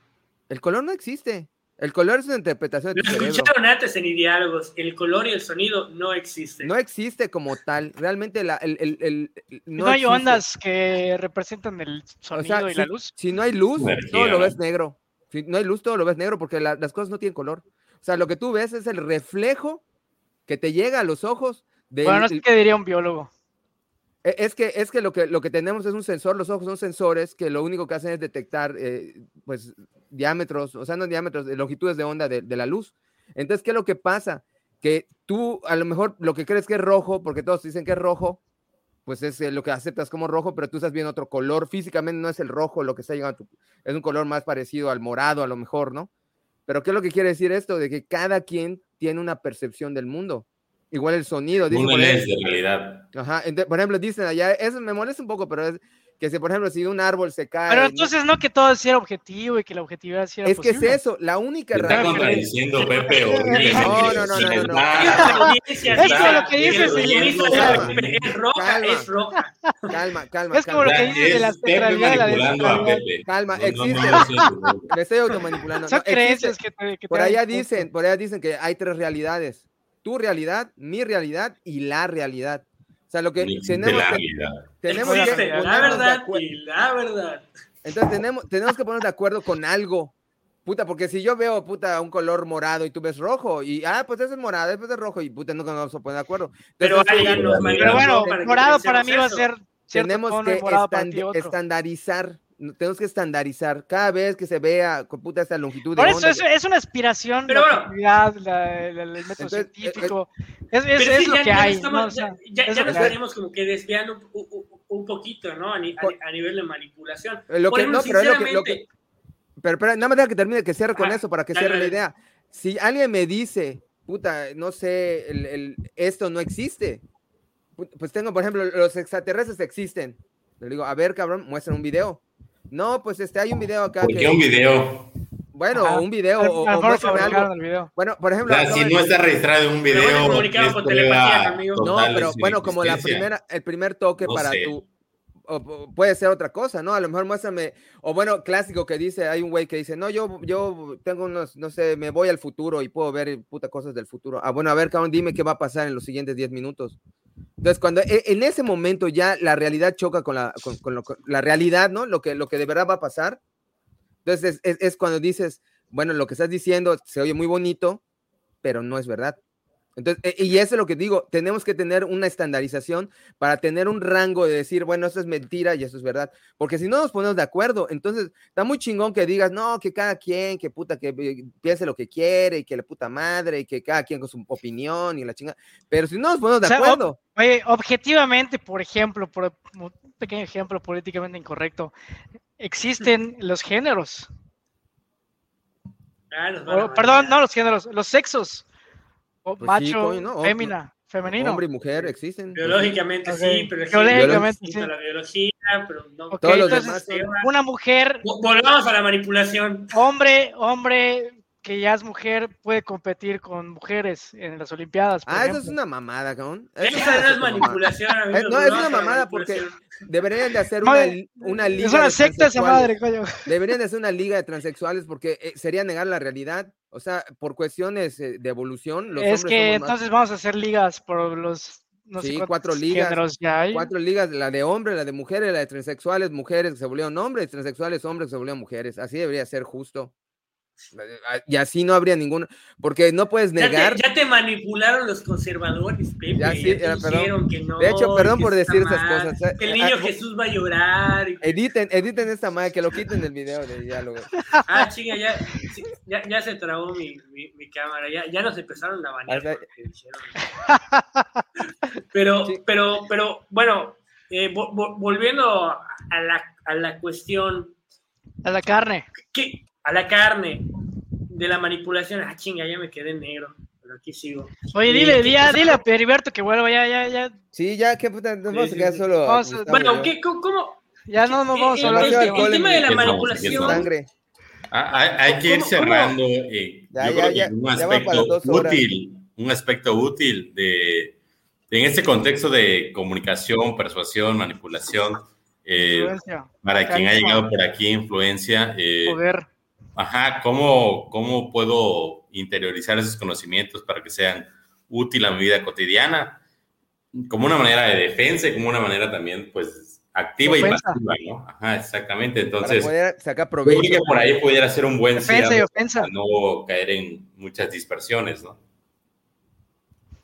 El color no existe. El color es una interpretación de Lo tu escucharon cerebro. antes en diálogos. El color y el sonido no existen. No existe como tal. Realmente la, el, el, el, no, no hay existe. ondas que representan el sonido o sea, y si, la luz. Si no hay luz, Energía, todo lo ves negro. Si no hay luz, todo lo ves negro porque la, las cosas no tienen color. O sea, lo que tú ves es el reflejo que te llega a los ojos. Del, bueno, no sé qué diría un biólogo. E, Es que, es que, lo que lo que tenemos es un sensor, los ojos son sensores que lo único que hacen es detectar eh, pues, diámetros, o sea, no diámetros, longitudes de onda de, de, la luz. Entonces, ¿qué es lo que pasa? Que tú a lo mejor lo que crees que es rojo, porque todos dicen que es rojo, pues es eh, lo que aceptas como rojo, pero tú estás viendo otro color. Físicamente no es el rojo lo que está llegando a tu, es un color más parecido al morado a lo mejor, ¿no? Pero ¿qué es lo que quiere decir esto? De que cada quien tiene una percepción del mundo. Igual el sonido. Dice, por de realidad. Ajá, por ejemplo, dicen allá, eso me molesta un poco, pero es que si, por ejemplo, si un árbol se cae. Pero entonces no, que todo sea objetivo y que la objetividad sea. Es que es eso, la única Está contradiciendo Pepe No, no, no, no, no. Es como lo que dices, es roja, es roja. Calma, calma. Es como lo que dices de la centralidad de la descentralidad. Calma, existe. Me estoy automanipulando. Son creencias que te. Por allá dicen, por allá dicen que hay tres realidades. Tu realidad, mi realidad y la realidad. O sea, lo que tenemos que, tenemos que la verdad y la verdad. Entonces tenemos, tenemos que ponernos de acuerdo con algo. Puta, porque si yo veo, puta, un color morado y tú ves rojo, y, ah, pues ese es morado, ese es rojo, y puta, nunca nos vamos a poner de acuerdo. pero, pero bueno, morado para mí va a ser Tenemos que estandarizar tenemos que estandarizar cada vez que se vea con puta esta longitud Por eso es, una aspiración pero la, la, el método científico. es, es, es lo que hay. ya, ya, nos tenemos como que desviando un, poquito, ¿no? A, nivel de manipulación. Lo que, no, pero es lo que, pero, pero nada más deja que termine, que cierre con eso para que cierre la idea. Si alguien me dice, puta, no sé, el, el, esto no existe, pues tengo, por ejemplo, los extraterrestres existen. Le digo, a ver, cabrón, muestra un video no, pues este, hay un video acá. ¿Por qué un video? Bueno, un video o, o algo. Video. Bueno, por ejemplo. si no está registrado un video. No, pero bueno, como la primera, el primer toque para tu. O puede ser otra cosa, ¿no? A lo mejor muéstrame, o bueno, clásico que dice, hay un güey que dice, no, yo, yo tengo unos, no sé, me voy al futuro y puedo ver puta cosas del futuro. Ah, bueno, a ver, cabrón, dime qué va a pasar en los siguientes 10 minutos. Entonces, cuando e, en ese momento ya la realidad choca con la, con, la realidad, ¿no? Lo que, lo que de verdad va a pasar. Entonces, es, es, cuando dices, bueno, lo que estás diciendo se oye muy bonito, pero no es verdad. Entonces, e, y eso es lo que digo, tenemos que tener una estandarización para tener un rango de decir, bueno, esto es mentira y eso es verdad. Porque si no nos ponemos de acuerdo, entonces está muy chingón que digas, no, que cada quien, que puta, que eh, piense lo que quiere y que la puta madre y que cada quien con su opinión y la chinga. Pero si no nos ponemos de acuerdo. oye, objetivamente, por ejemplo, por un pequeño ejemplo políticamente incorrecto, existen los géneros. Ah, perdón, no los géneros, los sexos. Pues macho, fémina, femenino. Hombre y mujer existen. Biológicamente sí, pero biológicamente sí. la biología, pero no. Todos los demás Una mujer. Volvamos a la manipulación. Hombre, hombre que ya es mujer puede competir con mujeres en las Olimpiadas. ah, eso es una mamada, cabrón. Eso no es manipulación. Eh, no, es una mamada porque deberían de hacer una, una liga. Es una secta esa madre, coño. Deberían de hacer una liga de transexuales porque eh, sería negar la realidad. O sea, por cuestiones eh, de evolución. Los es que entonces vamos a hacer ligas por los. No sí, cuatro ligas. Ya hay. Cuatro ligas, la de hombres, la de mujeres, la de transexuales, mujeres que se volvieron hombres, transexuales, hombres que se volvieron mujeres. Así debería ser justo. Y así no habría ningún, porque no puedes negar. Ya te, manipularon los conservadores, Pepe. Ya, sí, ya perdón. Que no, de hecho, perdón por decir esas cosas. ¿eh? Que el niño Jesús va a llorar. Editen, editen esta madre, que lo quiten del video de diálogo. Ah, chinga, ya, ya, ya se trabó mi, mi, mi, cámara, ya, ya nos empezaron a bañar. pero, pero, pero, bueno, eh, volviendo a la, a la cuestión. A la carne. ¿Qué? A la carne de la manipulación. Ah, chinga, ya me quedé negro. Pero aquí sigo. Oye, dile, dile, dile a Periberto que vuelva, ya, ya, ya. Sí, ya, qué puta, nos vamos a quedar solo. bueno, ¿qué, ¿cómo? Ya no nos vamos a hablar. El, tema de la manipulación. Sangre. Ah, hay, que ir cerrando. Eh, ya, yo ya, creo que un aspecto útil, un aspecto útil de, en este contexto de comunicación, persuasión, manipulación, eh, para quien ha llegado por aquí, influencia. Eh, Poder Ajá, ¿cómo, ¿cómo puedo interiorizar esos conocimientos para que sean útiles a mi vida cotidiana? Como una manera de defensa y como una manera también, pues, activa y pasiva, ¿no? Ajá, exactamente. Entonces, poder sacar provecho. que por ahí pudiera ser un buen defensa y ofensa. Para no caer en muchas dispersiones, ¿no?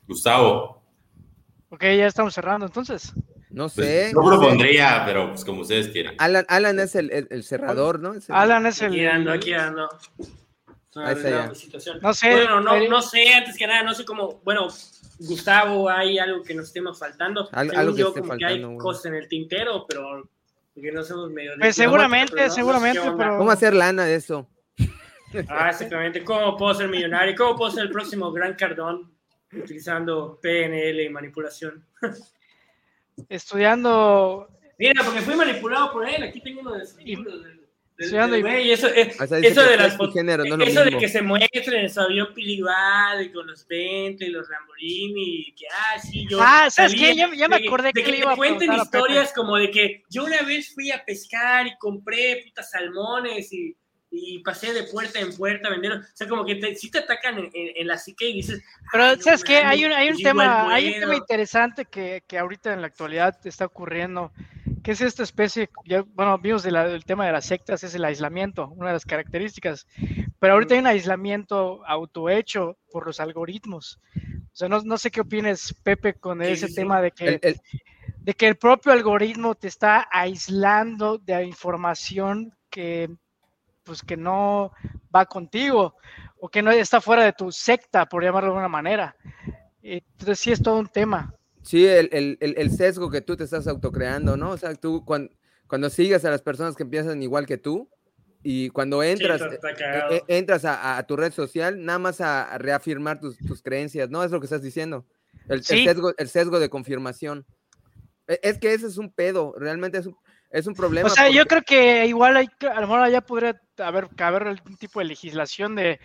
Gustavo. Ok, ya estamos cerrando entonces. No pues, sé. yo propondría, pero pues como ustedes quieran. Alan, Alan es el, el, cerrador, ¿no? Alan es el. Aquí ando, aquí ando. No, no sé. Bueno, no, no sé, antes que nada, no sé cómo. Bueno, Gustavo, ¿hay algo que nos estemos faltando? algo que yo, como que hay cosas en el tintero, pero que no somos medio... Pues seguramente, seguramente, pero... ¿Cómo hacer lana de eso? Ah, exactamente. ¿Cómo puedo ser millonario? ¿Cómo puedo ser el próximo Gran Cardón utilizando PNL y manipulación? Estudiando... Mira, porque fui manipulado por él. Aquí tengo uno de sus libros y eso, eh, eso de las eso de que se muestren en su avión privado y con los Bentley y los Lamborghini y que ah sí yo ah sabes qué ya, ya, me acordé que, que, cuenten historias como de que yo una vez fui a pescar y compré putas salmones y, y pasé de puerta en puerta vender o sea como que te, si te atacan en, en, la psique y dices pero sabes qué hay un hay un tema hay un tema interesante que, que ahorita en la actualidad está ocurriendo ¿Qué es esta especie? Ya, bueno, vimos del tema de las sectas, es el aislamiento, una de las características. Pero ahorita hay un aislamiento autohecho por los algoritmos. O sea, no, sé qué opines, Pepe, con ese tema de que, el, de que el propio algoritmo te está aislando de información que, pues, que no va contigo o que no está fuera de tu secta, por llamarlo de alguna manera. Entonces sí es todo un tema. Sí, el, el, el, sesgo que tú te estás autocreando, ¿no? O sea, tú cuando, cuando sigues a las personas que piensan igual que tú y cuando entras, eh, eh, entras a, tu red social, nada más a, reafirmar tus, tus, creencias, ¿no? Es lo que estás diciendo. El, sesgo, el sesgo de confirmación. E, es que ese es un pedo, realmente es un, es un problema. O sea, yo creo que igual hay, a lo mejor allá podría haber, haber algún tipo de legislación de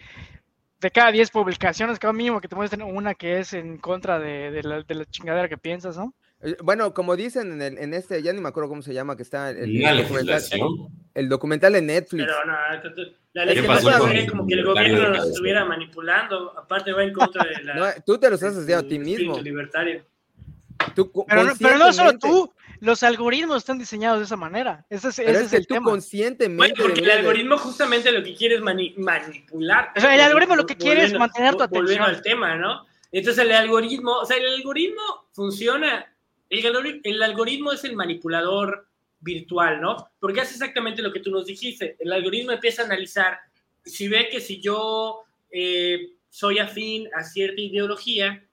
de cada 10 publicaciones, cada mínimo que te muestren una que es en contra de, la, de, la, chingadera que piensas, ¿no? Eh, bueno, como dicen en, el, en este, ya ni me acuerdo cómo se llama, que está el, el documental, el, documental en Netflix. Pero no, la legislación es como que el gobierno nos estuviera manipulando, aparte va en contra de la... No, tú te lo estás haciendo a ti mismo. Libertario. pero, pero no solo tú, los algoritmos están diseñados de esa manera. Ese es, ese es, el tema. conscientemente. porque el algoritmo justamente lo que quiere es manipular. O sea, el algoritmo lo que quiere es mantener tu atención. Volviendo al tema, ¿no? Entonces el algoritmo, o sea, el algoritmo funciona. El, el algoritmo es el manipulador virtual, ¿no? Porque hace exactamente lo que tú nos dijiste. El algoritmo empieza a analizar si ve que si yo eh, soy afín a cierta ideología,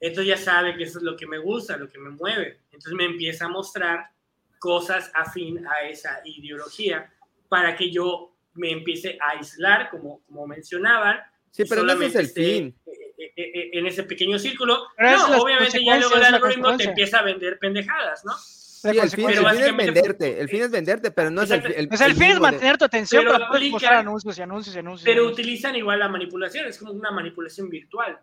entonces ya sabe que eso es lo que me gusta, lo que me mueve. Entonces me empieza a mostrar cosas afín a esa ideología para que yo me empiece a aislar, como, como mencionaban. Sí, pero no es el fin. Eh, eh, eh, en ese pequeño círculo. no, obviamente ya luego el algoritmo te empieza a vender pendejadas, ¿no? Sí, el fin, es venderte, el fin es venderte, pero no es el, el, el, fin es mantener tu atención, pero, pero anuncios y anuncios y anuncios. Pero utilizan igual la manipulación, es como una manipulación virtual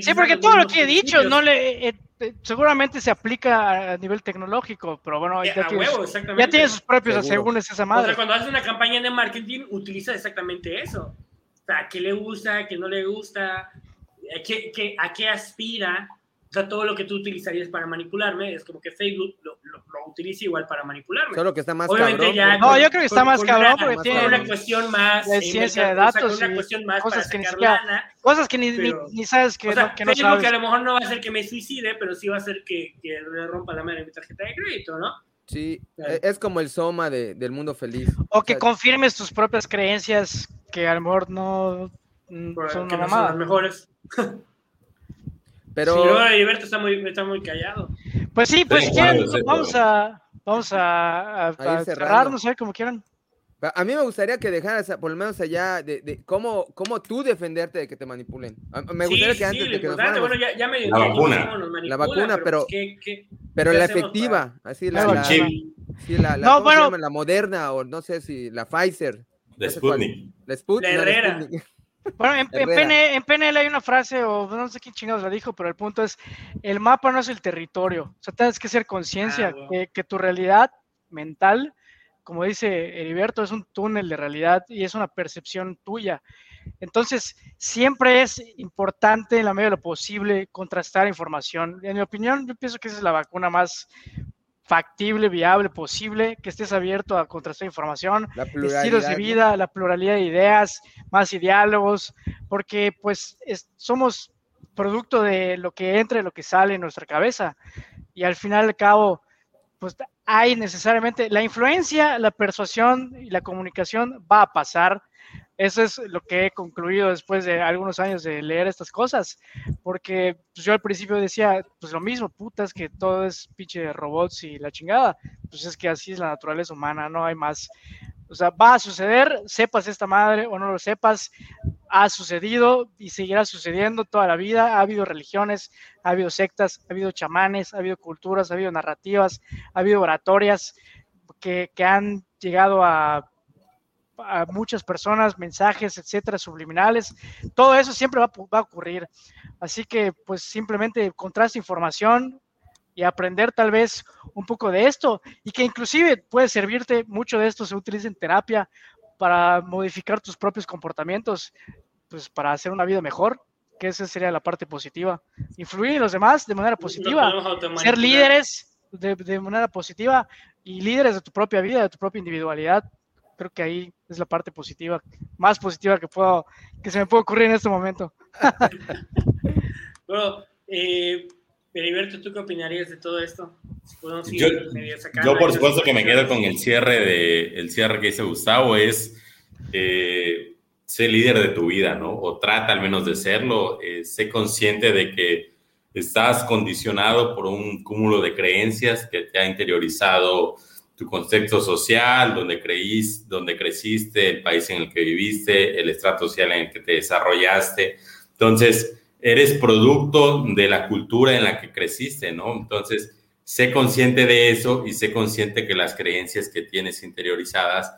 sí, porque todo lo que he dicho no le, eh, eh, seguramente se aplica a nivel tecnológico, pero bueno, ya, tiene, ya tiene sus propios según esa madre. O sea, cuando haces una campaña de marketing, utiliza exactamente eso. O sea, qué le gusta, qué no le gusta, a qué, qué, a qué aspira sea, todo lo que tú utilizarías para manipularme es como que Facebook lo, lo, utiliza igual para manipularme. Solo que está más Obviamente cabrón. Ya, no, yo creo que está más cabrón porque tiene una cuestión más de ciencia de datos, una cuestión más cosas para que lana, cosas que ni, ni, sabes que, o sea, no, que no Facebook que a lo mejor no va a hacer que me suicide, pero sí va a hacer que, que le rompa la madre en mi tarjeta de crédito, ¿no? Sí, e, es como el soma de, del mundo feliz. O, que confirmes tus propias creencias que a lo mejor no mm, son una mamada. Son las mejores. Pero. Sí, Heriberto está muy, está muy callado. Pues sí, pues quieren, vamos a. Vamos a, a, a cerrar, no sé, como quieran. A mí me gustaría que dejaras, por lo menos allá, de, de cómo, cómo tú defenderte de que te manipulen. Me gustaría que antes de que nos bueno, ya, ya me La vacuna. La vacuna, pero, ¿qué, qué, pero la efectiva, así la, la, sí, la, la, no, bueno, la moderna, o no sé si la Pfizer. La Sputnik. La Sputnik. La Herrera. Bueno, en, en, PNL, hay una frase, o no sé quién chingados la dijo, pero el punto es, el mapa no es el territorio. O sea, tienes que ser conciencia ah, que, tu realidad mental, como dice Heriberto, es un túnel de realidad y es una percepción tuya. Entonces, siempre es importante, en la medida de lo posible, contrastar información. En mi opinión, yo pienso que esa es la vacuna más factible, viable, posible, que estés abierto a contrastar información, estilos de vida, la pluralidad de ideas, más y diálogos, porque pues somos producto de lo que entra y lo que sale en nuestra cabeza. Y al final al cabo, pues hay necesariamente la influencia, la persuasión y la comunicación va a pasar, Eso es lo que he concluido después de algunos años de leer estas cosas, porque pues, yo al principio decía, pues lo mismo, putas, que todo es pinche robots y la chingada, pues es que así es la naturaleza humana, no hay más. O sea, va a suceder, sepas esta madre o no lo sepas, ha sucedido y seguirá sucediendo toda la vida. Ha habido religiones, ha habido sectas, ha habido chamanes, ha habido culturas, ha habido narrativas, ha habido oratorias que, que han llegado a a muchas personas, mensajes, etcétera, subliminales. Todo eso siempre va, a ocurrir. Así que, pues, simplemente contraste información y aprender tal vez un poco de esto y que inclusive puede servirte, mucho de esto se utiliza en terapia para modificar tus propios comportamientos, pues para hacer una vida mejor, que esa sería la parte positiva. Influir en los demás de manera positiva, ser líderes de, de manera positiva y líderes de tu propia vida, de tu propia individualidad creo que ahí es la parte positiva, más positiva que puedo, que se me puede ocurrir en este momento. bueno, eh, Heriberto, ¿tú qué opinarías de todo esto? Yo, por supuesto que me quedo con el cierre de el cierre que dice Gustavo, es eh, ser líder de tu vida, ¿no? O trata al menos de serlo, eh, sé consciente de que estás condicionado por un cúmulo de creencias que te ha interiorizado tu contexto social, donde creís, donde creciste, el país en el que viviste, el estrato social en el que te desarrollaste. Entonces, eres producto de la cultura en la que creciste, ¿no? Entonces, sé consciente de eso y sé consciente que las creencias que tienes interiorizadas,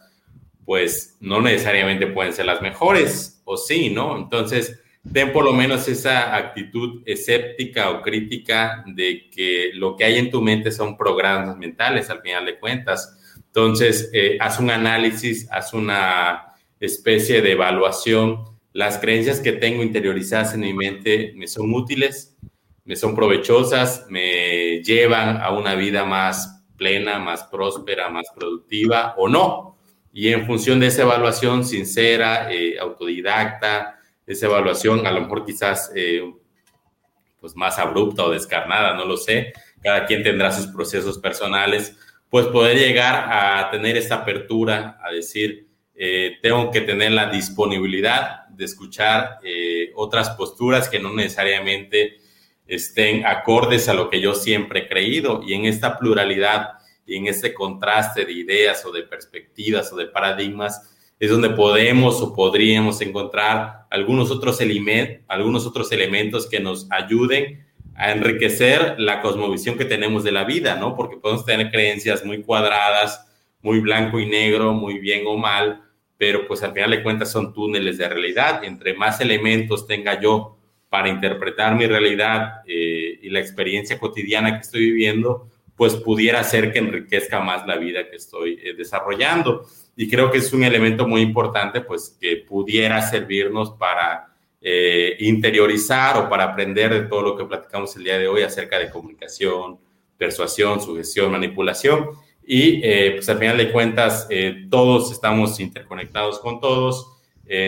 pues no necesariamente pueden ser las mejores, o sí, ¿no? Entonces, ten por lo menos esa actitud escéptica o crítica de que lo que hay en tu mente son programas mentales al final de cuentas. Entonces, eh, haz un análisis, haz una especie de evaluación. Las creencias que tengo interiorizadas en mi mente me son útiles, me son provechosas, me llevan a una vida más plena, más próspera, más productiva o no. Y en función de esa evaluación sincera, eh, autodidacta, esa evaluación, a lo mejor quizás eh, pues más abrupta o descarnada, no lo sé, cada quien tendrá sus procesos personales, pues poder llegar a tener esta apertura, a decir, eh, tengo que tener la disponibilidad de escuchar eh, otras posturas que no necesariamente estén acordes a lo que yo siempre he creído. Y en esta pluralidad y en este contraste de ideas o de perspectivas o de paradigmas, es donde podemos o podríamos encontrar algunos otros, algunos otros elementos que nos ayuden a enriquecer la cosmovisión que tenemos de la vida, ¿no? Porque podemos tener creencias muy cuadradas, muy blanco y negro, muy bien o mal, pero pues al final de cuentas son túneles de realidad. Entre más elementos tenga yo para interpretar mi realidad eh, y la experiencia cotidiana que estoy viviendo, pues pudiera ser que enriquezca más la vida que estoy eh, desarrollando y creo que es un elemento muy importante, pues que pudiera servirnos para eh, interiorizar o para aprender de todo lo que platicamos el día de hoy acerca de comunicación, persuasión, sugestión, manipulación. Y eh, pues al final de cuentas, eh, todos estamos interconectados con todos,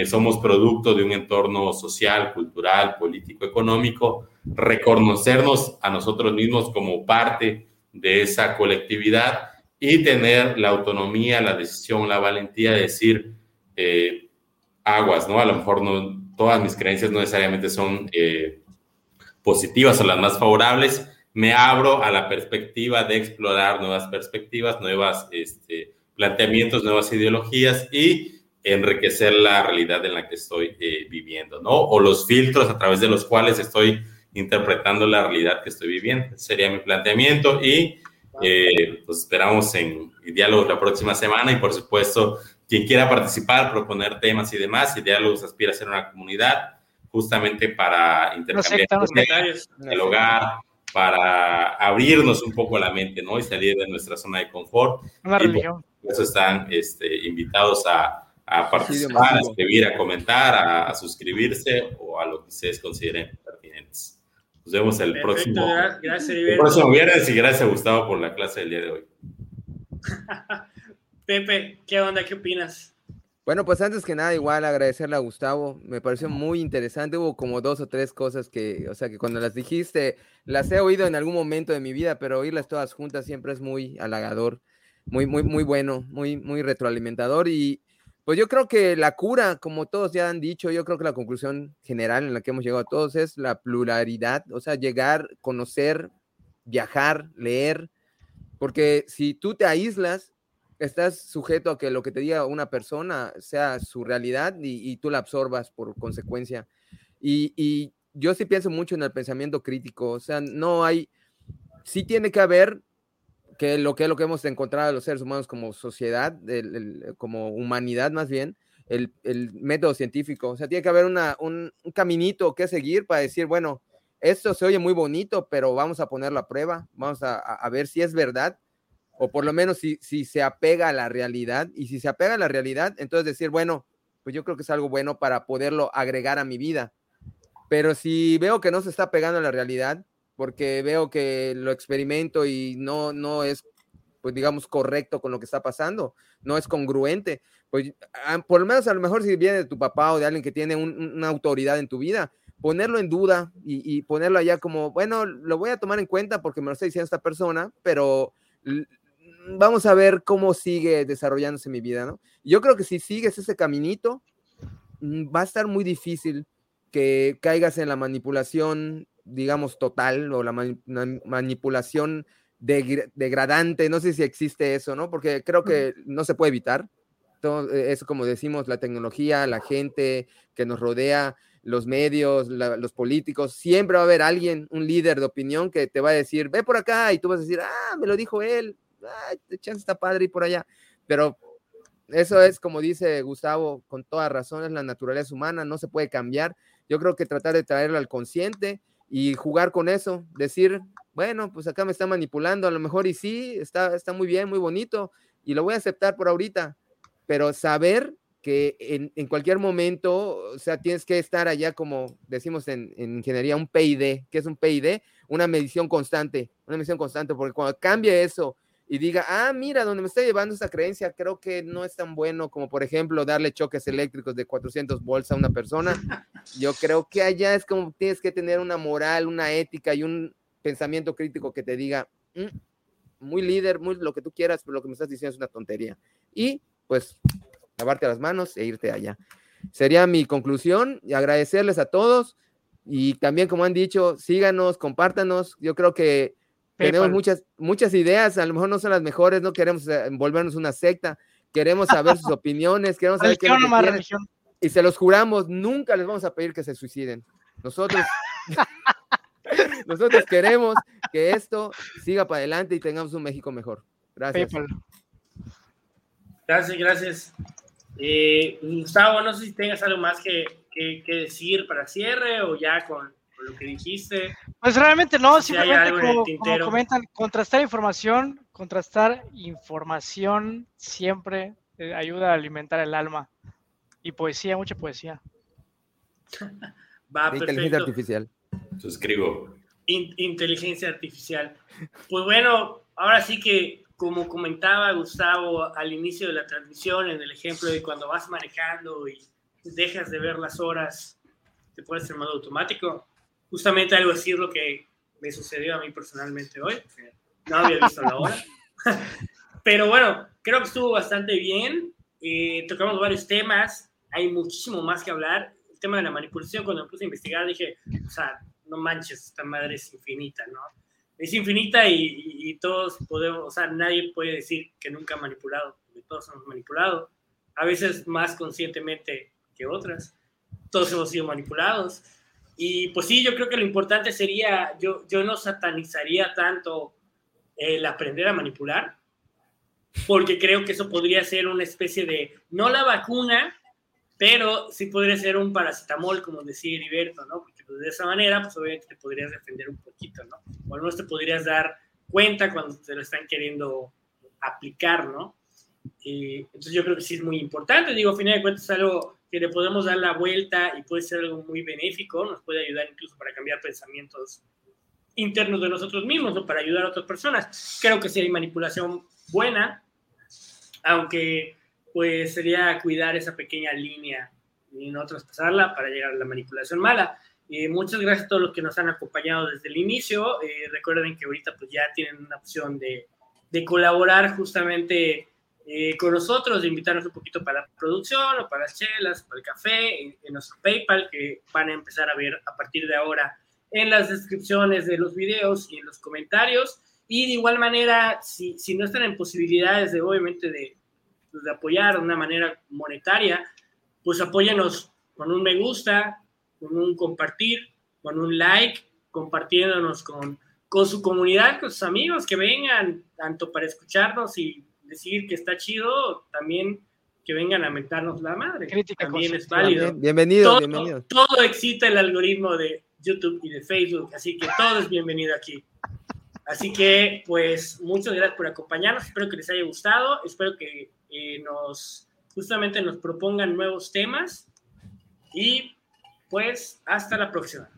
somos producto de un entorno social, cultural, político, económico. Reconocernos a nosotros mismos como parte de esa colectividad y tener la autonomía, la decisión, la valentía de decir eh, aguas, ¿no? A lo mejor no, todas mis creencias no necesariamente son eh, positivas o las más favorables. Me abro a la perspectiva de explorar nuevas perspectivas, nuevos este, planteamientos, nuevas ideologías y enriquecer la realidad en la que estoy eh, viviendo, ¿no? O los filtros a través de los cuales estoy interpretando la realidad que estoy viviendo. Sería mi planteamiento y eh, pues esperamos en Diálogos la próxima semana y por supuesto, quien quiera participar, proponer temas y demás, y Diálogos aspira a ser una comunidad justamente para intercambiar ideas, dialogar, para abrirnos un poco la mente, ¿no? Y salir de nuestra zona de confort. Una religión. Por eso están este, invitados a, a participar, a escribir, a comentar, a, a suscribirse o a lo que ustedes consideren pertinentes. Nos vemos el próximo, próximo viernes y gracias Gustavo por la clase del día de hoy. Pepe, ¿qué onda? ¿Qué opinas? Bueno, pues antes que nada, igual agradecerle a Gustavo, me pareció muy interesante, hubo como dos o tres cosas que, o sea, que cuando las dijiste, las he oído en algún momento de mi vida, pero oírlas todas juntas siempre es muy halagador, muy, muy, muy bueno, muy, muy retroalimentador y Pues yo creo que la cura, como todos ya han dicho, yo creo que la conclusión general en la que hemos llegado todos es la pluralidad, o sea, llegar, conocer, viajar, leer, porque si tú te aíslas, estás sujeto a que lo que te diga una persona sea su realidad y, tú la absorbas por consecuencia. Y, yo sí pienso mucho en el pensamiento crítico, o sea, no hay, sí tiene que haber que lo que es lo que hemos encontrado los seres humanos como sociedad, como humanidad más bien, el, método científico, o sea, tiene que haber una, un, caminito que seguir para decir, bueno, esto se oye muy bonito, pero vamos a ponerlo a prueba, vamos a, a ver si es verdad o por lo menos si, si se apega a la realidad, y si se apega a la realidad, entonces decir, bueno, pues yo creo que es algo bueno para poderlo agregar a mi vida. Pero si veo que no se está pegando a la realidad, porque veo que lo experimento y no, no es, pues digamos, correcto con lo que está pasando, no es congruente, pues por lo menos a lo mejor si viene de tu papá o de alguien que tiene una autoridad en tu vida, ponerlo en duda y, y, ponerlo allá como, bueno, lo voy a tomar en cuenta porque me lo está diciendo esta persona, pero vamos a ver cómo sigue desarrollándose mi vida, ¿no? Yo creo que si sigues ese caminito, mm, va a estar muy difícil que caigas en la manipulación, digamos, total o la manipulación degradante, no sé si existe eso, ¿no? Porque creo que no se puede evitar. Todo e, eso, como decimos, la tecnología, la gente que nos rodea, los medios, los políticos, siempre va a haber alguien, un líder de opinión que te va a decir, ve por acá, y tú vas a decir, ah, me lo dijo él, ay, chance está padre y por allá. Pero eso es, como dice Gustavo, con toda razón, es la naturaleza humana, no se puede cambiar. Yo creo que tratar de traerlo al consciente y jugar con eso, decir, bueno, pues acá me está manipulando, a lo mejor y sí, está, está muy bien, muy bonito, y lo voy a aceptar por ahorita, pero saber que en, en cualquier momento, o sea, tienes que estar allá como decimos en, en ingeniería, un PID, que es un PID, una medición constante, una medición constante, porque cuando cambia eso y diga, ah, mira, donde me está llevando esa creencia, creo que no es tan bueno como, por ejemplo, darle choques eléctricos de 400 volts a una persona. Yo creo que allá es como tienes que tener una moral, una ética y un pensamiento crítico que te diga, mm, muy líder, muy lo que tú quieras, pero lo que me estás diciendo es una tontería. Y pues, lavarte las manos e irte allá. Sería mi conclusión y agradecerles a todos. Y también, como han dicho, síganos, compártanos. Yo creo que tenemos muchas, muchas ideas, a lo mejor no son las mejores, no queremos eh, volvernos una secta, queremos saber sus opiniones, queremos saber qué es Y se los juramos, nunca les vamos a pedir que se suiciden. Nosotros, nosotros queremos que esto siga para adelante y tengamos un México mejor. Gracias. Gracias, gracias. Eh, Gustavo, no sé si tengas algo más que, que decir para cierre o ya con, lo que dijiste. Pues realmente no, simplemente como, comentan, contrastar información, contrastar información siempre eh, ayuda a alimentar el alma. Y poesía, mucha poesía. Va, Inteligencia artificial. Suscribo. inteligencia artificial. Pues bueno, ahora sí que, como comentaba Gustavo al inicio de la transmisión, en el ejemplo de cuando vas manejando y dejas de ver las horas, te puedes en modo automático justamente algo así es lo que me sucedió a mí personalmente hoy. No había visto la hora. Pero bueno, creo que estuvo bastante bien. Eh, tocamos varios temas. Hay muchísimo más que hablar. El tema de la manipulación, cuando me puse a investigar, dije, o sea, no manches, esta madre es infinita, ¿no? Es infinita y, todos podemos, o sea, nadie puede decir que nunca ha manipulado, porque todos hemos manipulado. A veces más conscientemente que otras. Todos hemos sido manipulados. Y pues sí, yo creo que lo importante sería, yo, yo no satanizaría tanto el aprender a manipular, porque creo que eso podría ser una especie de, no la vacuna, pero sí podría ser un paracetamol, como decía Heriberto, ¿no? Porque pues, de esa manera, pues obviamente te podrías defender un poquito, ¿no? O al menos te podrías dar cuenta cuando te lo están queriendo aplicar, ¿no? Y, entonces yo creo que sí es muy importante, digo, a final de cuentas es algo que le podemos dar la vuelta y puede ser algo muy benéfico, nos puede ayudar incluso para cambiar pensamientos internos de nosotros mismos o para ayudar a otras personas. Creo que hay manipulación buena, aunque pues sería cuidar esa pequeña línea y no traspasarla para llegar a la manipulación mala. Eh, muchas gracias a todos los que nos han acompañado desde el inicio. Eh, recuerden que ahorita pues ya tienen una opción de, de colaborar justamente eh, con nosotros, de invitarnos un poquito para la producción o para las chelas, para el café, en, nuestro PayPal, que van a empezar a ver a partir de ahora en las descripciones de los videos y en los comentarios. Y de igual manera, si, si no están en posibilidades de, obviamente, de, pues, de apoyar de una manera monetaria, pues apóyanos con un me gusta, con un compartir, con un like, compartiéndonos con, con su comunidad, con sus amigos que vengan, tanto para escucharnos y decir que está chido, también que vengan a mentarnos la madre. Crítica también es válido. Bienvenido, todo, bienvenido. Todo excita el algoritmo de YouTube y de Facebook, así que todo es bienvenido aquí. Así que, pues, muchas gracias por acompañarnos. Espero que les haya gustado. Espero que eh, nos, justamente nos propongan nuevos temas. Y, pues, hasta la próxima.